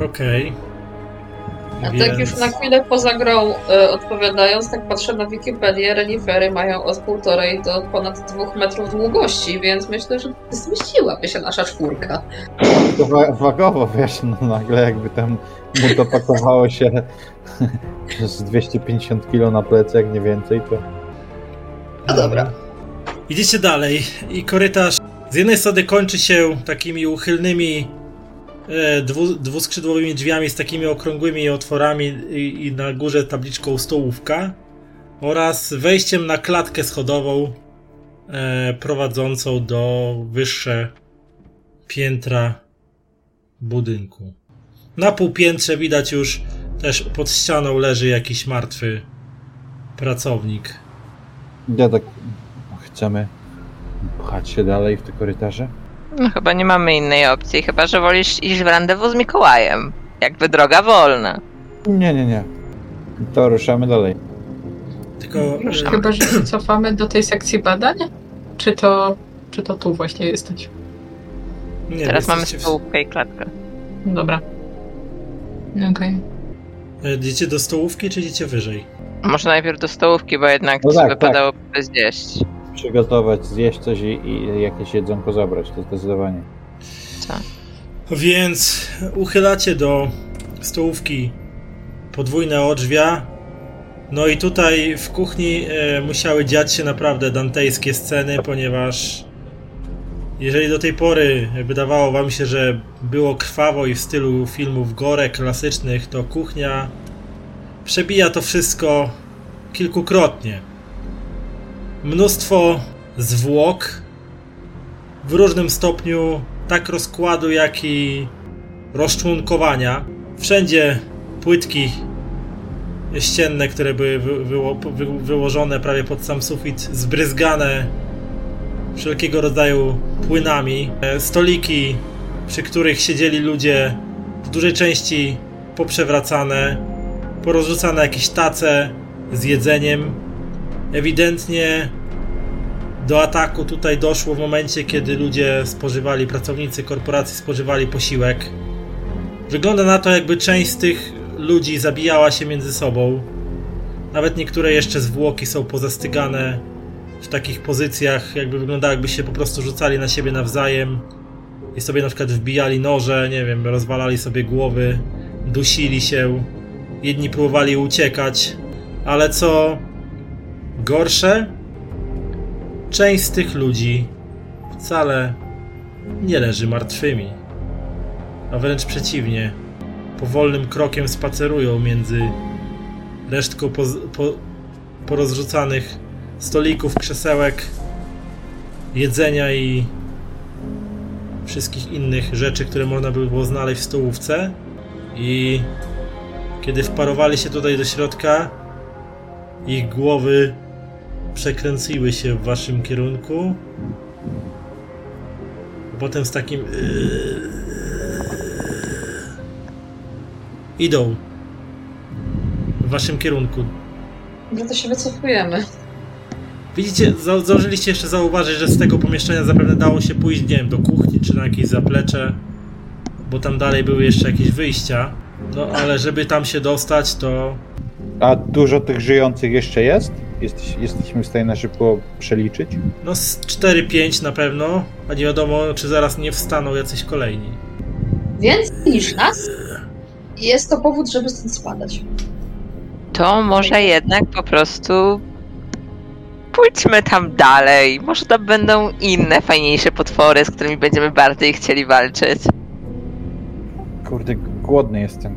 Okej. A tak Więc- już na chwilę poza grą e, odpowiadając, tak patrzę na Wikipedię, renifery mają od półtorej do ponad dwóch metrów długości, więc myślę, że zmieściłaby się nasza czwórka. To wa- wagowo, wiesz, no nagle jakby tam mu dopakowało się z 250 kg na plecy, jak nie więcej, to No dobra. Idziecie dalej i korytarz z jednej strony kończy się takimi uchylnymi dwu, dwuskrzydłowymi drzwiami z takimi okrągłymi otworami i, i na górze tabliczką stołówka oraz wejściem na klatkę schodową e, prowadzącą do wyższe piętra budynku. Na półpiętrze widać już też pod ścianą leży jakiś martwy pracownik. ja tak chcemy pchać się dalej w te korytarze. No chyba nie mamy innej opcji, chyba że wolisz iść w randewu z Mikołajem. Jakby droga wolna. Nie, nie, nie. To ruszamy dalej. Tylko Ruszamy. Chyba, że się cofamy do tej sekcji badań? Czy to, czy to tu właśnie jesteś? nie, Teraz mamy jesteście w- stołówkę i klatkę. Dobra. Okej. E, Idziecie do stołówki, czy idziecie wyżej? Może najpierw do stołówki, bo jednak No no tak, wypadało zjeść. Przygotować, zjeść coś i, i jakieś jedzonko zabrać, to zdecydowanie. Więc uchylacie do stołówki podwójne odrzwia. No i tutaj w kuchni e, musiały dziać się naprawdę dantejskie sceny, ponieważ jeżeli do tej pory wydawało wam się, że było krwawo i w stylu filmów gore klasycznych, to kuchnia przebija to wszystko kilkukrotnie. Mnóstwo zwłok w różnym stopniu tak rozkładu, jak i rozczłonkowania. Wszędzie płytki ścienne, które były wy, wyło, wy, wyłożone prawie pod sam sufit, zbryzgane wszelkiego rodzaju płynami. E, Stoliki, przy których siedzieli ludzie, w dużej części poprzewracane, porozrzucane jakieś tace z jedzeniem. Ewidentnie do ataku tutaj doszło w momencie, kiedy ludzie spożywali, pracownicy korporacji spożywali posiłek. Wygląda na to, jakby część z tych ludzi zabijała się między sobą. Nawet niektóre jeszcze zwłoki są pozastygane w takich pozycjach, jakby wyglądało, jakby się po prostu rzucali na siebie nawzajem i sobie na przykład wbijali noże, nie wiem, rozwalali sobie głowy, dusili się. Jedni próbowali uciekać, ale co gorsze, Część z tych ludzi wcale nie leży martwymi, a wręcz przeciwnie, powolnym krokiem spacerują między resztką poz- po- porozrzucanych stolików, krzesełek, jedzenia i wszystkich innych rzeczy, które można by było znaleźć w stołówce. I kiedy wparowali się tutaj do środka, ich głowy przekręciły się w waszym kierunku. Potem z takim. Idą w waszym kierunku. No to się wycofujemy. Widzicie, zdążyliście jeszcze zauważyć, że z tego pomieszczenia zapewne dało się pójść, nie wiem, do kuchni czy na jakieś zaplecze, bo tam dalej były jeszcze jakieś wyjścia. No ale żeby tam się dostać, to A dużo tych żyjących jeszcze jest? Jesteś, jesteśmy w stanie na szybko przeliczyć? no z 4-5 na pewno, a nie wiadomo, czy zaraz nie wstaną jacyś kolejni. Więcej niż nas? Jest to powód, żeby stąd spadać. To może jednak po prostu pójdźmy tam dalej. Może tam będą inne, fajniejsze potwory, z którymi będziemy bardziej chcieli walczyć. Kurde, głodny jestem.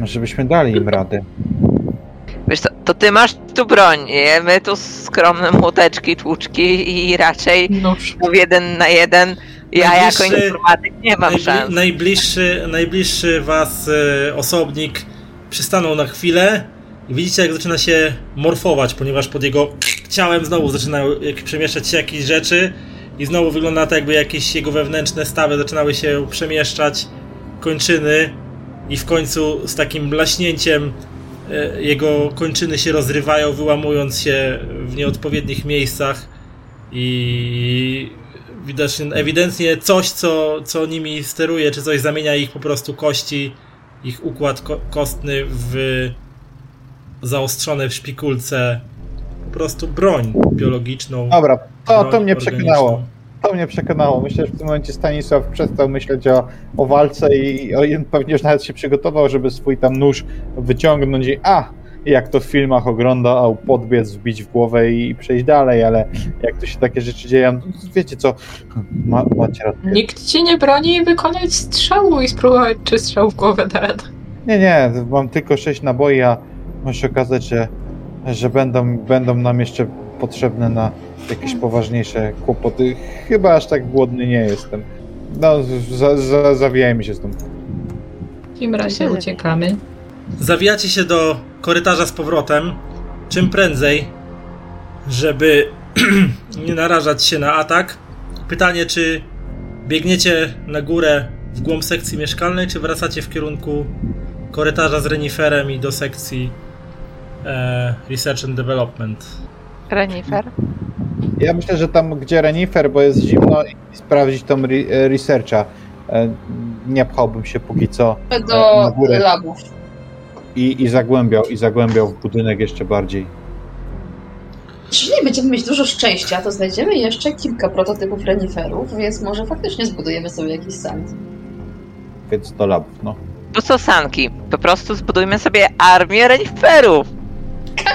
Może byśmy dali im radę. Wiesz co, to ty masz tu broń, nie? my tu skromne młoteczki, tłuczki i raczej w jeden na jeden. Ja jako informatyk nie mam Najbli- szans. najbliższy, najbliższy was e, osobnik przystanął na chwilę i widzicie jak zaczyna się morfować, ponieważ pod jego ciałem znowu zaczynają jak, przemieszczać się jakieś rzeczy i znowu wygląda to jakby jakieś jego wewnętrzne stawy zaczynały się przemieszczać, kończyny i w końcu z takim blaśnięciem jego kończyny się rozrywają, wyłamując się w nieodpowiednich miejscach i widocznie, ewidentnie coś, co, co nimi steruje, czy coś zamienia ich po prostu kości, ich układ ko- kostny w zaostrzone w szpikulce po prostu broń biologiczną. Dobra, to, to mnie przekonało. To mnie przekonało. Myślę, że w tym momencie Stanisław przestał myśleć o, o walce i o, pewnie już nawet się przygotował, żeby swój tam nóż wyciągnąć i a, jak to w filmach oglądał, podbiec, wbić w głowę i przejść dalej, ale jak to się takie rzeczy dzieją, wiecie co, ma, macie rację. Nikt ci nie broni wykonać strzału i spróbować, czy strzał w głowę da. Nie, nie, mam tylko sześć naboi, a może się okazać, że, że będą, będą nam jeszcze potrzebne na jakieś poważniejsze kłopoty. Chyba aż tak głodny nie jestem. No, za, za, zawijajmy się stąd. W takim razie uciekamy. Zawijacie się do korytarza z powrotem, czym prędzej, żeby (clears throat) nie narażać się na atak. Pytanie, czy biegniecie na górę w głąb sekcji mieszkalnej, czy wracacie w kierunku korytarza z reniferem i do sekcji e, Research and Development. Renifer? Ja myślę, że tam, gdzie renifer, bo jest zimno, i sprawdzić tą re- e, researcha. E, Nie pchałbym się póki co Do Na górę. labów. i, i zagłębiał, i zagłębiał w budynek jeszcze bardziej. Jeżeli będziemy mieć dużo szczęścia, to znajdziemy jeszcze kilka prototypów reniferów, więc może faktycznie zbudujemy sobie jakiś sand. Więc do labów, no. Tu są sanki. Po prostu zbudujmy sobie armię reniferów.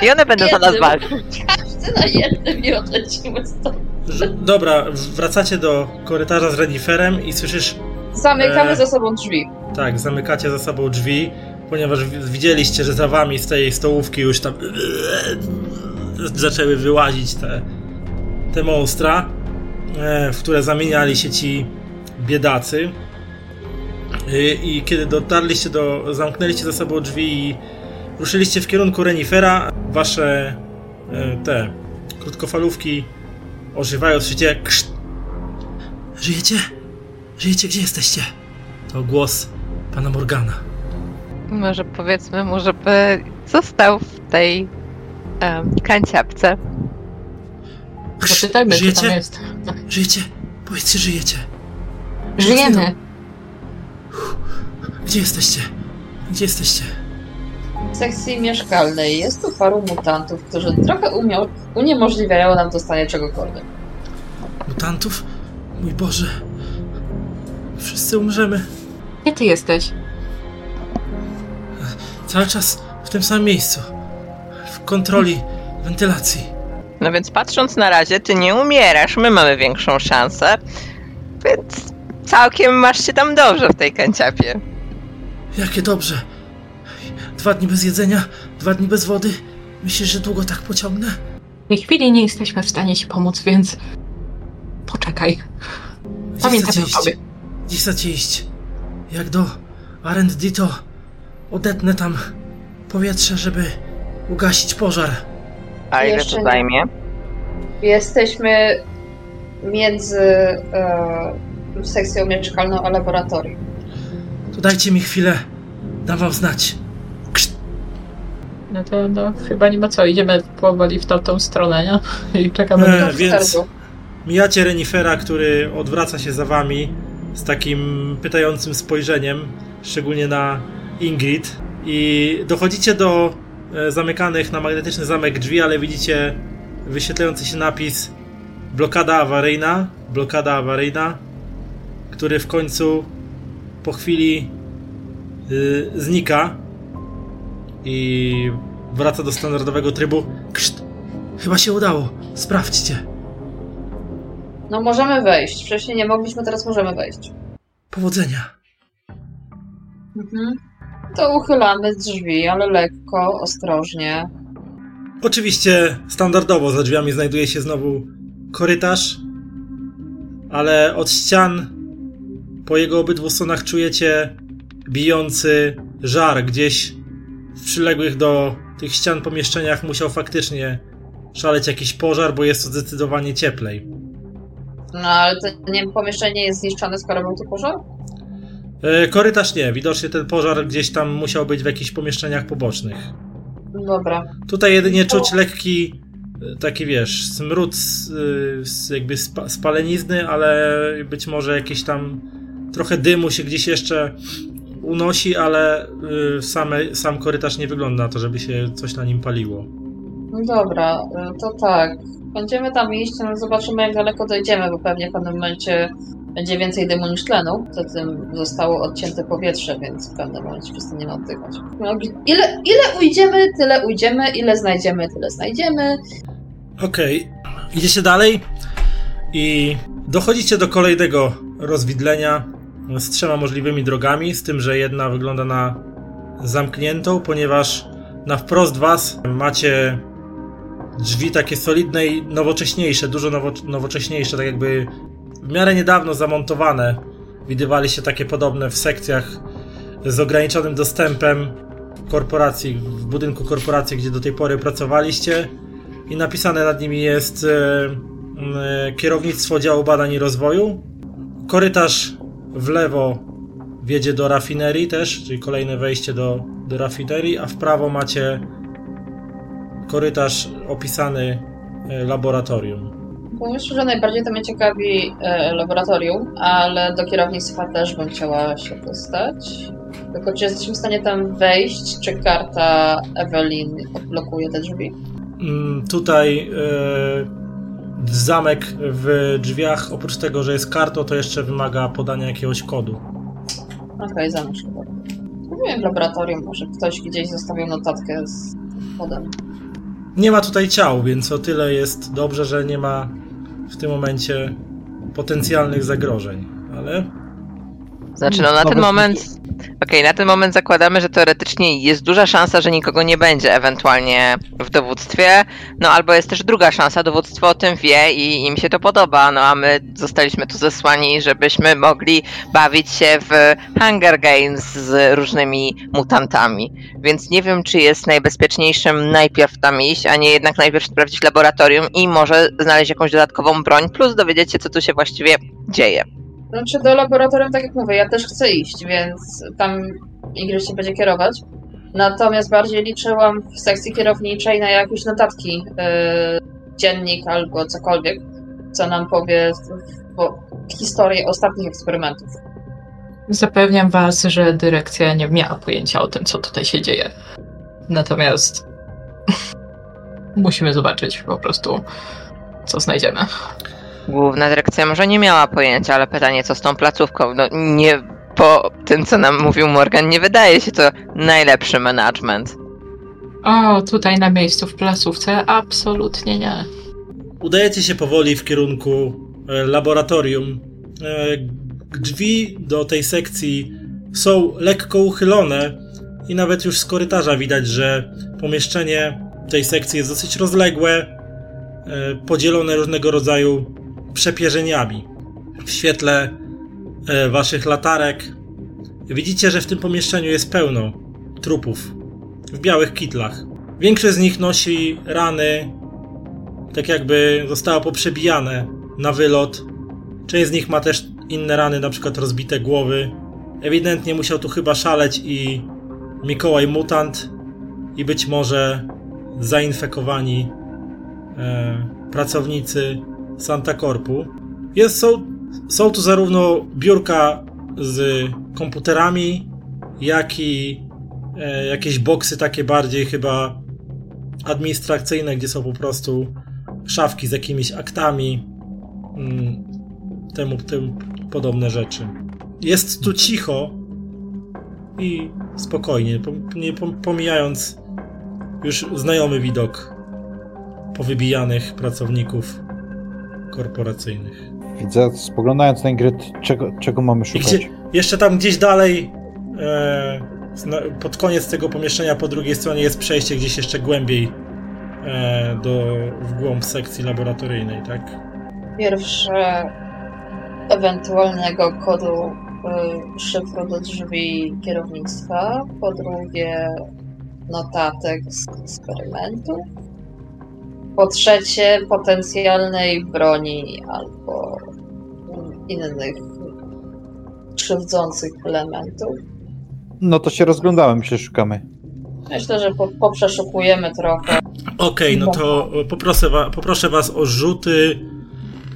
I one będą za nas walczyć. Każdy na jednym i odlecimy stąd. Dobra, wracacie do korytarza z reniferem i słyszysz Zamykamy Eee. za sobą drzwi. Tak, zamykacie za sobą drzwi, ponieważ wi- widzieliście, że za wami z tej stołówki już tam zaczęły wyłazić te, te monstra, e, w które zamieniali się ci biedacy. I, I kiedy dotarliście do. zamknęliście za sobą drzwi i ruszyliście w kierunku renifera, wasze e, te krótkofalówki ożywają, słyszycie krzt. Żyjecie? Żyjecie? Gdzie jesteście? To głos pana Morgana. Może powiedzmy mu, żeby został w tej um, kanciapce. Zapytajmy, co tam Żyjecie? jest. Żyjecie? Powiedzcie, żyjecie. Żyjemy. Gdzie jesteście? Gdzie jesteście? W sekcji mieszkalnej jest tu paru mutantów, którzy trochę umiał, uniemożliwiają nam dostanie czegokolwiek. Mutantów? Mój Boże. Wszyscy umrzemy. Gdzie ty jesteś? Cały czas w tym samym miejscu. W kontroli wentylacji. No więc patrząc na razie, ty nie umierasz, my mamy większą szansę, więc całkiem masz się tam dobrze w tej kanciapie. Jakie dobrze. Dwa dni bez jedzenia, dwa dni bez wody. Myślisz, że długo tak pociągnę? W tej chwili nie jesteśmy w stanie ci pomóc, więc poczekaj. Chcecie o iść? tobie. Gdzie chcecie iść? Jak do R&D to odetnę tam powietrze, żeby ugasić pożar. A ile Jeszcze to zajmie? Jesteśmy między e, sekcją mieszkalną a laboratorium. To dajcie mi chwilę. Dam wam znać. No to no, chyba nie ma co, idziemy powoli w tamtą stronę, nie? I czekamy. E, Do więc mijacie renifera, który odwraca się za wami z takim pytającym spojrzeniem, szczególnie na Ingrid. I dochodzicie do e, zamykanych na magnetyczny zamek drzwi, ale widzicie wyświetlający się napis blokada awaryjna, blokada awaryjna, który w końcu po chwili y, znika i wraca do standardowego trybu. Krzt. Chyba się udało. Sprawdźcie. No możemy wejść. Wcześniej nie mogliśmy, teraz możemy wejść. Powodzenia. Mhm. To uchylamy drzwi, ale lekko, ostrożnie. Oczywiście standardowo za drzwiami znajduje się znowu korytarz, ale od ścian po jego obydwu stronach czujecie bijący żar gdzieś w przyległych do tych ścian pomieszczeniach musiał faktycznie szaleć jakiś pożar, bo jest to zdecydowanie cieplej. No ale to nie, pomieszczenie jest zniszczone, skoro był tu pożar? E, korytarz nie, widocznie ten pożar gdzieś tam musiał być w jakichś pomieszczeniach pobocznych. Dobra. Tutaj jedynie czuć lekki, e, taki wiesz, smród z, e, jakby spa, spalenizny, ale być może jakieś tam trochę dymu się gdzieś jeszcze unosi, ale y, same, sam korytarz nie wygląda na to, żeby się coś na nim paliło. No dobra, y, to tak. Będziemy tam iść, no zobaczymy jak daleko dojdziemy, bo pewnie w pewnym momencie będzie więcej dymu niż tlenu. Poza tym zostało odcięte powietrze, więc w pewnym momencie przestaniemy oddychać. No, ile, ile ujdziemy, tyle ujdziemy, ile znajdziemy, tyle znajdziemy. Okej, okay. idziecie dalej i dochodzicie do kolejnego rozwidlenia z trzema możliwymi drogami, z tym, że jedna wygląda na zamkniętą, ponieważ na wprost was macie drzwi takie solidne i nowocześniejsze, dużo nowo, nowocześniejsze, tak jakby w miarę niedawno zamontowane. Widywali się takie podobne w sekcjach z ograniczonym dostępem korporacji, w budynku korporacji, gdzie do tej pory pracowaliście i napisane nad nimi jest e, e, kierownictwo działu badań i rozwoju. Korytarz w lewo wiedzie do rafinerii też, czyli kolejne wejście do, do rafinerii, a w prawo macie korytarz opisany e, laboratorium. Myślę, że najbardziej to mnie ciekawi e, laboratorium, ale do kierownictwa też bym chciała się dostać. Tylko czy jesteśmy w stanie tam wejść, czy karta Evelyn odblokuje te drzwi? Mm, tutaj e, zamek w drzwiach, oprócz tego, że jest kartą, to jeszcze wymaga podania jakiegoś kodu. Okej, okay, zamek Nie wiem, w laboratorium może ktoś gdzieś zostawił notatkę z kodem. Nie ma tutaj ciał, więc o tyle jest dobrze, że nie ma w tym momencie potencjalnych zagrożeń, ale... Znaczy, no na ten moment Okej, okay, na ten moment zakładamy, że teoretycznie jest duża szansa, że nikogo nie będzie ewentualnie w dowództwie, no albo jest też druga szansa, dowództwo o tym wie i im się to podoba, no a my zostaliśmy tu zesłani, żebyśmy mogli bawić się w Hunger Games z różnymi mutantami. Więc nie wiem, czy jest najbezpieczniejszym najpierw tam iść, a nie jednak najpierw sprawdzić laboratorium i może znaleźć jakąś dodatkową broń, plus dowiedzieć się, co tu się właściwie dzieje. Znaczy do laboratorium, tak jak mówię, ja też chcę iść, więc tam Ingrid się będzie kierować. Natomiast bardziej liczyłam w sekcji kierowniczej na jakieś notatki, yy, dziennik albo cokolwiek, co nam powie historię ostatnich eksperymentów. Zapewniam Was, że dyrekcja nie miała pojęcia o tym, co tutaj się dzieje. Natomiast (laughs) musimy zobaczyć po prostu, co znajdziemy. Główna dyrekcja może nie miała pojęcia, ale pytanie co z tą placówką? No nie po tym, co nam mówił Morgan, nie wydaje się to najlepszy management. O, tutaj na miejscu w placówce? Absolutnie nie. Udajecie się powoli w kierunku e, laboratorium. E, drzwi do tej sekcji są lekko uchylone i nawet już z korytarza widać, że pomieszczenie tej sekcji jest dosyć rozległe, e, podzielone różnego rodzaju przepierzeniami. W świetle e, waszych latarek widzicie, że w tym pomieszczeniu jest pełno trupów w białych kitlach. Większość z nich nosi rany, tak jakby zostało poprzebijane na wylot. Część z nich ma też inne rany, na przykład rozbite głowy. Ewidentnie musiał tu chyba szaleć i Mikołaj Mutant i być może zainfekowani e, pracownicy Santa Corpu. Jest, są, są tu zarówno biurka z komputerami, jak i e, jakieś boksy takie bardziej chyba administracyjne, gdzie są po prostu szafki z jakimiś aktami, mm, temu, temu podobne rzeczy. Jest tu cicho i spokojnie, nie pomijając już znajomy widok powybijanych pracowników korporacyjnych. Widzę, spoglądając na Ingrid, czego, czego mamy szukać? Gdzie, jeszcze tam gdzieś dalej, e, pod koniec tego pomieszczenia po drugiej stronie jest przejście gdzieś jeszcze głębiej e, do, w głąb sekcji laboratoryjnej, tak? Pierwsze ewentualnego kodu y, szyfru do drzwi kierownictwa, po drugie notatek z eksperymentu, po trzecie potencjalnej broni albo innych krzywdzących elementów. No to się rozglądałem, się szukamy. Myślę, że po, poprzeszukujemy trochę. Okej, no to poproszę, wa- poproszę was o rzuty.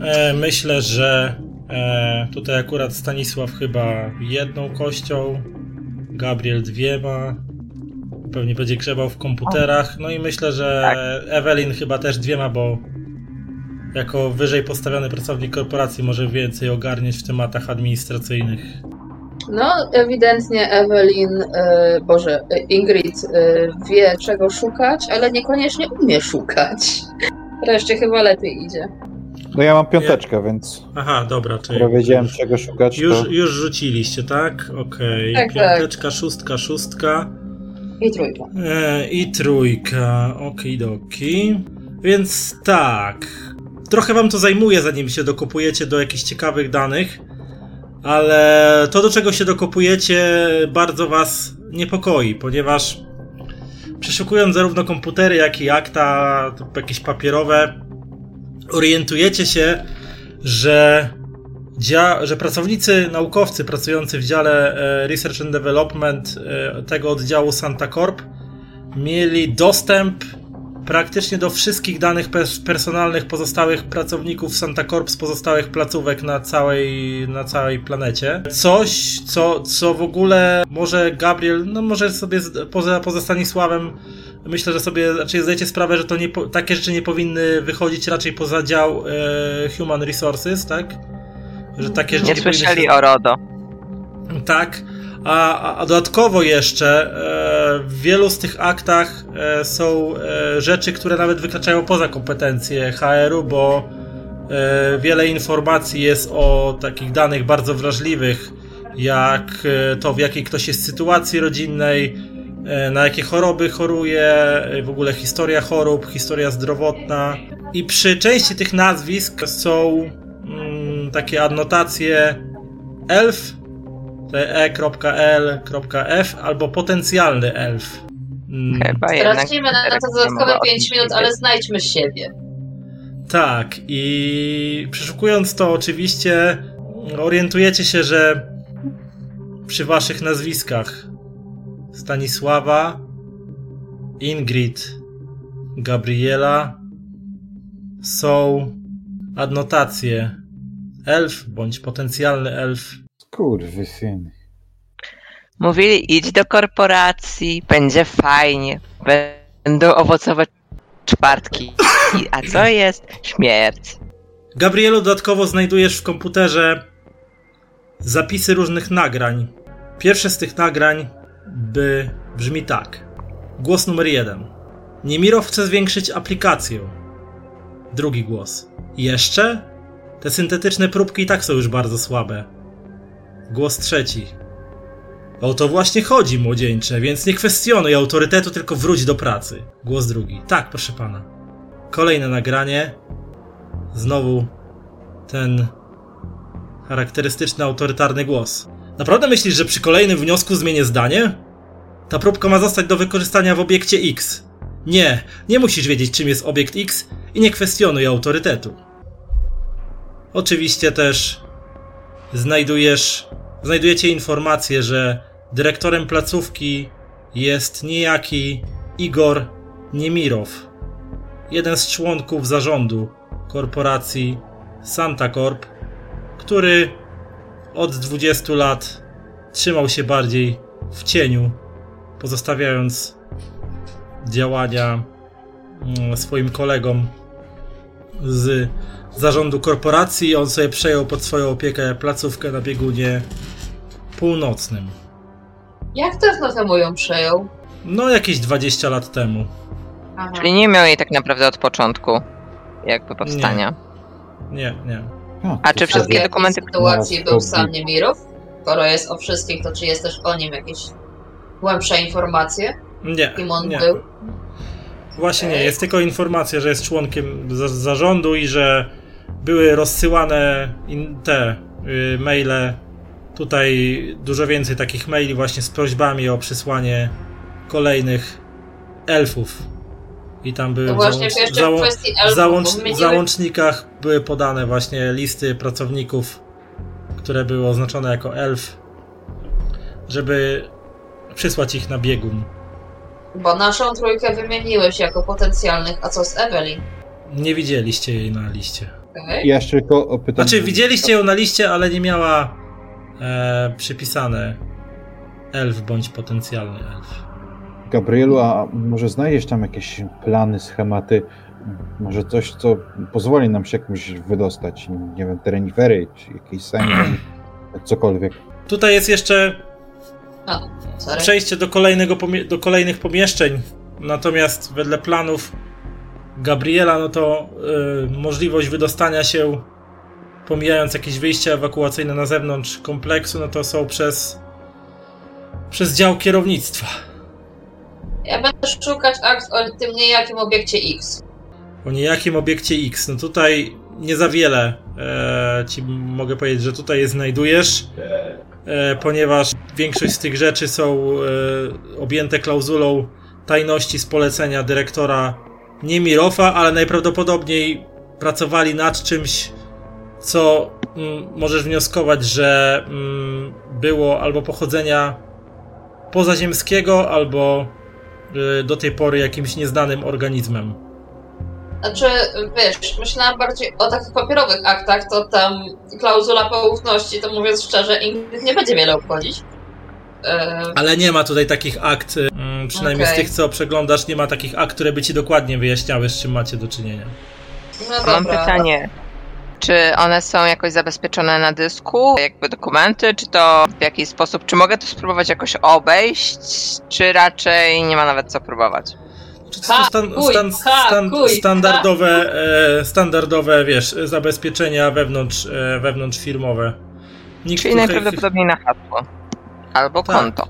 E, myślę, że e, tutaj akurat Stanisław chyba jedną kością, Gabriel dwiema. Pewnie będzie grzebał w komputerach. No i myślę, że Evelyn chyba też dwiema, bo jako wyżej postawiony pracownik korporacji może więcej ogarnieć w tematach administracyjnych. No, ewidentnie Evelyn, e, Boże, e, Ingrid e, wie czego szukać, ale niekoniecznie umie szukać. Reszcie chyba lepiej idzie. No ja mam piąteczkę, więc Aha, dobra, czyli skoro wiedziałem czego szukać, już, to... już rzuciliście, tak? Okej. Tak, tak. Piąteczka, szóstka, szóstka. I trójka. E, I trójka, okidoki. Więc tak. Trochę wam to zajmuje, zanim się dokopujecie do jakichś ciekawych danych, ale to, do czego się dokopujecie, bardzo was niepokoi, ponieważ przeszukując zarówno komputery, jak i akta, jakieś papierowe, orientujecie się, że, że pracownicy, naukowcy pracujący w dziale e, Research and Development e, tego oddziału Santa Corp mieli dostęp praktycznie do wszystkich danych pers- personalnych pozostałych pracowników Santa Corp z pozostałych placówek na całej, na całej planecie. Coś, co, co w ogóle może Gabriel, no może sobie poza, poza Stanisławem myślę, że sobie raczej zdajecie sprawę, że to nie, takie rzeczy nie powinny wychodzić raczej poza dział e, Human Resources, tak? Że takie rzeczy Nie powinny się- słyszeli o RODO. tak. A, a- dodatkowo jeszcze e, w wielu z tych aktach e, są e, rzeczy, które nawet wykraczają poza kompetencje HR-u, bo wiele informacji jest o takich danych bardzo wrażliwych, jak to w jakiej ktoś jest sytuacji rodzinnej, na jakie choroby choruje, w ogóle historia chorób, historia zdrowotna. I przy części tych nazwisk są takie adnotacje elf, e.l.f albo potencjalny elf. Mm, Chyba jednak. Stracimy na to dodatkowe 5 minut, ale znajdźmy siebie. Tak, i przeszukując to, oczywiście orientujecie się, że przy waszych nazwiskach Stanisława, Ingrid, Gabriela są adnotacje elf bądź potencjalny elf. Kurwysyn. Mówili idź do korporacji, będzie fajnie, będą owocowe czwartki. A co jest? Śmierć. Gabrielu, dodatkowo znajdujesz w komputerze zapisy różnych nagrań. Pierwsze z tych nagrań by brzmi tak. Głos numer jeden. Niemirow chce zwiększyć aplikację. Drugi głos. Jeszcze? Te syntetyczne próbki i tak są już bardzo słabe. Głos trzeci. O to właśnie chodzi, młodzieńcze, więc nie kwestionuj autorytetu, tylko wróć do pracy. Głos drugi. Tak, proszę pana. Kolejne nagranie. Znowu ten charakterystyczny, autorytarny głos. Naprawdę myślisz, że przy kolejnym wniosku zmienię zdanie? Ta próbka ma zostać do wykorzystania w obiekcie X. Nie, nie musisz wiedzieć, czym jest obiekt X i nie kwestionuj autorytetu. Oczywiście też znajdujesz, znajdujecie informację, że dyrektorem placówki jest niejaki Igor Niemirow, jeden z członków zarządu korporacji Santa Corp, który od 20 lat trzymał się bardziej w cieniu, pozostawiając działania mm, swoim kolegom z zarządu korporacji. On sobie przejął pod swoją opiekę placówkę na biegunie północnym. Jak dawno temu ją przejął? No, jakieś 20 lat temu. Aha. Czyli nie miał jej tak naprawdę od początku, jakby powstania. Nie, nie. A czy A w wszystkie dokumenty, sytuacji był sam Niemirow? Skoro jest o wszystkich, to czy jest też o nim jakieś głębsze informacje? Nie, Kim on nie. był? Właśnie nie, jest tylko informacja, że jest członkiem za- zarządu i że były rozsyłane te y, maile. Tutaj dużo więcej takich maili właśnie z prośbami o przysłanie kolejnych elfów. I tam były w właśnie załącz- w kwestii w elfów, załącz- wymieniły- załącznikach były podane właśnie listy pracowników, które były oznaczone jako elf, żeby przysłać ich na biegun. Bo naszą trójkę wymieniłeś jako potencjalnych, a co z Evelyn? Nie widzieliście jej na liście. Okej. Ja jeszcze tylko o pytanie. Znaczy, widzieliście ją na liście, ale nie miała e, przypisane elf bądź potencjalny elf. Gabrielu, a może znajdziesz tam jakieś plany, schematy? Może coś, co pozwoli nam się jakimś wydostać? Nie wiem, terenifery, czy jakieś sędzie, (clears throat) cokolwiek. Tutaj jest jeszcze przejście do, kolejnego pomie- do kolejnych pomieszczeń, natomiast wedle planów Gabriela, no to y, możliwość wydostania się, pomijając jakieś wyjścia ewakuacyjne na zewnątrz kompleksu, no to są przez, przez dział kierownictwa. Ja będę szukać akt o tym niejakim obiekcie X. O niejakim obiekcie X. No tutaj nie za wiele e, ci mogę powiedzieć, że tutaj je znajdujesz, e, ponieważ większość z tych rzeczy są e, objęte klauzulą tajności z polecenia dyrektora nie Mirofa, ale najprawdopodobniej pracowali nad czymś, co mm, możesz wnioskować, że mm, było albo pochodzenia pozaziemskiego, albo y, do tej pory jakimś nieznanym organizmem. Znaczy, wiesz, myślałam bardziej o takich papierowych aktach, to tam klauzula poufności, to mówiąc szczerze, Ingrid nie będzie wiele obchodzić. Ale nie ma tutaj takich akt, mm, przynajmniej z Okej. tych, co przeglądasz, nie ma takich akt, które by ci dokładnie wyjaśniały, z czym macie do czynienia. no Mam pytanie. Czy one są jakoś zabezpieczone na dysku, jakby dokumenty, czy to w jakiś sposób, czy mogę to spróbować jakoś obejść, czy raczej nie ma nawet co próbować? Czy to stan, stan, stan, standardowe, e, standardowe, wiesz, zabezpieczenia wewnątrz, e, wewnątrzfirmowe. Nikt Czyli tutaj, najprawdopodobniej na hasło. Albo Tak. konto.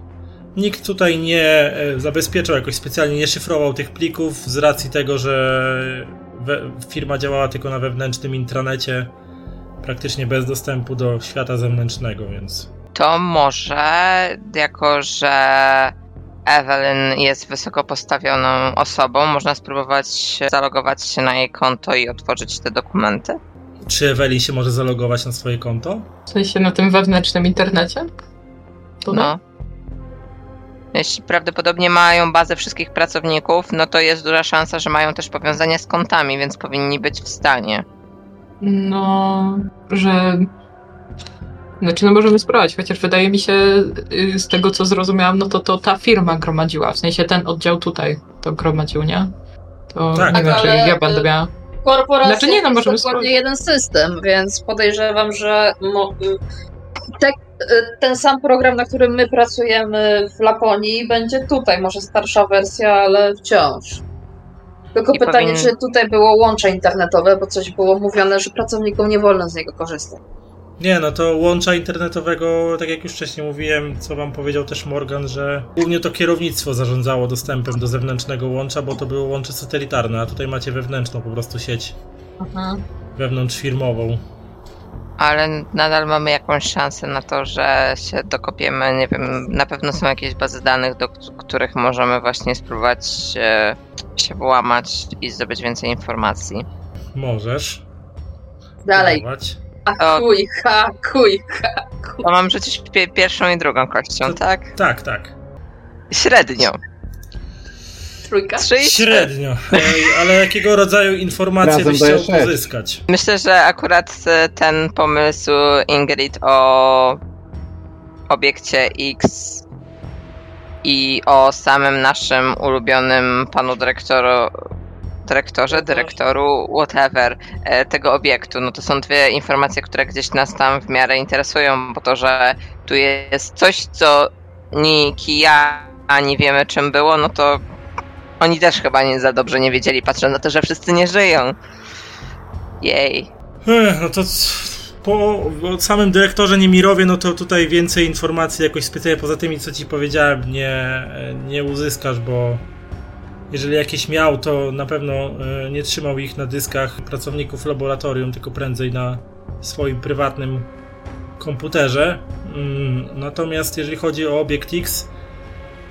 nikt tutaj nie e, zabezpieczał, jakoś specjalnie nie szyfrował tych plików z racji tego, że we, firma działała tylko na wewnętrznym intranecie, praktycznie bez dostępu do świata zewnętrznego, więc... To może, jako że Evelyn jest wysoko postawioną osobą, można spróbować zalogować się na jej konto i otworzyć te dokumenty? Czy Eweli się może zalogować na swoje konto? W sensie na tym wewnętrznym internecie? No. Jeśli prawdopodobnie mają bazę wszystkich pracowników, no to jest duża szansa, że mają też powiązania z kontami, więc powinni być w stanie. No, że. Znaczy, no możemy spróbować, chociaż wydaje mi się, y, z tego co zrozumiałam, no to to ta firma gromadziła, w sensie ten oddział tutaj to gromadził, nie? To Tak. nie wiem, czy Ale, ja będę y, miała. Korporacja Znaczy nie, no, to możemy jest dokładnie spróbować. jeden system, więc podejrzewam, że mo- y, te, ten sam program, na którym my pracujemy w Laponii, będzie tutaj. Może starsza wersja, ale wciąż. Tylko I pytanie, powinien- czy tutaj było łącze internetowe, bo coś było mówione, że pracownikom nie wolno z niego korzystać. Nie, no to łącza internetowego, tak jak już wcześniej mówiłem, co wam powiedział też Morgan, że głównie to kierownictwo zarządzało dostępem do zewnętrznego łącza, bo to było łącze satelitarne, a tutaj macie wewnętrzną po prostu sieć wewnątrzfirmową. Ale nadal mamy jakąś szansę na to, że się dokopiemy. Nie wiem, na pewno są jakieś bazy danych, do których możemy właśnie spróbować e, się włamać i zdobyć więcej informacji. Możesz. Dalej. próbować. Hakuj, hakuj, hakuj. To mam rzucić pie- pierwszą i drugą kością, To- tak? Tak, tak. Średnio. Trójka. Trzy. Średnio. Ale jakiego rodzaju informacje byś chciał pozyskać? Myślę, że akurat e, ten pomysł Ingrid o obiekcie X i o samym naszym ulubionym panu dyrektoro, dyrektorze, dyrektoru, whatever, e, tego obiektu, no to są dwie informacje, które gdzieś nas tam w miarę interesują, bo to, że tu jest coś, co ni ja ani wiemy czym było, no to oni też chyba nie za dobrze nie wiedzieli, patrząc na to, że wszyscy nie żyją. Jej. Ech, no to po samym dyrektorze Niemirowie, no to tutaj więcej informacji jakoś specjalnie poza tymi, co ci powiedziałem, nie, nie uzyskasz, bo jeżeli jakieś miał, to na pewno e, nie trzymał ich na dyskach pracowników laboratorium, tylko prędzej na swoim prywatnym komputerze. Mm, Natomiast jeżeli chodzi o obiekt X,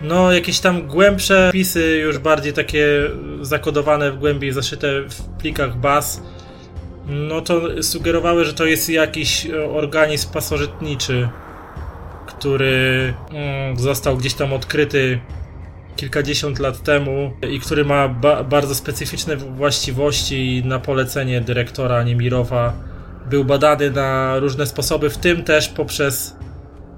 no jakieś tam głębsze wpisy, już bardziej takie zakodowane w głębiej, zaszyte w plikach baz, no to sugerowały, że to jest jakiś e, organizm pasożytniczy, który mm, został gdzieś tam odkryty kilkadziesiąt lat temu i który ma ba bardzo specyficzne właściwości i na polecenie dyrektora Niemirowa. Był badany na różne sposoby, w tym też poprzez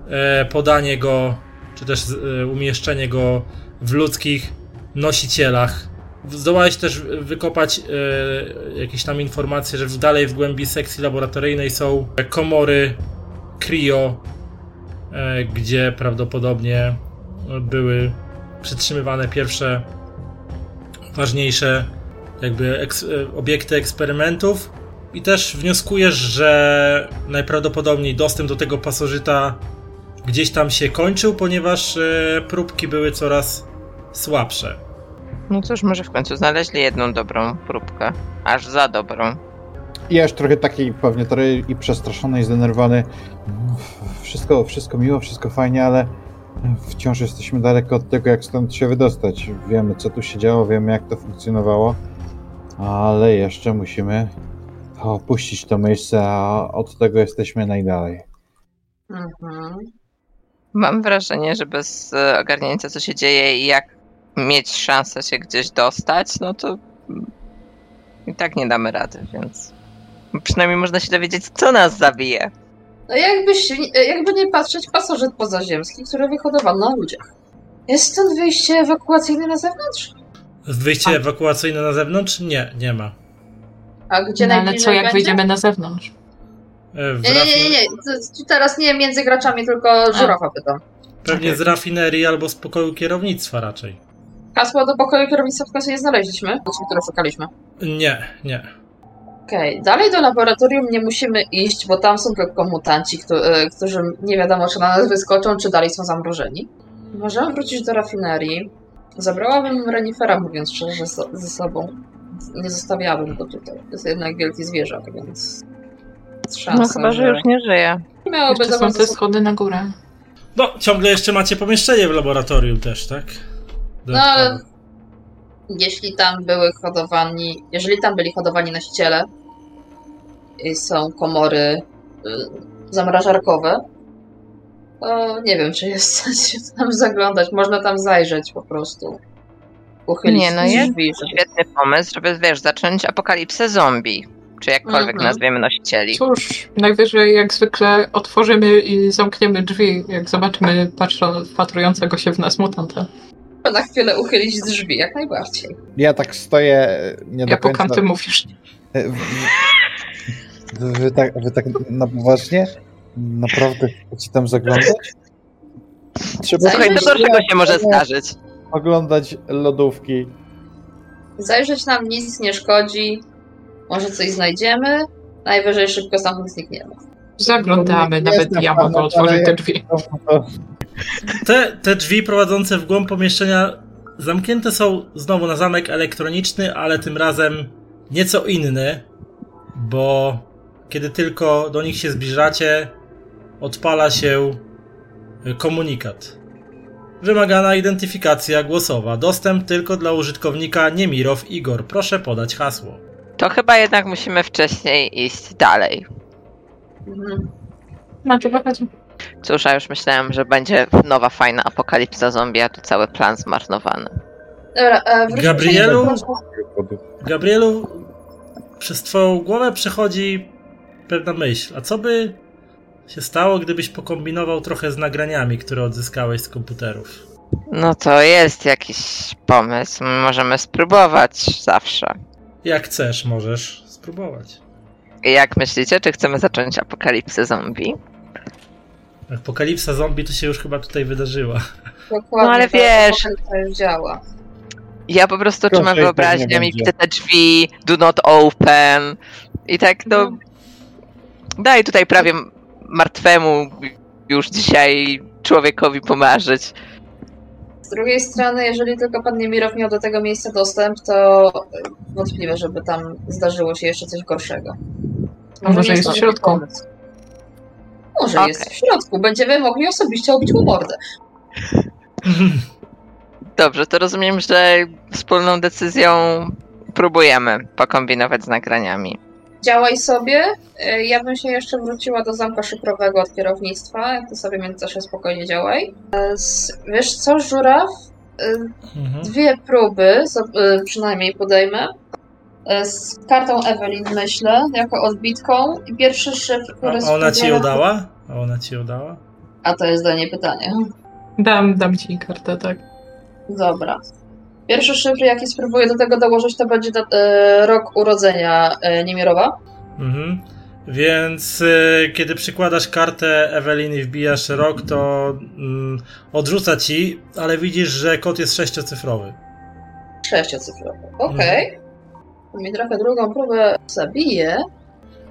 e, podanie go, czy też e, umieszczenie go w ludzkich nosicielach. Zdołałeś też wykopać e, jakieś tam informacje, że dalej w głębi sekcji laboratoryjnej są komory cryo, e, gdzie prawdopodobnie były przytrzymywane pierwsze ważniejsze jakby eks obiekty eksperymentów i też wnioskujesz, że najprawdopodobniej dostęp do tego pasożyta gdzieś tam się kończył, ponieważ e, próbki były coraz słabsze. No cóż, może w końcu znaleźli jedną dobrą próbkę. Aż za dobrą. Ja już trochę taki pewnie trochę i przestraszony i zdenerwowany. Wszystko, wszystko miło, wszystko fajnie, ale wciąż jesteśmy daleko od tego, jak stąd się wydostać. Wiemy, co tu się działo, wiemy, jak to funkcjonowało, ale jeszcze musimy opuścić to miejsce, a od tego jesteśmy najdalej. Mhm. Mam wrażenie, że bez e, ogarnięcia, co się dzieje i jak mieć szansę się gdzieś dostać, no to i tak nie damy rady, więc przynajmniej można się dowiedzieć, co nas zabije. No jakbyś, jakby nie patrzeć, pasożyt pozaziemski, który wyhodowano na ludziach. Jest stąd wyjście ewakuacyjne na zewnątrz? Wyjście A. ewakuacyjne na zewnątrz? Nie, nie ma. A gdzie No, ale co jak będzie? wyjdziemy na zewnątrz? E, W Nie, nie, nie, nie, Teraz nie między graczami, tylko żurafa pytam. Pewnie z rafinerii albo z pokoju kierownictwa raczej. Hasło do pokoju kierownictwa w końcu nie znaleźliśmy, które szukaliśmy. Nie, nie. Okej, dalej do laboratorium nie musimy iść, bo tam są tylko mutanci, e, którzy nie wiadomo, czy na nas wyskoczą, czy dalej są zamrożeni. Możemy wrócić do rafinerii. Zabrałabym renifera, mówiąc szczerze, ze- ze sobą. Nie zostawiałabym go tutaj. To jest jednak wielki zwierzak, więc... Szansa, No chyba, że już nie żyje. miałoby są te schody na górę. No, ciągle jeszcze macie pomieszczenie w laboratorium też, tak? No, ale- jeśli tam były hodowani, jeżeli tam byli hodowani nosiciele i są komory y, zamrażarkowe, to nie wiem, czy jest (laughs) sens się tam zaglądać. Można tam zajrzeć po prostu. Uchylić Nie, no jest drzwi. żeby- Świetny pomysł, żeby, wiesz, zacząć apokalipsę zombie. Czy jakkolwiek Mhm. nazwiemy nosicieli. Cóż, najwyżej jak zwykle otworzymy i zamkniemy drzwi, jak zobaczymy patrząc, wpatrującego się w nas mutanta. Na chwilę uchylić drzwi, jak najbardziej. Ja tak stoję nie o końca... kanty mówisz. E, Wy, wy, tak, wy tak na poważnie? Naprawdę chcecie tam zaglądać? Trzeba Słuchaj, to czego się może zdarzyć? oglądać lodówki. Zajrzeć nam nic nie szkodzi. Może coś znajdziemy. Najwyżej szybko stamtąd znikniemy. Zaglądamy, Jest nawet na ja mogę otworzyć te drzwi. Te, te drzwi prowadzące w głąb pomieszczenia zamknięte są znowu na zamek elektroniczny, ale tym razem nieco inny, bo kiedy tylko do nich się zbliżacie, odpala się komunikat. Wymagana identyfikacja głosowa. Dostęp tylko dla użytkownika Niemirow Igor. Proszę podać hasło. To chyba jednak musimy wcześniej iść dalej. Mhm. Na czym wychodzi? Cóż, a już myślałem, że będzie nowa fajna apokalipsa zombie, a tu cały plan zmarnowany. Dobra, e, wróćmy Gabrielu? Gabrielu, przez twoją głowę przechodzi pewna myśl. A co by się stało, gdybyś pokombinował trochę z nagraniami, które odzyskałeś z komputerów? No to jest jakiś pomysł. Możemy spróbować zawsze. Jak chcesz, możesz spróbować. Jak myślicie, czy chcemy zacząć apokalipsę zombie? Apokalipsa zombie to się już chyba tutaj wydarzyła. Dokładnie, No ale to wiesz- To już działa. Ja po prostu Proszę, trzymam jak wyobraźnię nie i będzie. widzę te drzwi, do not open. I tak no. Daj tutaj prawie martwemu już dzisiaj człowiekowi pomarzyć. Z drugiej strony, jeżeli tylko pan Niemirow miał do tego miejsca dostęp, to wątpliwe, żeby tam zdarzyło się jeszcze coś gorszego. Może nie jest w środku. Może Okej. jest w środku. Będziemy mogli osobiście obić mu mordę. (laughs) Dobrze, to rozumiem, że wspólną decyzją próbujemy pokombinować z nagraniami. Działaj sobie. E, Ja bym się jeszcze wróciła do zamka szyfrowego od kierownictwa. Jak ty sobie międzyczasie spokojnie działaj. E, Wiesz co, Żuraw? E, Mhm. Dwie próby przynajmniej podejmę. Z kartą Evelyn myślę, jako odbitką. I pierwszy szyfr, który A ona ci ją dała? A ona ci ją dała? A to jest do niej pytanie. Dam, dam ci kartę, tak. Dobra. Pierwszy szyfr, jaki spróbuję do tego dołożyć, to będzie da- e, rok urodzenia e, Niemierowa. Mhm. Więc y, kiedy przykładasz kartę Eweliny i wbijasz rok, to mm, odrzuca ci, ale widzisz, że kod jest sześciocyfrowy. Sześciocyfrowy. Okej. To Mi trochę drugą próbę zabije.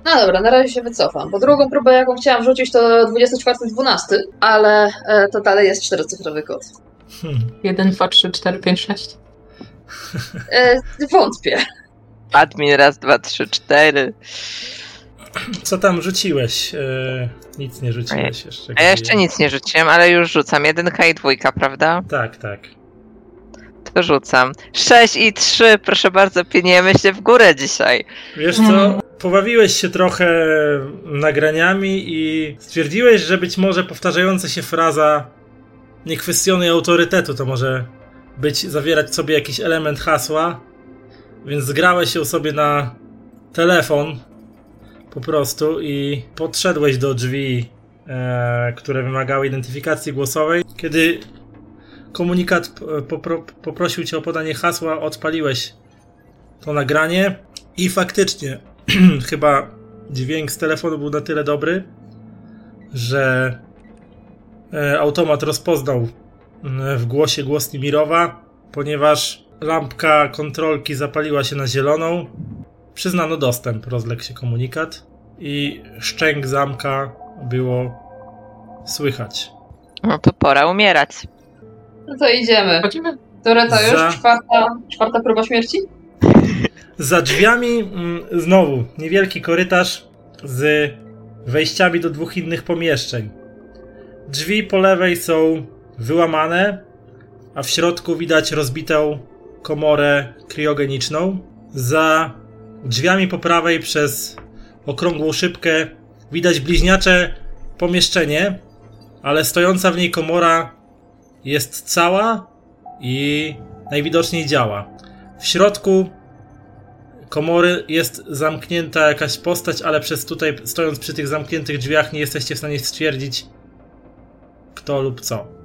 No dobra, na razie się wycofam, bo drugą próbę, jaką chciałam rzucić, to 24-12, ale e, to dalej jest czterocyfrowy kod. Hmm. 1, 2, 3, 4, 5, 6. E, wątpię. Admin raz, dwa, trzy, cztery. Co tam rzuciłeś? Y, nic nie rzuciłeś jeszcze. A ja jeszcze nic nie rzuciłem, ale już rzucam. Jedynka i dwójka, prawda? Tak, tak. To rzucam. Sześć i trzy, proszę bardzo, pieniemy się w górę dzisiaj. Wiesz co, pobawiłeś się trochę nagraniami i stwierdziłeś, że być może powtarzająca się fraza nie kwestionuj autorytetu, to może być, zawierać sobie jakiś element hasła, więc zgrałeś ją sobie na telefon po prostu i podszedłeś do drzwi, e, które wymagały identyfikacji głosowej. Kiedy komunikat e, popro, poprosił cię o podanie hasła, odpaliłeś to nagranie i faktycznie (clears throat) chyba dźwięk z telefonu był na tyle dobry, że e, automat rozpoznał w głosie głos Nimirowa, ponieważ lampka kontrolki zapaliła się na zieloną. Przyznano dostęp, rozległ się komunikat i szczęk zamka było słychać. No to pora umierać. No to idziemy. Chodzimy? Która to już? Za- Czwarta, czwarta próba śmierci? (laughs) Za drzwiami mm, znowu niewielki korytarz z wejściami do dwóch innych pomieszczeń. Drzwi po lewej są wyłamane, a w środku widać rozbitą komorę kriogeniczną. Za drzwiami po prawej przez okrągłą szybkę widać bliźniacze pomieszczenie, ale stojąca w niej komora jest cała i najwidoczniej działa. W środku komory jest zamknięta jakaś postać, ale przez tutaj, stojąc przy tych zamkniętych drzwiach, nie jesteście w stanie stwierdzić, kto lub co.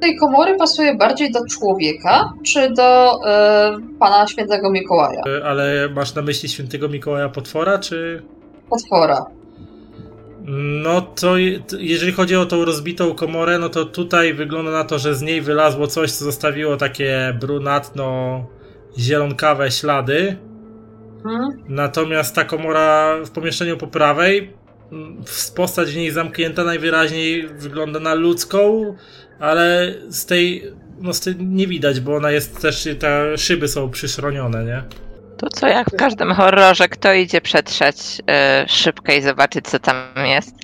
tej komory pasuje bardziej do człowieka, czy do e, pana świętego Mikołaja? E, Ale masz na myśli świętego Mikołaja Potwora, czy. Potwora. No to jeżeli chodzi o tą rozbitą komorę, no to tutaj wygląda na to, że z niej wylazło coś, co zostawiło takie brunatno zielonkawe ślady. Hmm? Natomiast ta komora w pomieszczeniu po prawej, postać w niej zamknięta najwyraźniej wygląda na ludzką, ale z tej, no z tej nie widać, bo ona jest też, te szyby są przyszronione, nie? To co jak w każdym horrorze, kto idzie przetrzeć y, szybkę i zobaczyć co tam jest?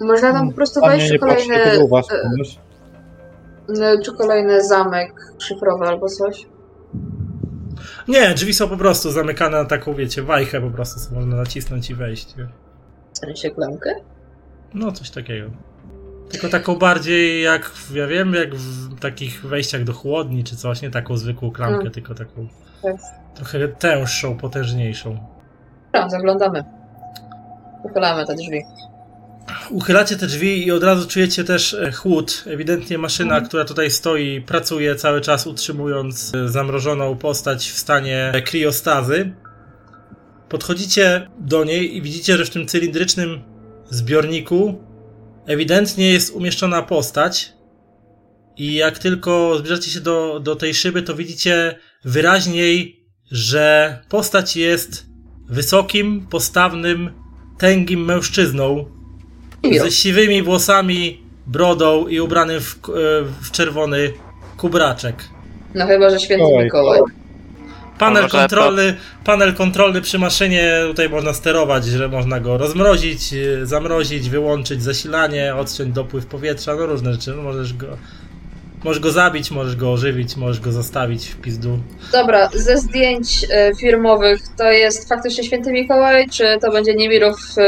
Można tam po prostu wejść patrzcie, kolejny, e, czy kolejny zamek szyfrowy albo coś. Nie, drzwi są po prostu zamykane na taką, wiecie, wajchę po prostu, co można nacisnąć i wejść. W sensie klamkę? No, coś takiego. Tylko taką bardziej jak, ja wiem, jak w takich wejściach do chłodni czy coś, nie taką zwykłą klamkę, Mm. tylko taką Tak. trochę tęższą, potężniejszą. Dobra, zaglądamy. Uchylamy te drzwi. Uchylacie te drzwi i od razu czujecie też e, chłód. Ewidentnie maszyna, Mhm. która tutaj stoi, pracuje cały czas, utrzymując e, zamrożoną postać w stanie kriostazy. Podchodzicie do niej i widzicie, że w tym cylindrycznym zbiorniku ewidentnie jest umieszczona postać. I jak tylko zbliżacie się do, do tej szyby, to widzicie wyraźniej, że postać jest wysokim, postawnym, tęgim mężczyzną, ze siwymi włosami brodą i ubrany w, e, w czerwony kubraczek. No chyba, że święty. Mikołaj. Panel Może to- kontrolny, panel kontrolny przy maszynie, tutaj można sterować, że można go rozmrozić, e, zamrozić, wyłączyć zasilanie, odciąć dopływ powietrza, no różne rzeczy. No, możesz go, możesz go zabić, możesz go ożywić, możesz go zostawić w pizdu. Dobra, ze zdjęć e, firmowych to jest faktycznie święty Mikołaj, czy to będzie Niemirow w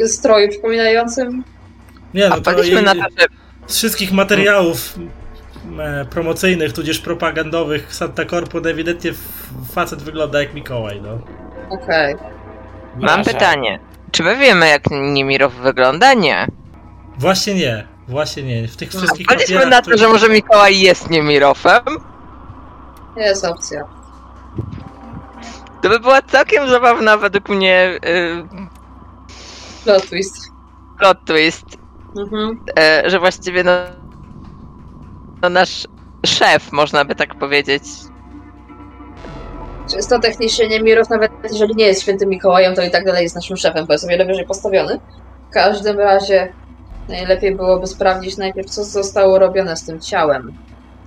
e, stroju przypominającym? Nie, no A to je- na to, że z wszystkich materiałów promocyjnych, tudzież propagandowych Santa Corpo ewidentnie f- facet wygląda jak Mikołaj, no. Okej. mam Wasza. pytanie. Czy my wiemy, jak Nimirow wygląda? Nie. Właśnie nie, właśnie nie. W tych wszystkich Powiedzmy papierach, na to, że może Mikołaj jest Nimirowem. Jest opcja. To by była całkiem zabawna według mnie y, Plot twist. plot twist, Mhm. y, że właściwie no, no nasz szef, można by tak powiedzieć, Czysto technicznie Niemirow, nawet jeżeli nie jest świętym Mikołajem, to i tak dalej jest naszym szefem, bo jest o wiele wyżej postawiony. W każdym razie najlepiej byłoby sprawdzić najpierw, co zostało robione z tym ciałem.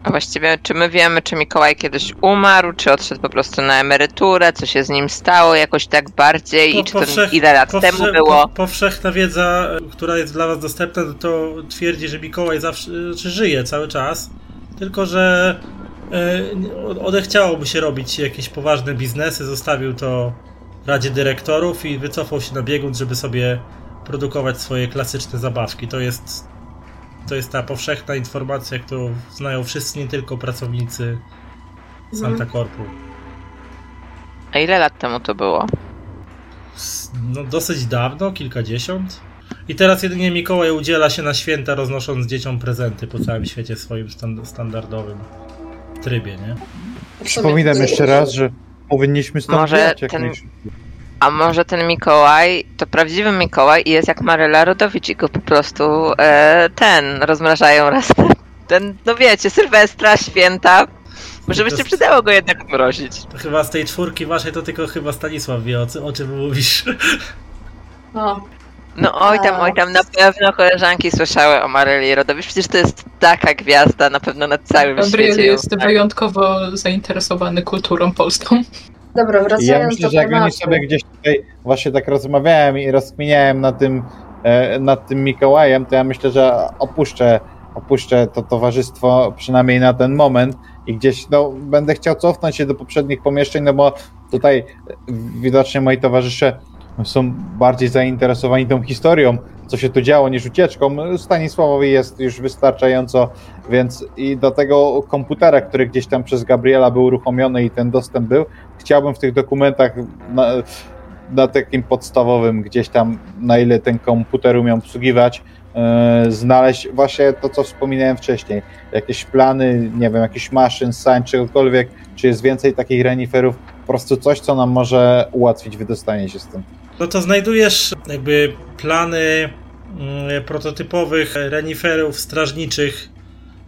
A właściwie, czy my wiemy, czy Mikołaj kiedyś umarł, czy odszedł po prostu na emeryturę, co się z nim stało jakoś tak bardziej i czy to ile lat temu było? po- Powszechna wiedza, która jest dla was dostępna, to twierdzi, że Mikołaj zawsze czy żyje cały czas, tylko że e, odechciało mu się robić jakieś poważne biznesy, zostawił to Radzie Dyrektorów i wycofał się na biegun, żeby sobie produkować swoje klasyczne zabawki. To jest, to jest ta powszechna informacja, którą znają wszyscy, nie tylko pracownicy Santa Corpu. A ile lat temu to było? No, dosyć dawno, kilkadziesiąt. I teraz jedynie Mikołaj udziela się na święta, roznosząc dzieciom prezenty po całym świecie w swoim stan- standardowym trybie, nie? Przypominam jeszcze raz, że powinniśmy stąd Może jak najszybciej. A może ten Mikołaj to prawdziwy Mikołaj i jest jak Maryla Rodowicz i go po prostu e, ten rozmrażają raz. (laughs) Ten, no wiecie, Sylwestra, święta. Może by To się jest- przydało go jednak mrozić. To chyba z tej czwórki waszej to tylko chyba Stanisław wie, o, o czym mówisz. No, No oj tam, oj tam, na pewno koleżanki słyszały o Maryli Rodowicz. Przecież to jest taka gwiazda, na pewno na całym Gabriel świecie. ją jest znają. wyjątkowo zainteresowany kulturą polską. Dobra, wracając ja myślę, do że jak oni sobie gdzieś tutaj właśnie tak rozmawiałem i rozkminiałem nad tym, e, nad tym Mikołajem, to ja myślę, że opuszczę, opuszczę to towarzystwo przynajmniej na ten moment i gdzieś no, będę chciał cofnąć się do poprzednich pomieszczeń, no bo tutaj widocznie moi towarzysze są bardziej zainteresowani tą historią, co się tu działo, niż ucieczką. Stanisławowi jest już wystarczająco, więc i do tego komputera, który gdzieś tam przez Gabriela był uruchomiony i ten dostęp był, chciałbym w tych dokumentach na, na takim podstawowym gdzieś tam, na ile ten komputer umiał obsługiwać, e, znaleźć właśnie to, co wspominałem wcześniej. Jakieś plany, nie wiem, jakichś maszyn, sań, czegokolwiek, czy jest więcej takich reniferów, po prostu coś, co nam może ułatwić wydostanie się z tym. No to znajdujesz jakby plany mm, prototypowych reniferów strażniczych,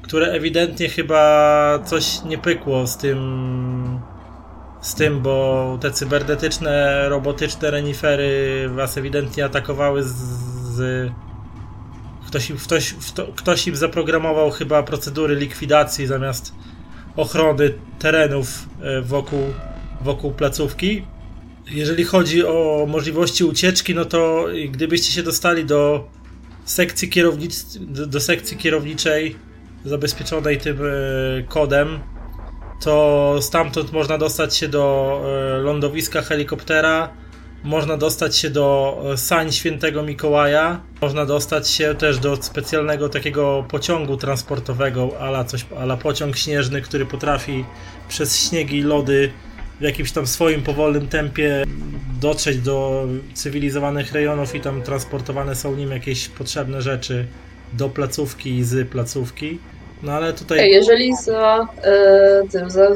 które ewidentnie chyba coś nie pykło z tym z tym, bo te cybernetyczne, robotyczne renifery was ewidentnie atakowały z, z ktoś, ktoś, kto- ktoś im zaprogramował chyba procedury likwidacji zamiast ochrony terenów e, wokół, wokół placówki. Jeżeli chodzi o możliwości ucieczki, no to gdybyście się dostali do sekcji, kierownic, do sekcji kierowniczej zabezpieczonej tym e, kodem, to stamtąd można dostać się do e, lądowiska helikoptera, można dostać się do e, sań świętego Mikołaja, można dostać się też do specjalnego takiego pociągu transportowego, ala coś, ala pociąg śnieżny, który potrafi przez śniegi i lody w jakimś tam swoim powolnym tempie dotrzeć do cywilizowanych rejonów i tam transportowane są nim jakieś potrzebne rzeczy do placówki i z placówki. No ale tutaj jeżeli za tym, za,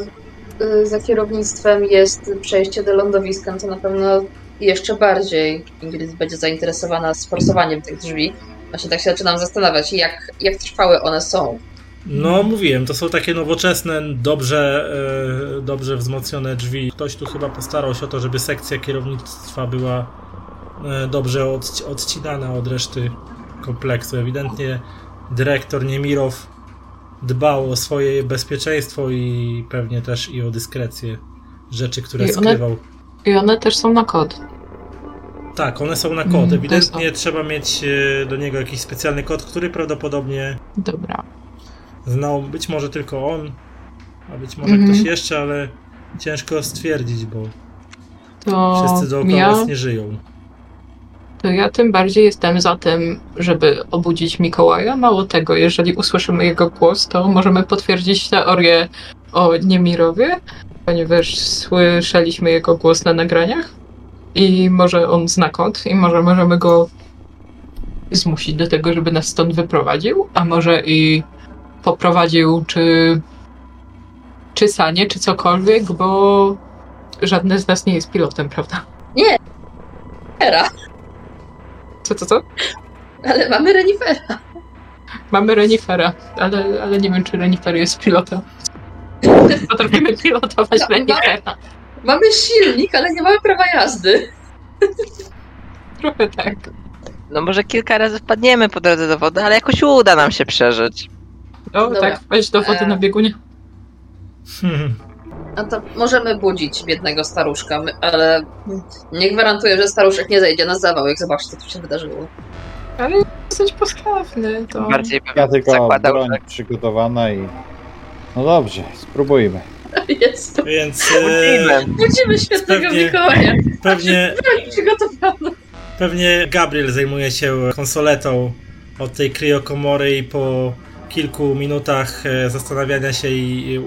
e, za kierownictwem jest przejście do lądowiska, to na pewno jeszcze bardziej Ingrid będzie zainteresowana sforsowaniem tych drzwi. Właśnie tak się zaczynam zastanawiać, jak, jak trwałe one są. No, mówiłem, to są takie nowoczesne, dobrze, e, dobrze wzmocnione drzwi. Ktoś tu chyba postarał się o to, żeby sekcja kierownictwa była dobrze odci- odcinana od reszty kompleksu. Ewidentnie dyrektor Niemirow dbał o swoje bezpieczeństwo i pewnie też i o dyskrecję rzeczy, które I one- skrywał. I one też są na kod. Tak, one są na kod. Mm, Ewidentnie trzeba mieć e, do niego jakiś specjalny kod, który prawdopodobnie Dobra. znał być może tylko on, a być może Mhm. ktoś jeszcze, ale ciężko stwierdzić, bo To wszyscy dookoła ja, nas nie żyją. To ja tym bardziej jestem za tym, żeby obudzić Mikołaja. Mało tego, jeżeli usłyszymy jego głos, to możemy potwierdzić teorię o Niemirowie, ponieważ słyszeliśmy jego głos na nagraniach i może on zna i może możemy go zmusić do tego, żeby nas stąd wyprowadził, a może i poprowadził czy czy sanie, czy cokolwiek, bo żadne z nas nie jest pilotem, prawda? Era, Co, co, co? ale mamy renifera. Mamy renifera, ale, ale nie wiem, czy renifer jest pilotem. (laughs) Potrafimy pilotować No, renifera. Mamy silnik, ale nie mamy prawa jazdy. Trochę tak. No może kilka razy wpadniemy po drodze do wody, ale jakoś uda nam się przeżyć. O, Dobra. tak, weź do wody E. na biegunie. Hmm. No to możemy budzić biednego staruszka, ale nie gwarantuję, że staruszek nie zejdzie na zawał, jak zobaczy, co tu się wydarzyło. Ale dosyć postawny, to... Bardziej bym Ja tylko zakładał, broń że przygotowana i... No dobrze, spróbujmy. (laughs) Jest. Więc e, Budzimy. Budzimy świetnego Pewnie- Mikołaja. pewnie, (laughs) Przygotowano. pewnie Gabriel zajmuje się konsoletą od tej kryokomory i po kilku minutach e, zastanawiania się i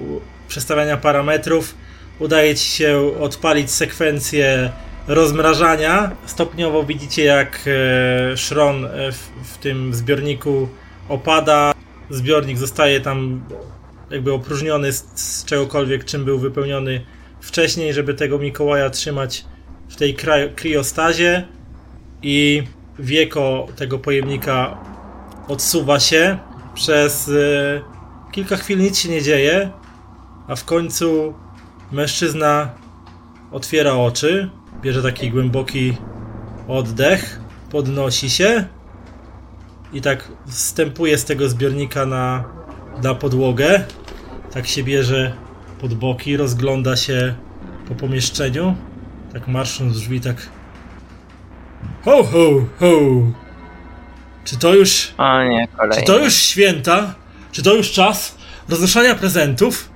przestawiania parametrów udaje ci się odpalić sekwencję rozmrażania. Stopniowo widzicie jak e, szron e, w, w tym zbiorniku opada. Zbiornik zostaje tam jakby opróżniony z, z czegokolwiek, czym był wypełniony wcześniej, żeby tego Mikołaja trzymać w tej kriostazie i wieko tego pojemnika odsuwa się. Przez e, kilka chwil nic się nie dzieje, a w końcu mężczyzna otwiera oczy, bierze taki głęboki oddech, podnosi się i tak wstępuje z tego zbiornika na, na podłogę. Tak się bierze pod boki, rozgląda się po pomieszczeniu, tak marsząc drzwi, tak Ho, ho, ho! Czy to już... O nie, Czy kolejny. to już święta? Czy to już czas roznoszenia prezentów?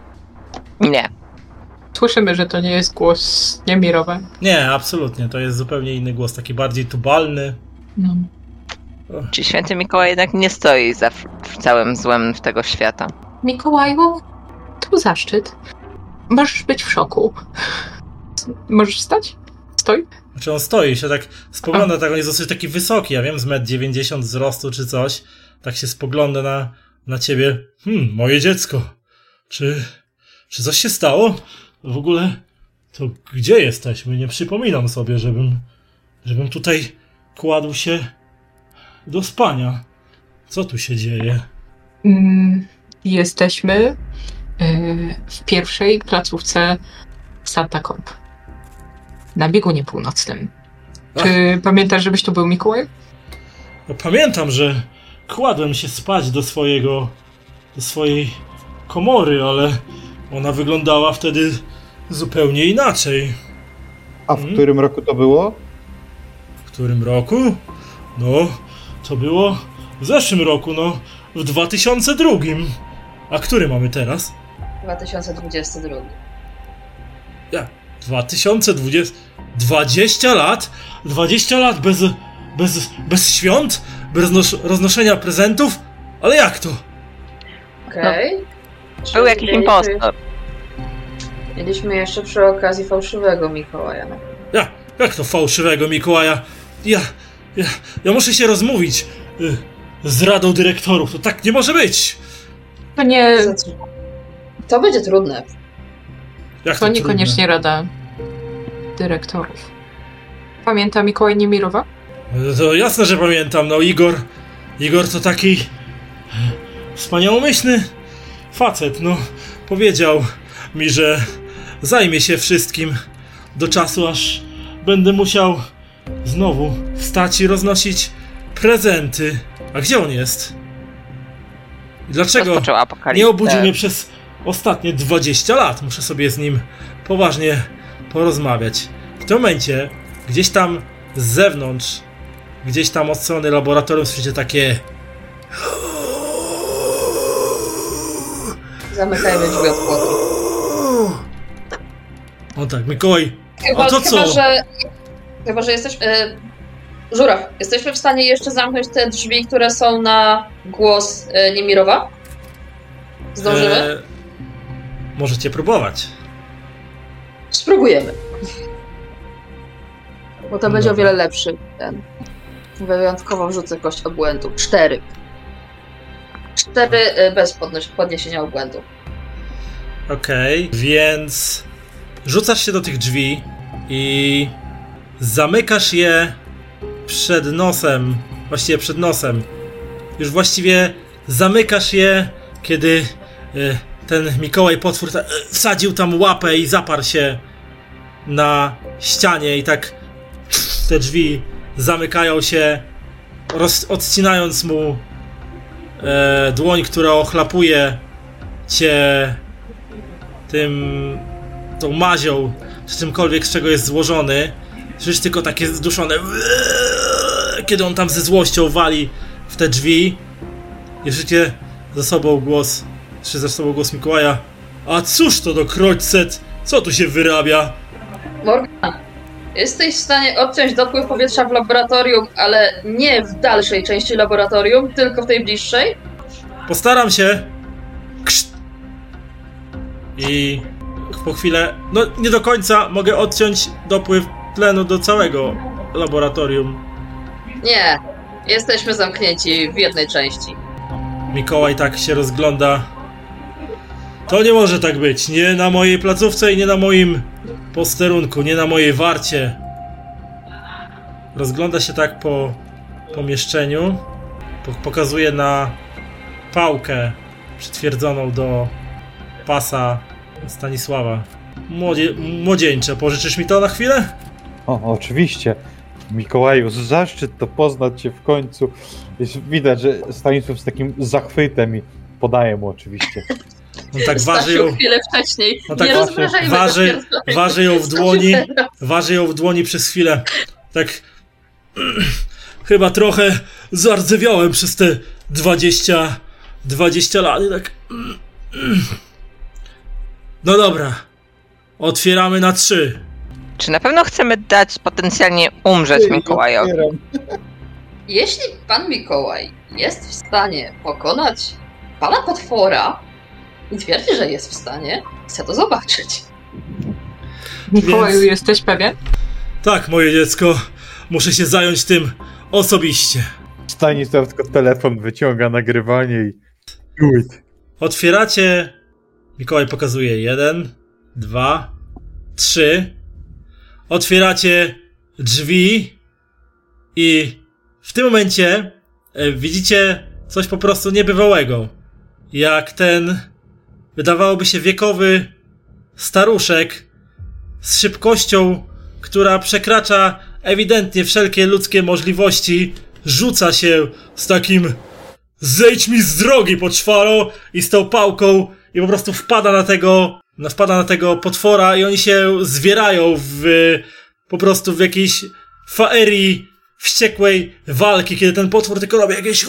Nie. Słyszymy, że to nie jest głos Niemirowa. Nie, absolutnie. To jest zupełnie inny głos, taki bardziej tubalny. No. Czy święty Mikołaj jednak nie stoi za w całym złem tego świata? Mikołaju, tu zaszczyt. Możesz być w szoku. Możesz wstać? Stoj. Znaczy on stoi się tak spogląda, tak on jest dosyć taki wysoki, ja wiem, z 1,90 m wzrostu czy coś. Tak się spogląda na, na ciebie. Hmm, moje dziecko. Czy, czy coś się stało? W ogóle, to gdzie jesteśmy? Nie przypominam sobie, żebym, żebym tutaj kładł się do spania. Co tu się dzieje? Mm, Jesteśmy y, w pierwszej placówce Santa Comp. Na biegunie północnym. Czy pamiętasz, żebyś tu był Mikołaj? No, pamiętam, że kładłem się spać do swojego, do swojej komory, ale ona wyglądała wtedy zupełnie inaczej. A w Mhm. którym roku to było? W którym roku? No, to było w zeszłym roku, no, w 2002. A który mamy teraz? 2022. Ja, 2020. 20 lat? 20 lat bez, bez, bez świąt? Bez nos- roznoszenia prezentów? Ale jak to? Okej. Był jakiś impostor. Mieliśmy jeszcze przy okazji fałszywego Mikołaja. Ja, jak to fałszywego Mikołaja? Ja, ja, ja muszę się rozmówić y, z radą dyrektorów. To tak nie może być. To nie? To będzie trudne. Jak to to niekoniecznie trudne? rada dyrektorów. Pamięta Mikołaj Niemirowa? To jasne, że pamiętam. No Igor, Igor to taki wspaniałomyślny facet. No, powiedział mi, że zajmie się wszystkim do czasu, aż będę musiał znowu wstać i roznosić prezenty. A gdzie on jest? Dlaczego nie obudził mnie przez ostatnie 20 lat? Muszę sobie z nim poważnie porozmawiać. W tym momencie, gdzieś tam z zewnątrz, gdzieś tam od strony laboratorium słyszycie takie Zamykajmy drzwi od płotu. O tak, Mikołaj, Chyba, A to chyba co? że. Chyba, że jesteś. E, Żuraw, jesteśmy w stanie jeszcze zamknąć te drzwi, które są na głos e, Niemirowa? Zdążymy? e, możecie próbować. Spróbujemy. Bo to będzie o Dobra. wiele lepszy ten. Wyjątkowo wrzucę kość obłędu. Cztery. Cztery e, bez podnoś- podniesienia obłędu. Okej, więc rzucasz się do tych drzwi i zamykasz je przed nosem, właściwie przed nosem. Już właściwie zamykasz je, kiedy e, ten Mikołaj potwór ta, e, wsadził tam łapę i zaparł się na ścianie i tak te drzwi zamykają się, roz, odcinając mu e, dłoń, która ochlapuje cię tym, tą mazią, czy czymkolwiek, z czego jest złożony. Słyszysz tylko takie zduszone kiedy on tam ze złością wali w te drzwi. Słyszycie za sobą głos, słyszycie za sobą głos Mikołaja. A cóż to do kroćcet? Co tu się wyrabia? Morgan, jesteś w stanie odciąć dopływ powietrza w laboratorium, ale nie w dalszej części laboratorium, tylko w tej bliższej? Postaram się. Kszt. I po chwilę, no nie do końca mogę odciąć dopływ tlenu do całego laboratorium. Nie. Jesteśmy zamknięci w jednej części. Mikołaj tak się rozgląda. To nie może tak być. Nie na mojej placówce i nie na moim posterunku, nie na mojej warcie. Rozgląda się tak po pomieszczeniu. Po- Pokazuje na pałkę przytwierdzoną do pasa Stanisława. Młodzie, młodzieńcze, pożyczysz mi to na chwilę? O, oczywiście. Mikołaju, zaszczyt to poznać cię w końcu. Jest widać, że Stanisław z takim zachwytem i podaje mu oczywiście. On tak waży ją, chwilę wcześniej. No tak waży- waży ją w dłoni. Waży ją w dłoni przez chwilę. Tak. (clears throat) Chyba trochę zardzewiałem przez te 20, 20 lat. i Tak. (clears throat) No dobra. Otwieramy na trzy. Czy na pewno chcemy dać potencjalnie umrzeć Mikołajowi? Jeśli pan Mikołaj jest w stanie pokonać pana potwora i twierdzi, że jest w stanie, chcę to zobaczyć. Mikołaju, Więc- jesteś pewien? Tak, moje dziecko. Muszę się zająć tym osobiście. Stanisław tylko telefon wyciąga, nagrywanie i... Do it. Otwieracie. Mikołaj pokazuje jeden, dwa, trzy. Otwieracie drzwi i w tym momencie e, widzicie coś po prostu niebywałego. Jak ten wydawałoby się wiekowy staruszek z szybkością, która przekracza ewidentnie wszelkie ludzkie możliwości, rzuca się z takim zejdź mi z drogi poczwaro i z tą pałką i po prostu wpada na tego, no, wpada na tego potwora i oni się zwierają w, po prostu w jakiejś faerii wściekłej walki, kiedy ten potwór tylko robi jakieś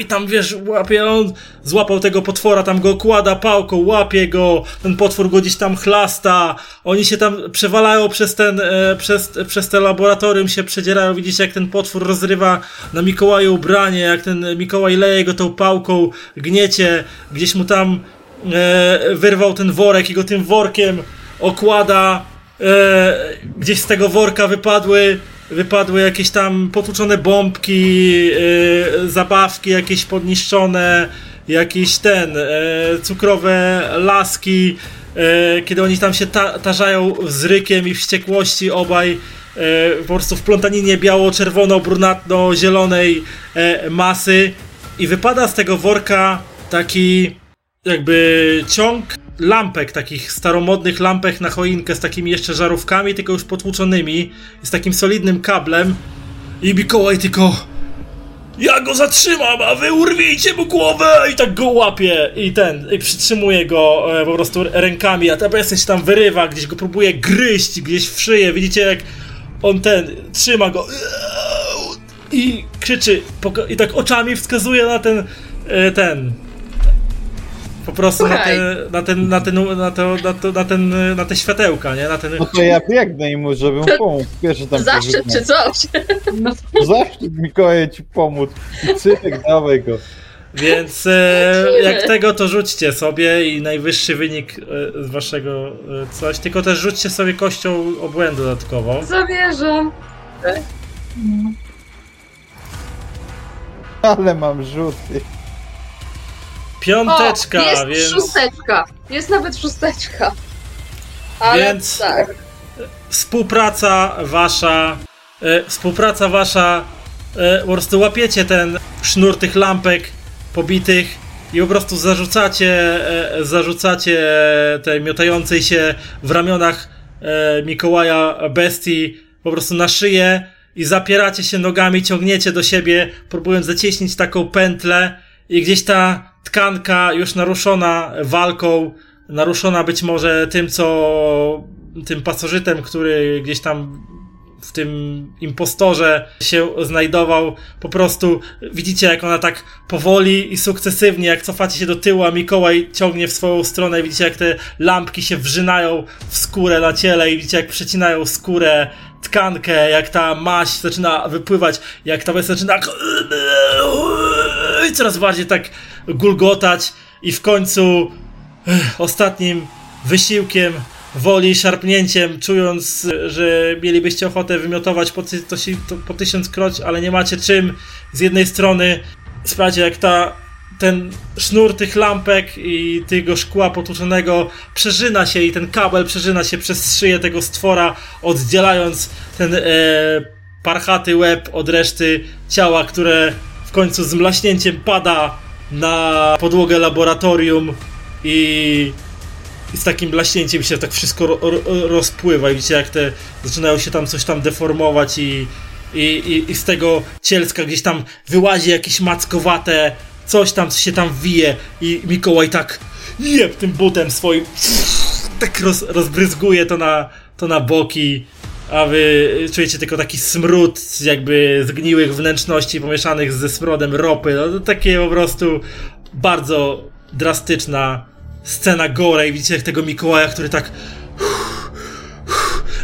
i tam wiesz, łapie on, złapał tego potwora, tam go kłada pałką, łapie go, ten potwór go gdzieś tam chlasta, oni się tam przewalają przez ten, e, przez, przez te laboratorium się przedzierają, widzicie jak ten potwór rozrywa na Mikołaju ubranie, jak ten Mikołaj leje go tą pałką, gniecie, gdzieś mu tam e, wyrwał ten worek i go tym workiem okłada, e, gdzieś z tego worka wypadły wypadły jakieś tam potłuczone bombki, e, zabawki jakieś podniszczone, jakieś ten, e, cukrowe laski, e, kiedy oni tam się ta tarzają z rykiem i wściekłości obaj, e, po prostu w plątaninie biało-czerwono-brunatno-zielonej e, masy. I wypada z tego worka taki jakby ciąg lampek, takich staromodnych lampek na choinkę z takimi jeszcze żarówkami, tylko już potłuczonymi, z takim solidnym kablem i Mikołaj tylko ja go zatrzymam, a wy urwijcie mu głowę! I tak go łapie i ten, i przytrzymuje go e, po prostu rękami, a TBS się tam wyrywa, gdzieś go próbuje gryźć, gdzieś w szyję, widzicie jak on ten, trzyma go i krzyczy, i tak oczami wskazuje na ten, e, ten, po prostu na, te, na ten, na ten, na to, na to, na ten, na te światełka, nie? Na ten... No to ja biegnę i mu, żeby mu pomóc. Pierwszy tam Zaszczyt pożegnam. czy coś? No, Zaszczyt Mikołaj ci pomóc. Cytek, dawaj go. Więc e, jak tego, to rzućcie sobie i najwyższy wynik e, z waszego e, coś, tylko też rzućcie sobie kością obłędu dodatkową. Zamierzam. Ale mam rzuty. Piąteczka, o, jest więc szósteczka. Jest nawet szósteczka. Ale Więc- tak. współpraca wasza, e, współpraca wasza, e, po prostu łapiecie ten sznur tych lampek pobitych i po prostu zarzucacie, e, zarzucacie tej miotającej się w ramionach e, Mikołaja bestii po prostu na szyję i zapieracie się nogami, ciągniecie do siebie, próbując zacieśnić taką pętlę i gdzieś ta tkanka już naruszona walką, naruszona być może tym, co tym pasożytem, który gdzieś tam w tym impostorze się znajdował, po prostu widzicie, jak ona tak powoli i sukcesywnie, jak cofacie się do tyłu, a Mikołaj ciągnie w swoją stronę, widzicie, jak te lampki się wrzynają w skórę na ciele i widzicie, jak przecinają skórę, tkankę, jak ta maść zaczyna wypływać, jak ta bestia zaczyna i coraz bardziej tak gulgotać i w końcu ech, ostatnim wysiłkiem woli, szarpnięciem, czując, że mielibyście ochotę wymiotować po, ty, to, to, po tysiąc kroć, ale nie macie czym. Z jednej strony sprawiacie jak ta, ten sznur tych lampek i tego szkła potłuczonego przeżyna się i ten kabel przeżyna się przez szyję tego stwora, oddzielając ten e, parchaty łeb od reszty ciała, które w końcu z mlaśnięciem pada na podłogę laboratorium i i z takim blaśnięciem się tak wszystko ro, ro, rozpływa i widzicie jak te zaczynają się tam coś tam deformować i, i, i, i z tego cielska gdzieś tam wyłazi jakieś mackowate coś tam, co się tam wije i Mikołaj tak jeb tym butem swoim tak roz, rozbryzguje to na, to na boki a wy czujecie tylko taki smród jakby zgniłych wnętrzności pomieszanych ze smrodem ropy. No to takie po prostu bardzo drastyczna scena gore i widzicie jak tego Mikołaja, który tak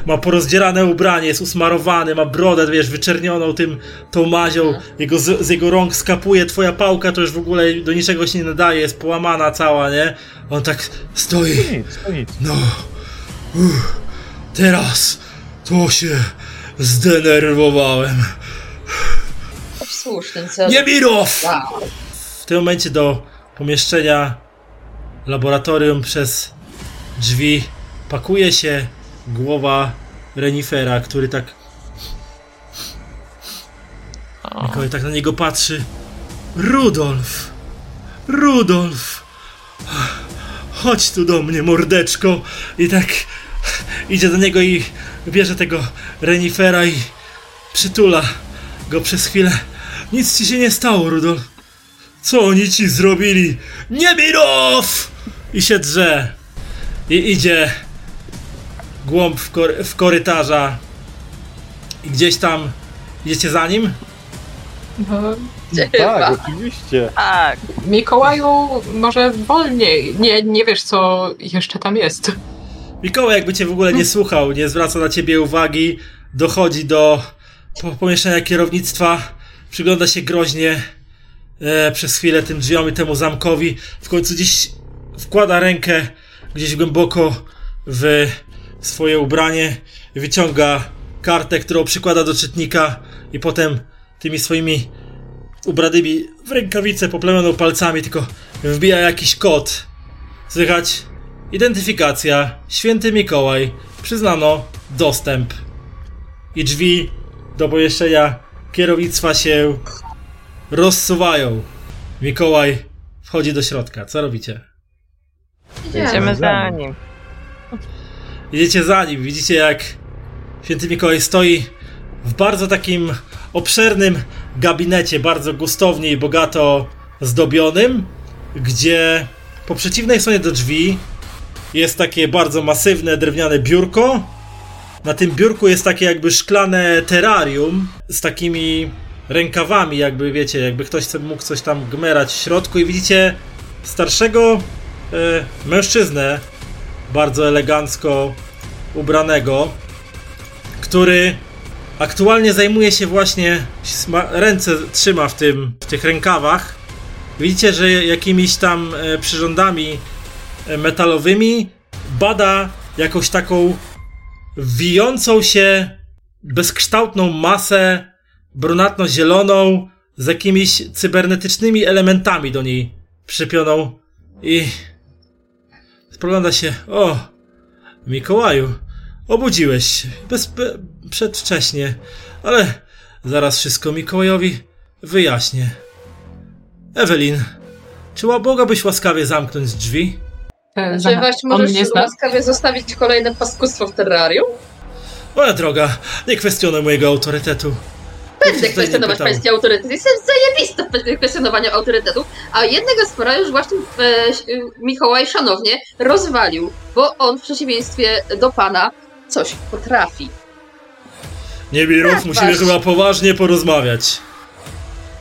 ma porozdzierane ubranie, jest usmarowany, ma brodę, wiesz, wyczernioną tym, tą mazią, jego, z, z jego rąk skapuje twoja pałka, to już w ogóle do niczego się nie nadaje, jest połamana cała, nie? On tak stoi, no, uff, teraz to się zdenerwowałem. W słusznym celu. Niemirow! Wow. W tym momencie do pomieszczenia laboratorium przez drzwi pakuje się głowa renifera, który tak. Mikołaj tak na niego patrzy. Rudolf! Rudolf! Chodź tu do mnie, mordeczko! I tak idzie do niego i bierze tego renifera i przytula go przez chwilę. Nic ci się nie stało, Rudolf. Co oni ci zrobili? Niemirow! I się drze. I idzie głąb w, kory- w korytarza. I gdzieś tam. Idziecie za nim? no, Tak, oczywiście. Tak, Mikołaju, może wolniej. Nie, nie wiesz, co jeszcze tam jest. Mikołaj, jakby cię w ogóle nie słuchał, nie zwraca na ciebie uwagi, dochodzi do po- pomieszczenia kierownictwa, przygląda się groźnie e, przez chwilę tym drzwiom i temu zamkowi, w końcu gdzieś wkłada rękę gdzieś głęboko w swoje ubranie, wyciąga kartę, którą przykłada do czytnika i potem tymi swoimi ubranymi w rękawice poplemioną palcami tylko wbija jakiś kod. Słychać Identyfikacja. Święty Mikołaj. Przyznano dostęp. I drzwi do pomieszczenia kierownictwa się rozsuwają. Mikołaj wchodzi do środka. Co robicie? idziemy za nim. Idziecie za nim. Widzicie jak święty Mikołaj stoi w bardzo takim obszernym gabinecie, bardzo gustownie i bogato zdobionym, gdzie po przeciwnej stronie do drzwi jest takie bardzo masywne drewniane biurko. Na tym biurku jest takie jakby szklane terrarium z takimi rękawami, jakby wiecie, jakby ktoś mógł coś tam gmerać w środku i widzicie starszego e, mężczyznę, bardzo elegancko ubranego, który aktualnie zajmuje się właśnie, ręce trzyma w, tym, w tych rękawach. Widzicie, że jakimiś tam e, przyrządami metalowymi bada jakąś taką wijącą się bezkształtną masę brunatno-zieloną z jakimiś cybernetycznymi elementami do niej przyczepioną i spogląda się, o, Mikołaju, obudziłeś się bez, be, przedwcześnie, ale zaraz wszystko Mikołajowi wyjaśnię. Ewelin, czy mogłabyś łaskawie zamknąć drzwi? Czy właśnie możesz łaskawie zostawić kolejne paskustwo w terrarium? Moja droga, nie kwestionuj mojego autorytetu. Będę nie kwestionować pytałem. pańskie autorytety. Jestem zajebista w kwestionowaniu autorytetów, a jednego spora już właśnie e, e, Mikołaj szanownie rozwalił, bo on w przeciwieństwie do pana coś potrafi. Niemirów, Tak, musimy właśnie. chyba poważnie porozmawiać.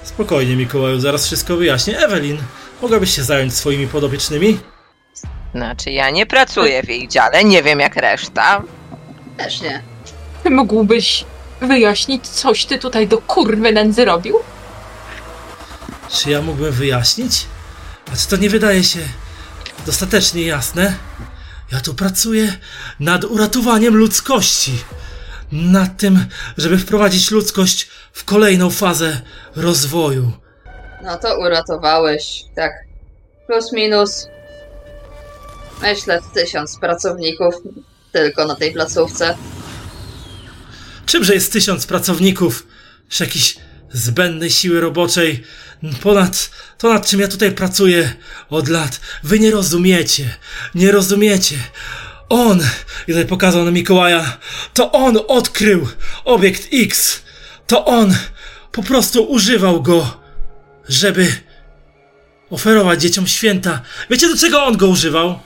Spokojnie, Mikołaju, zaraz wszystko wyjaśnię. Ewelin, mogłabyś się zająć swoimi podopiecznymi? Znaczy, ja nie pracuję w jej dziale, nie wiem jak reszta. Też nie. Ty mógłbyś wyjaśnić, coś ty tutaj do kurwy nędzy robił? Czy ja mógłbym wyjaśnić? A czy to nie wydaje się dostatecznie jasne? Ja tu pracuję nad uratowaniem ludzkości. Nad tym, żeby wprowadzić ludzkość w kolejną fazę rozwoju. No to uratowałeś. Tak. Plus minus. Myślę tysiąc pracowników tylko na tej placówce. Czymże jest tysiąc pracowników, czy jakiejś zbędnej siły roboczej, ponad to, nad czym ja tutaj pracuję od lat. Wy nie rozumiecie, nie rozumiecie. On, i tutaj pokazał na Mikołaja, to on odkrył obiekt X. To on po prostu używał go, żeby oferować dzieciom święta. Wiecie do czego on go używał?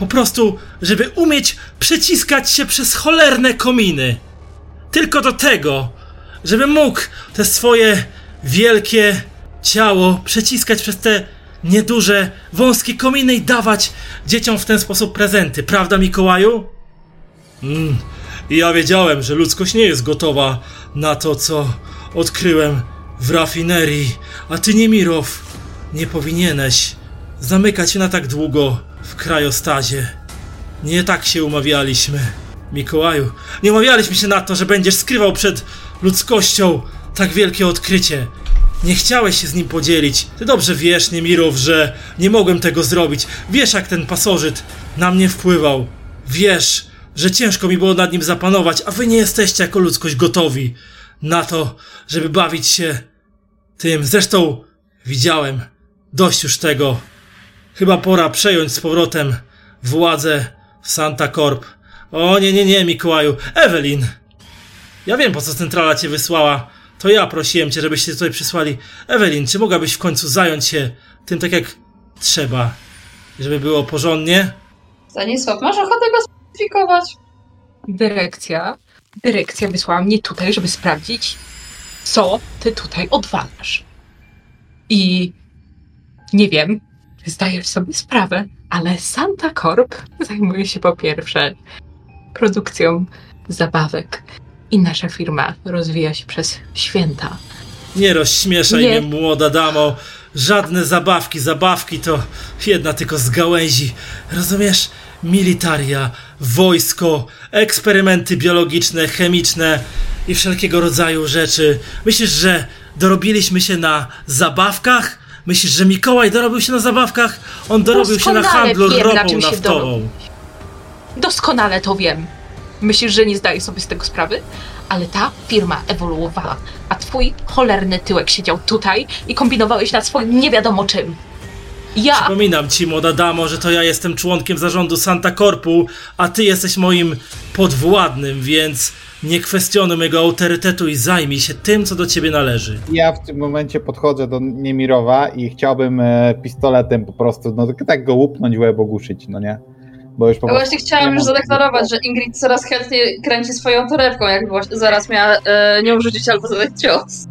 Po prostu, żeby umieć przeciskać się przez cholerne kominy tylko do tego, żeby mógł te swoje wielkie ciało przeciskać przez te nieduże, wąskie kominy i dawać dzieciom w ten sposób prezenty. Prawda, Mikołaju? Mm. Ja wiedziałem, że ludzkość nie jest gotowa na to, co odkryłem w rafinerii. A ty, Niemirow, nie powinieneś zamykać się na tak długo w krajostazie. Nie tak się umawialiśmy. Mikołaju, nie umawialiśmy się na to, że będziesz skrywał przed ludzkością tak wielkie odkrycie. Nie chciałeś się z nim podzielić. Ty dobrze wiesz, Niemirów, że nie mogłem tego zrobić. Wiesz, jak ten pasożyt na mnie wpływał. Wiesz, że ciężko mi było nad nim zapanować, a wy nie jesteście jako ludzkość gotowi na to, żeby bawić się tym. Zresztą widziałem dość już tego. Chyba pora przejąć z powrotem władzę w Santa Corp. O nie, nie, nie, Mikołaju. Ewelin! Ja wiem, po co centrala cię wysłała. To ja prosiłem cię, żebyście tutaj przysłali. Ewelin, czy mogłabyś w końcu zająć się tym tak jak trzeba? Żeby było porządnie? Stanisław, masz ochotę go specyfikować? Dyrekcja. Dyrekcja wysłała mnie tutaj, żeby sprawdzić, co ty tutaj odwalasz. I nie wiem, zdajesz sobie sprawę, ale Santa Corp zajmuje się po pierwsze produkcją zabawek i nasza firma rozwija się przez święta. Nie rozśmieszaj Nie. mnie, młoda damo. Żadne zabawki, zabawki to jedna tylko z gałęzi. Rozumiesz? Militaria, wojsko, eksperymenty biologiczne, chemiczne i wszelkiego rodzaju rzeczy. Myślisz, że dorobiliśmy się na zabawkach? Myślisz, że Mikołaj dorobił się na zabawkach? On dorobił się na Doskonale handlu wiem, na ropą czym się naftową. Doskonale to wiem. Myślisz, że nie zdaję sobie z tego sprawy? Ale ta firma ewoluowała, a twój cholerny tyłek siedział tutaj i kombinowałeś nad swoim nie wiadomo czym. Ja Przypominam ci, młoda damo, że to ja jestem członkiem zarządu Santa Corpu, a ty jesteś moim podwładnym, więc Nie kwestionuj mojego autorytetu i zajmij się tym, co do ciebie należy. Ja w tym momencie podchodzę do Niemirowa i chciałbym e, pistoletem po prostu, no tak- tak go łupnąć, łeb ogłuszyć, no nie? Bo już po Ja prostu właśnie chciałam już zadeklarować, że Ingrid coraz chętniej kręci swoją torebką, jak właśnie zaraz miała e, nią rzucić albo zadać cios.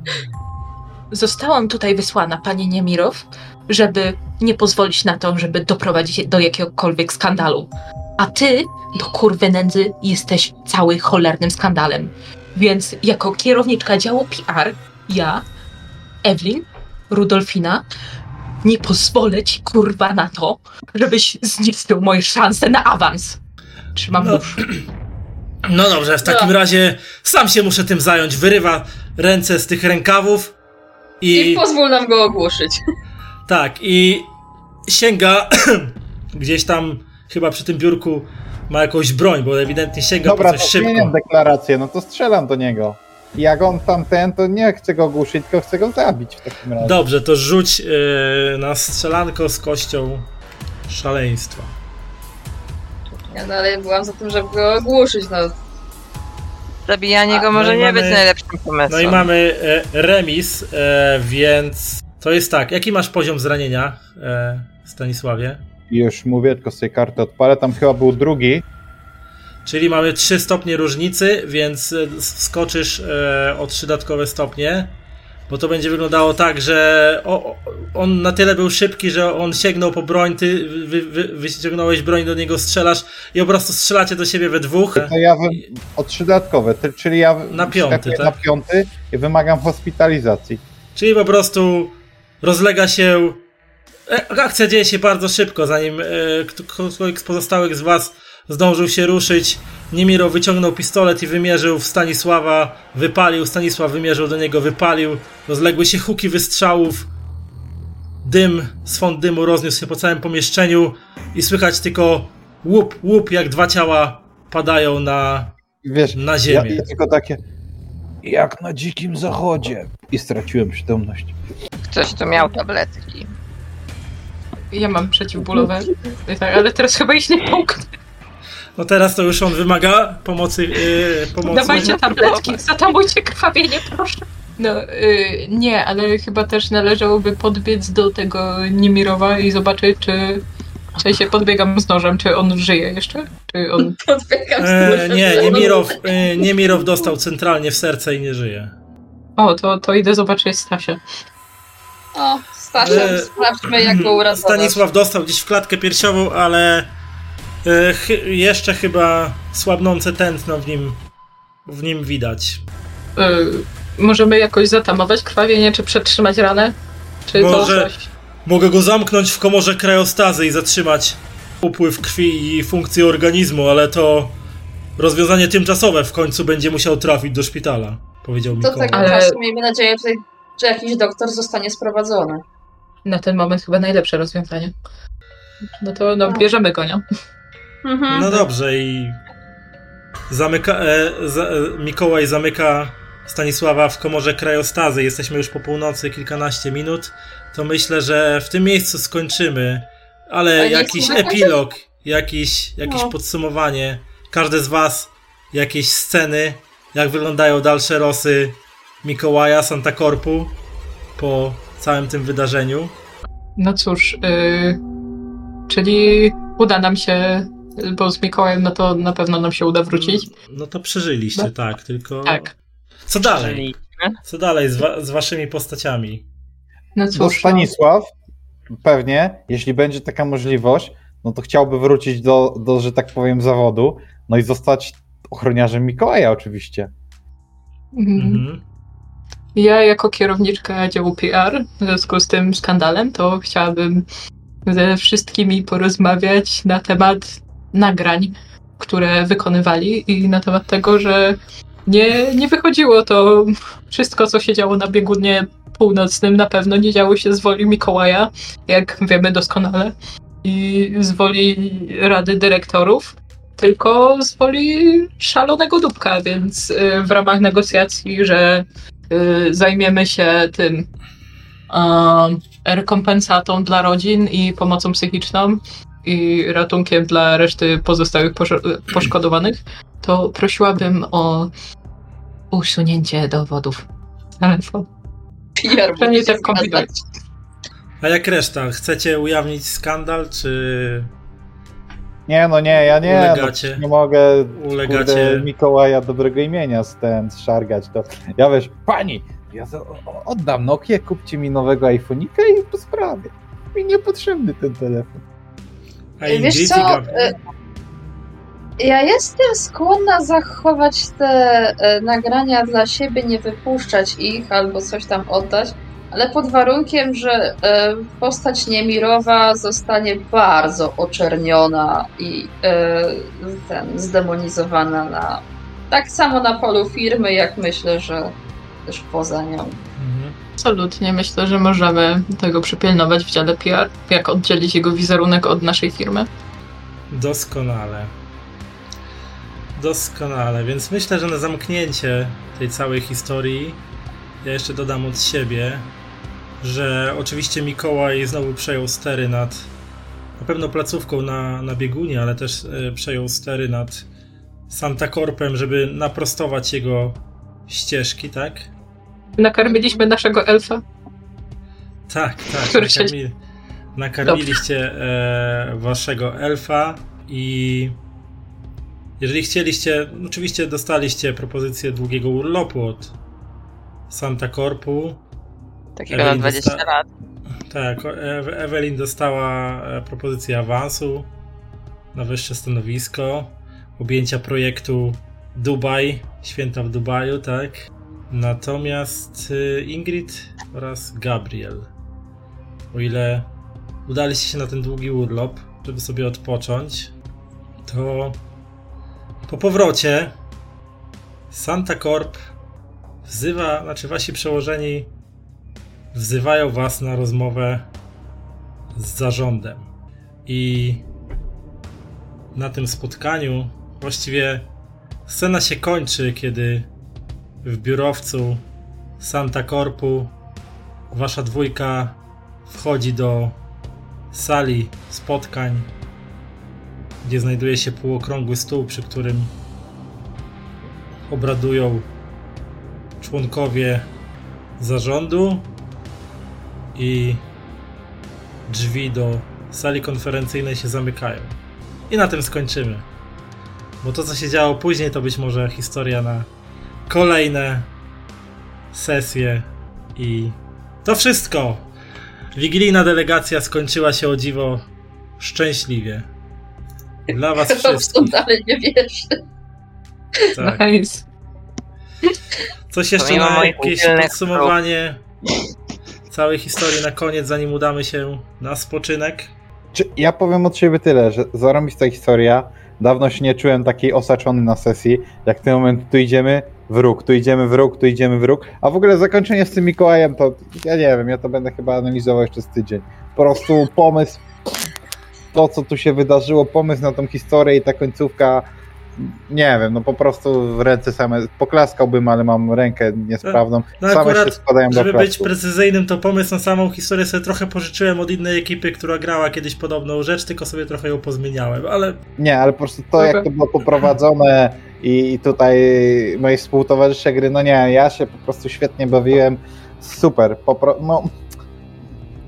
Zostałam tutaj wysłana, panie Niemirow, żeby nie pozwolić na to, żeby doprowadzić do jakiegokolwiek skandalu. A ty, do kurwy nędzy, jesteś cały cholernym skandalem. Więc jako kierowniczka działu PR, ja, Evelyn, Rudolfina, nie pozwolę ci kurwa na to, żebyś zniszczył moje szanse na awans. Trzymam No. nóż. (clears throat) No dobrze, w takim razie sam się muszę tym zająć. Wyrywa ręce z tych rękawów I i. pozwól nam go ogłuszyć. Tak, i sięga (clears throat) gdzieś tam, chyba przy tym biurku ma jakąś broń, bo ewidentnie sięga Dobra, po to coś zmieniam szybko. deklarację, no to strzelam do niego. Jak on tam ten, to nie chcę go ogłuszyć, tylko chcę go zabić w takim razie. Dobrze, to rzuć yy, na strzelanko z kością szaleństwa. Ja dalej byłam za tym, żeby go ogłuszyć, no. Zabijanie A, go może no nie mamy- być najlepszym pomysłem. No i mamy e, remis, e, więc to jest tak. Jaki masz poziom zranienia, e, Stanisławie? Już mówię, tylko z tej karty odpalę, tam chyba był drugi. Czyli mamy 3 stopnie różnicy, więc e, skoczysz e, o 3 dodatkowe stopnie. Bo to będzie wyglądało tak, że on na tyle był szybki, że on sięgnął po broń, ty wy, wy, wyciągnąłeś broń, do niego strzelasz i po prostu strzelacie do siebie we dwóch. To ja wy... o trzy dodatkowe, czyli ja Na piąty, tak? na piąty i wymagam hospitalizacji. Czyli po prostu rozlega się. E, Akcja dzieje się bardzo szybko, zanim e, kto- ktokolwiek z pozostałych z Was zdążył się ruszyć. Niemiro wyciągnął pistolet i wymierzył w Stanisława, wypalił. Stanisław wymierzył do niego, wypalił. Rozległy się huki wystrzałów. Dym, swąd dymu rozniósł się po całym pomieszczeniu i słychać tylko łup, łup, jak dwa ciała padają na, Wiesz, na ja, ziemię. ja tylko takie jak na dzikim zachodzie. I straciłem przytomność. Ktoś tu miał tabletki. Ja mam przeciwbólowe, tak, ale teraz chyba ich nie połknę. No teraz to już on wymaga pomocy. Yy, pomocy. Dawajcie tabletki, zatamujcie krwawienie, proszę. No, y, nie, ale chyba też należałoby podbiec do tego Nimirowa i zobaczyć, czy... W sensie podbiegam z nożem, czy on żyje jeszcze? Czy on... (laughs) Podbiegam z E, nóżem. nie, Niemirow, e, Niemirow dostał centralnie w serce i nie żyje. O, to, to idę zobaczyć Stasię. O, Stasia, E, sprawdźmy jak go uratować. Stanisław dostał gdzieś w klatkę piersiową, ale e, chy, jeszcze chyba słabnące tętno w nim, w nim widać. Y, możemy jakoś zatamować krwawienie, czy przetrzymać ranę? Czy Może- to coś? Mogę go zamknąć w komorze krajostazy i zatrzymać upływ krwi i funkcje organizmu, ale to rozwiązanie tymczasowe w końcu będzie musiał trafić do szpitala, powiedział Do Mikołaj. tego Ale- miejmy nadzieję, że jakiś doktor zostanie sprowadzony. Na ten moment chyba najlepsze rozwiązanie. No to no, bierzemy go, nie? Mhm. No dobrze i zamyka, e, za, e, Mikołaj zamyka Stanisława w komorze krajostazy. Jesteśmy już po północy, kilkanaście minut. To myślę, że w tym miejscu skończymy, ale jakiś epilog, jakiś, jakieś No. podsumowanie. Każdy z was jakieś sceny, jak wyglądają dalsze losy Mikołaja, Santa Corpu po całym tym wydarzeniu. No cóż, y, czyli uda nam się, bo z Mikołajem no to na pewno nam się uda wrócić. No to przeżyliście, No. tak, tylko Tak. co dalej? Co dalej z, wa- z waszymi postaciami? No Bo cóż, no, Stanisław pewnie, jeśli będzie taka możliwość, no to chciałby wrócić do, do, że tak powiem, zawodu, no i zostać ochroniarzem Mikołaja oczywiście. mm, Mhm. Ja jako kierowniczka działu PR w związku z tym skandalem, to chciałabym ze wszystkimi porozmawiać na temat nagrań, które wykonywali i na temat tego, że nie, nie wychodziło to wszystko, co się działo na biegunie północnym, na pewno nie działo się z woli Mikołaja, jak wiemy doskonale, i z woli Rady Dyrektorów, tylko z woli szalonego dupka, więc y, w ramach negocjacji, że zajmiemy się tym um, rekompensatą dla rodzin i pomocą psychiczną i ratunkiem dla reszty pozostałych poszkodowanych, to prosiłabym o usunięcie dowodów. Telefon. PR To nie tak kombinuj. zgadzać. A jak reszta? Chcecie ujawnić skandal, czy Nie, no nie, ja nie. Ulegacie. No, nie mogę ulegacie? kurde, Mikołaja dobrego imienia z ten szargać. To ja wiesz, pani, ja oddam Nokię, kupcie mi nowego iPhone'ika i po sprawie. Mi niepotrzebny ten telefon. A Wiesz co, e, Ja jestem skłonna zachować te e, nagrania dla siebie, nie wypuszczać ich albo coś tam oddać, ale pod warunkiem, że e, postać Niemirowa zostanie bardzo oczerniona i e, ten, zdemonizowana na tak samo na polu firmy, jak myślę, że też poza nią. Mhm. Absolutnie. Myślę, że możemy tego przypilnować w dziale PR, jak oddzielić jego wizerunek od naszej firmy. Doskonale. Doskonale, więc myślę, że na zamknięcie tej całej historii ja jeszcze dodam od siebie, że oczywiście Mikołaj znowu przejął stery nad na pewno placówką na, na biegunie, ale też e, przejął stery nad Santa Corpem, żeby naprostować jego ścieżki, tak? Nakarmiliśmy naszego elfa. Tak, tak. (laughs) Który się- Nakarmi, nakarmiliście e, waszego elfa i jeżeli chcieliście, oczywiście dostaliście propozycję długiego urlopu od Santa Corpu. Takiego na Ewelin 20 dosta- lat. Tak, Ewelin dostała e, propozycję awansu na wyższe stanowisko, objęcia projektu Dubaj, święta w Dubaju, tak. Natomiast y, Ingrid oraz Gabriel, o ile udaliście się na ten długi urlop, żeby sobie odpocząć, to po powrocie Santa Corp wzywa, znaczy wasi przełożeni wzywają was na rozmowę z zarządem. I na tym spotkaniu właściwie scena się kończy, kiedy w biurowcu Santa Corpu wasza dwójka wchodzi do sali spotkań, gdzie znajduje się półokrągły stół, przy którym obradują członkowie zarządu i drzwi do sali konferencyjnej się zamykają. I na tym skończymy. Bo to, co się działo później, to być może historia na kolejne sesje i to wszystko. Wigilijna delegacja skończyła się o dziwo szczęśliwie. Dla was (laughs) wszystkich. dalej nie wierzy. Tak. Nice. Coś jeszcze Pomimo na jakieś podsumowanie całej historii na koniec, zanim udamy się na spoczynek. Czy ja powiem od siebie tyle, że zarąbista historia. Dawno się nie czułem takiej osaczony na sesji, jak w tym moment tu idziemy w róg, tu idziemy w róg, tu idziemy w róg. A w ogóle zakończenie z tym Mikołajem to ja nie wiem, ja to będę chyba analizował jeszcze z tydzień. Po prostu pomysł, to co tu się wydarzyło, pomysł na tą historię i ta końcówka, nie wiem, no po prostu w ręce same, poklaskałbym, ale mam rękę niesprawną, No same akurat, się składają do Żeby być klasku. precyzyjnym, to pomysł na samą historię sobie trochę pożyczyłem od innej ekipy, która grała kiedyś podobną rzecz, tylko sobie trochę ją pozmieniałem, ale Nie, ale po prostu to, jak to było poprowadzone i, i tutaj moi współtowarzysze gry, no nie, ja się po prostu świetnie bawiłem. Super, popro- no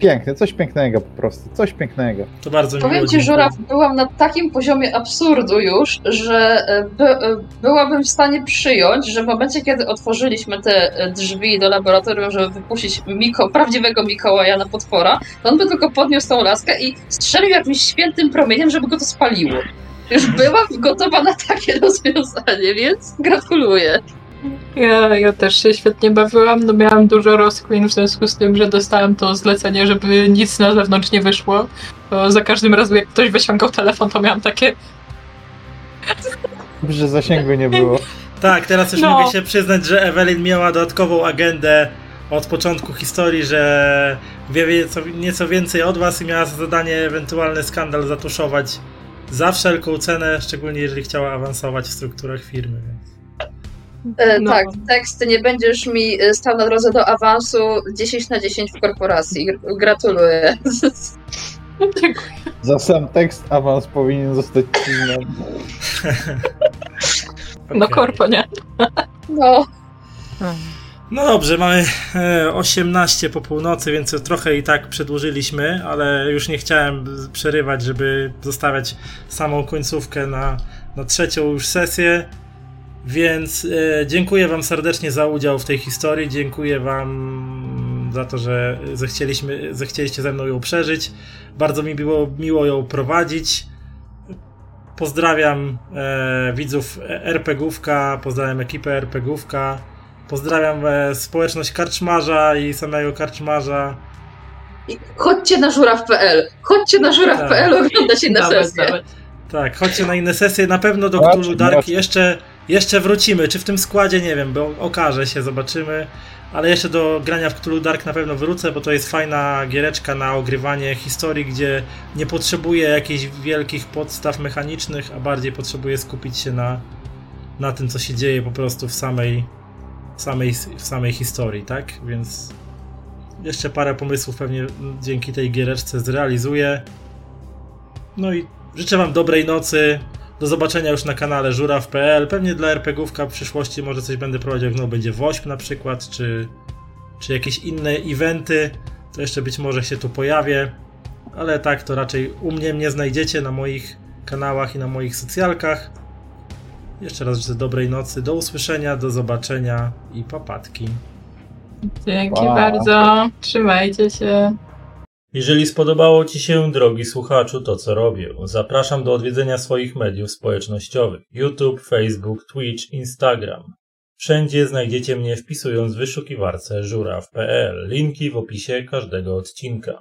piękne, coś pięknego po prostu, coś pięknego. to bardzo mi Powiem miło, ci. Żuraw, byłam na takim poziomie absurdu już, że e, by, e, byłabym w stanie przyjąć, że w momencie, kiedy otworzyliśmy te e, drzwi do laboratorium, żeby wypuścić Miko, prawdziwego Mikołaja na potwora, to on by tylko podniósł tą laskę i strzelił jakimś świętym promieniem, żeby go to spaliło. Już byłam gotowa na takie (laughs) rozwiązanie, więc gratuluję. Ja, ja też się świetnie bawiłam. No miałam dużo rozkmin w związku z tym, że dostałam to zlecenie, żeby nic na zewnątrz nie wyszło. To za każdym razem, jak ktoś wyciągał telefon, to miałam takie. Że zasięgu nie było. Tak, teraz już No. mogę się przyznać, że Evelyn miała dodatkową agendę od początku historii, że wie nieco, nieco więcej od was i miała za zadanie ewentualny skandal zatuszować za wszelką cenę, szczególnie jeżeli chciała awansować w strukturach firmy. Więc. E, No. Tak, tekst, nie będziesz mi e, stał na drodze do awansu 10 na 10 w korporacji. Gr- Gratuluję. Dziękuję. Za sam tekst awans powinien zostać przyznany. No korpo, nie? No, No dobrze, mamy e, 18 po północy, więc trochę i tak przedłużyliśmy, ale już nie chciałem przerywać, żeby zostawiać samą końcówkę na, na trzecią już sesję. Więc e, dziękuję Wam serdecznie za udział w tej historii. Dziękuję Wam za to, że zechcieliśmy, zechcieliście ze mną ją przeżyć. Bardzo mi było miło ją prowadzić. Pozdrawiam e, widzów RPGówka, pozdrawiam ekipę RPGówka. Pozdrawiam e, społeczność karczmarza i samego karczmarza. I chodźcie na żuraw.pl. Chodźcie na żuraw.pl oglądać inne Nawet, sesje. nawet. Tak, chodźcie na inne sesje. Na pewno do Cthulhu Dark jeszcze, jeszcze wrócimy. Czy w tym składzie, nie wiem, bo okaże się, zobaczymy. Ale jeszcze do grania w Cthulhu Dark na pewno wrócę, bo to jest fajna giereczka na ogrywanie historii, gdzie nie potrzebuję jakichś wielkich podstaw mechanicznych, a bardziej potrzebuję skupić się na, na tym, co się dzieje po prostu w samej, samej, w samej historii, tak? Więc jeszcze parę pomysłów pewnie dzięki tej giereczce zrealizuję. No i życzę Wam dobrej nocy. Do zobaczenia już na kanale żuraw.pl. Pewnie dla RPGówka w przyszłości może coś będę prowadził, jak no będzie WOŚP na przykład, czy, czy jakieś inne eventy. To jeszcze być może się tu pojawię. Ale tak, to raczej u mnie mnie znajdziecie na moich kanałach i na moich socjalkach. Jeszcze raz życzę dobrej nocy. Do usłyszenia, do zobaczenia i papatki. Dzięki Pa. bardzo. Trzymajcie się. Jeżeli spodobało Ci się, drogi słuchaczu, to co robię, zapraszam do odwiedzenia swoich mediów społecznościowych: YouTube, Facebook, Twitch, Instagram. Wszędzie znajdziecie mnie wpisując w wyszukiwarce żuraw.pl. Linki w opisie każdego odcinka.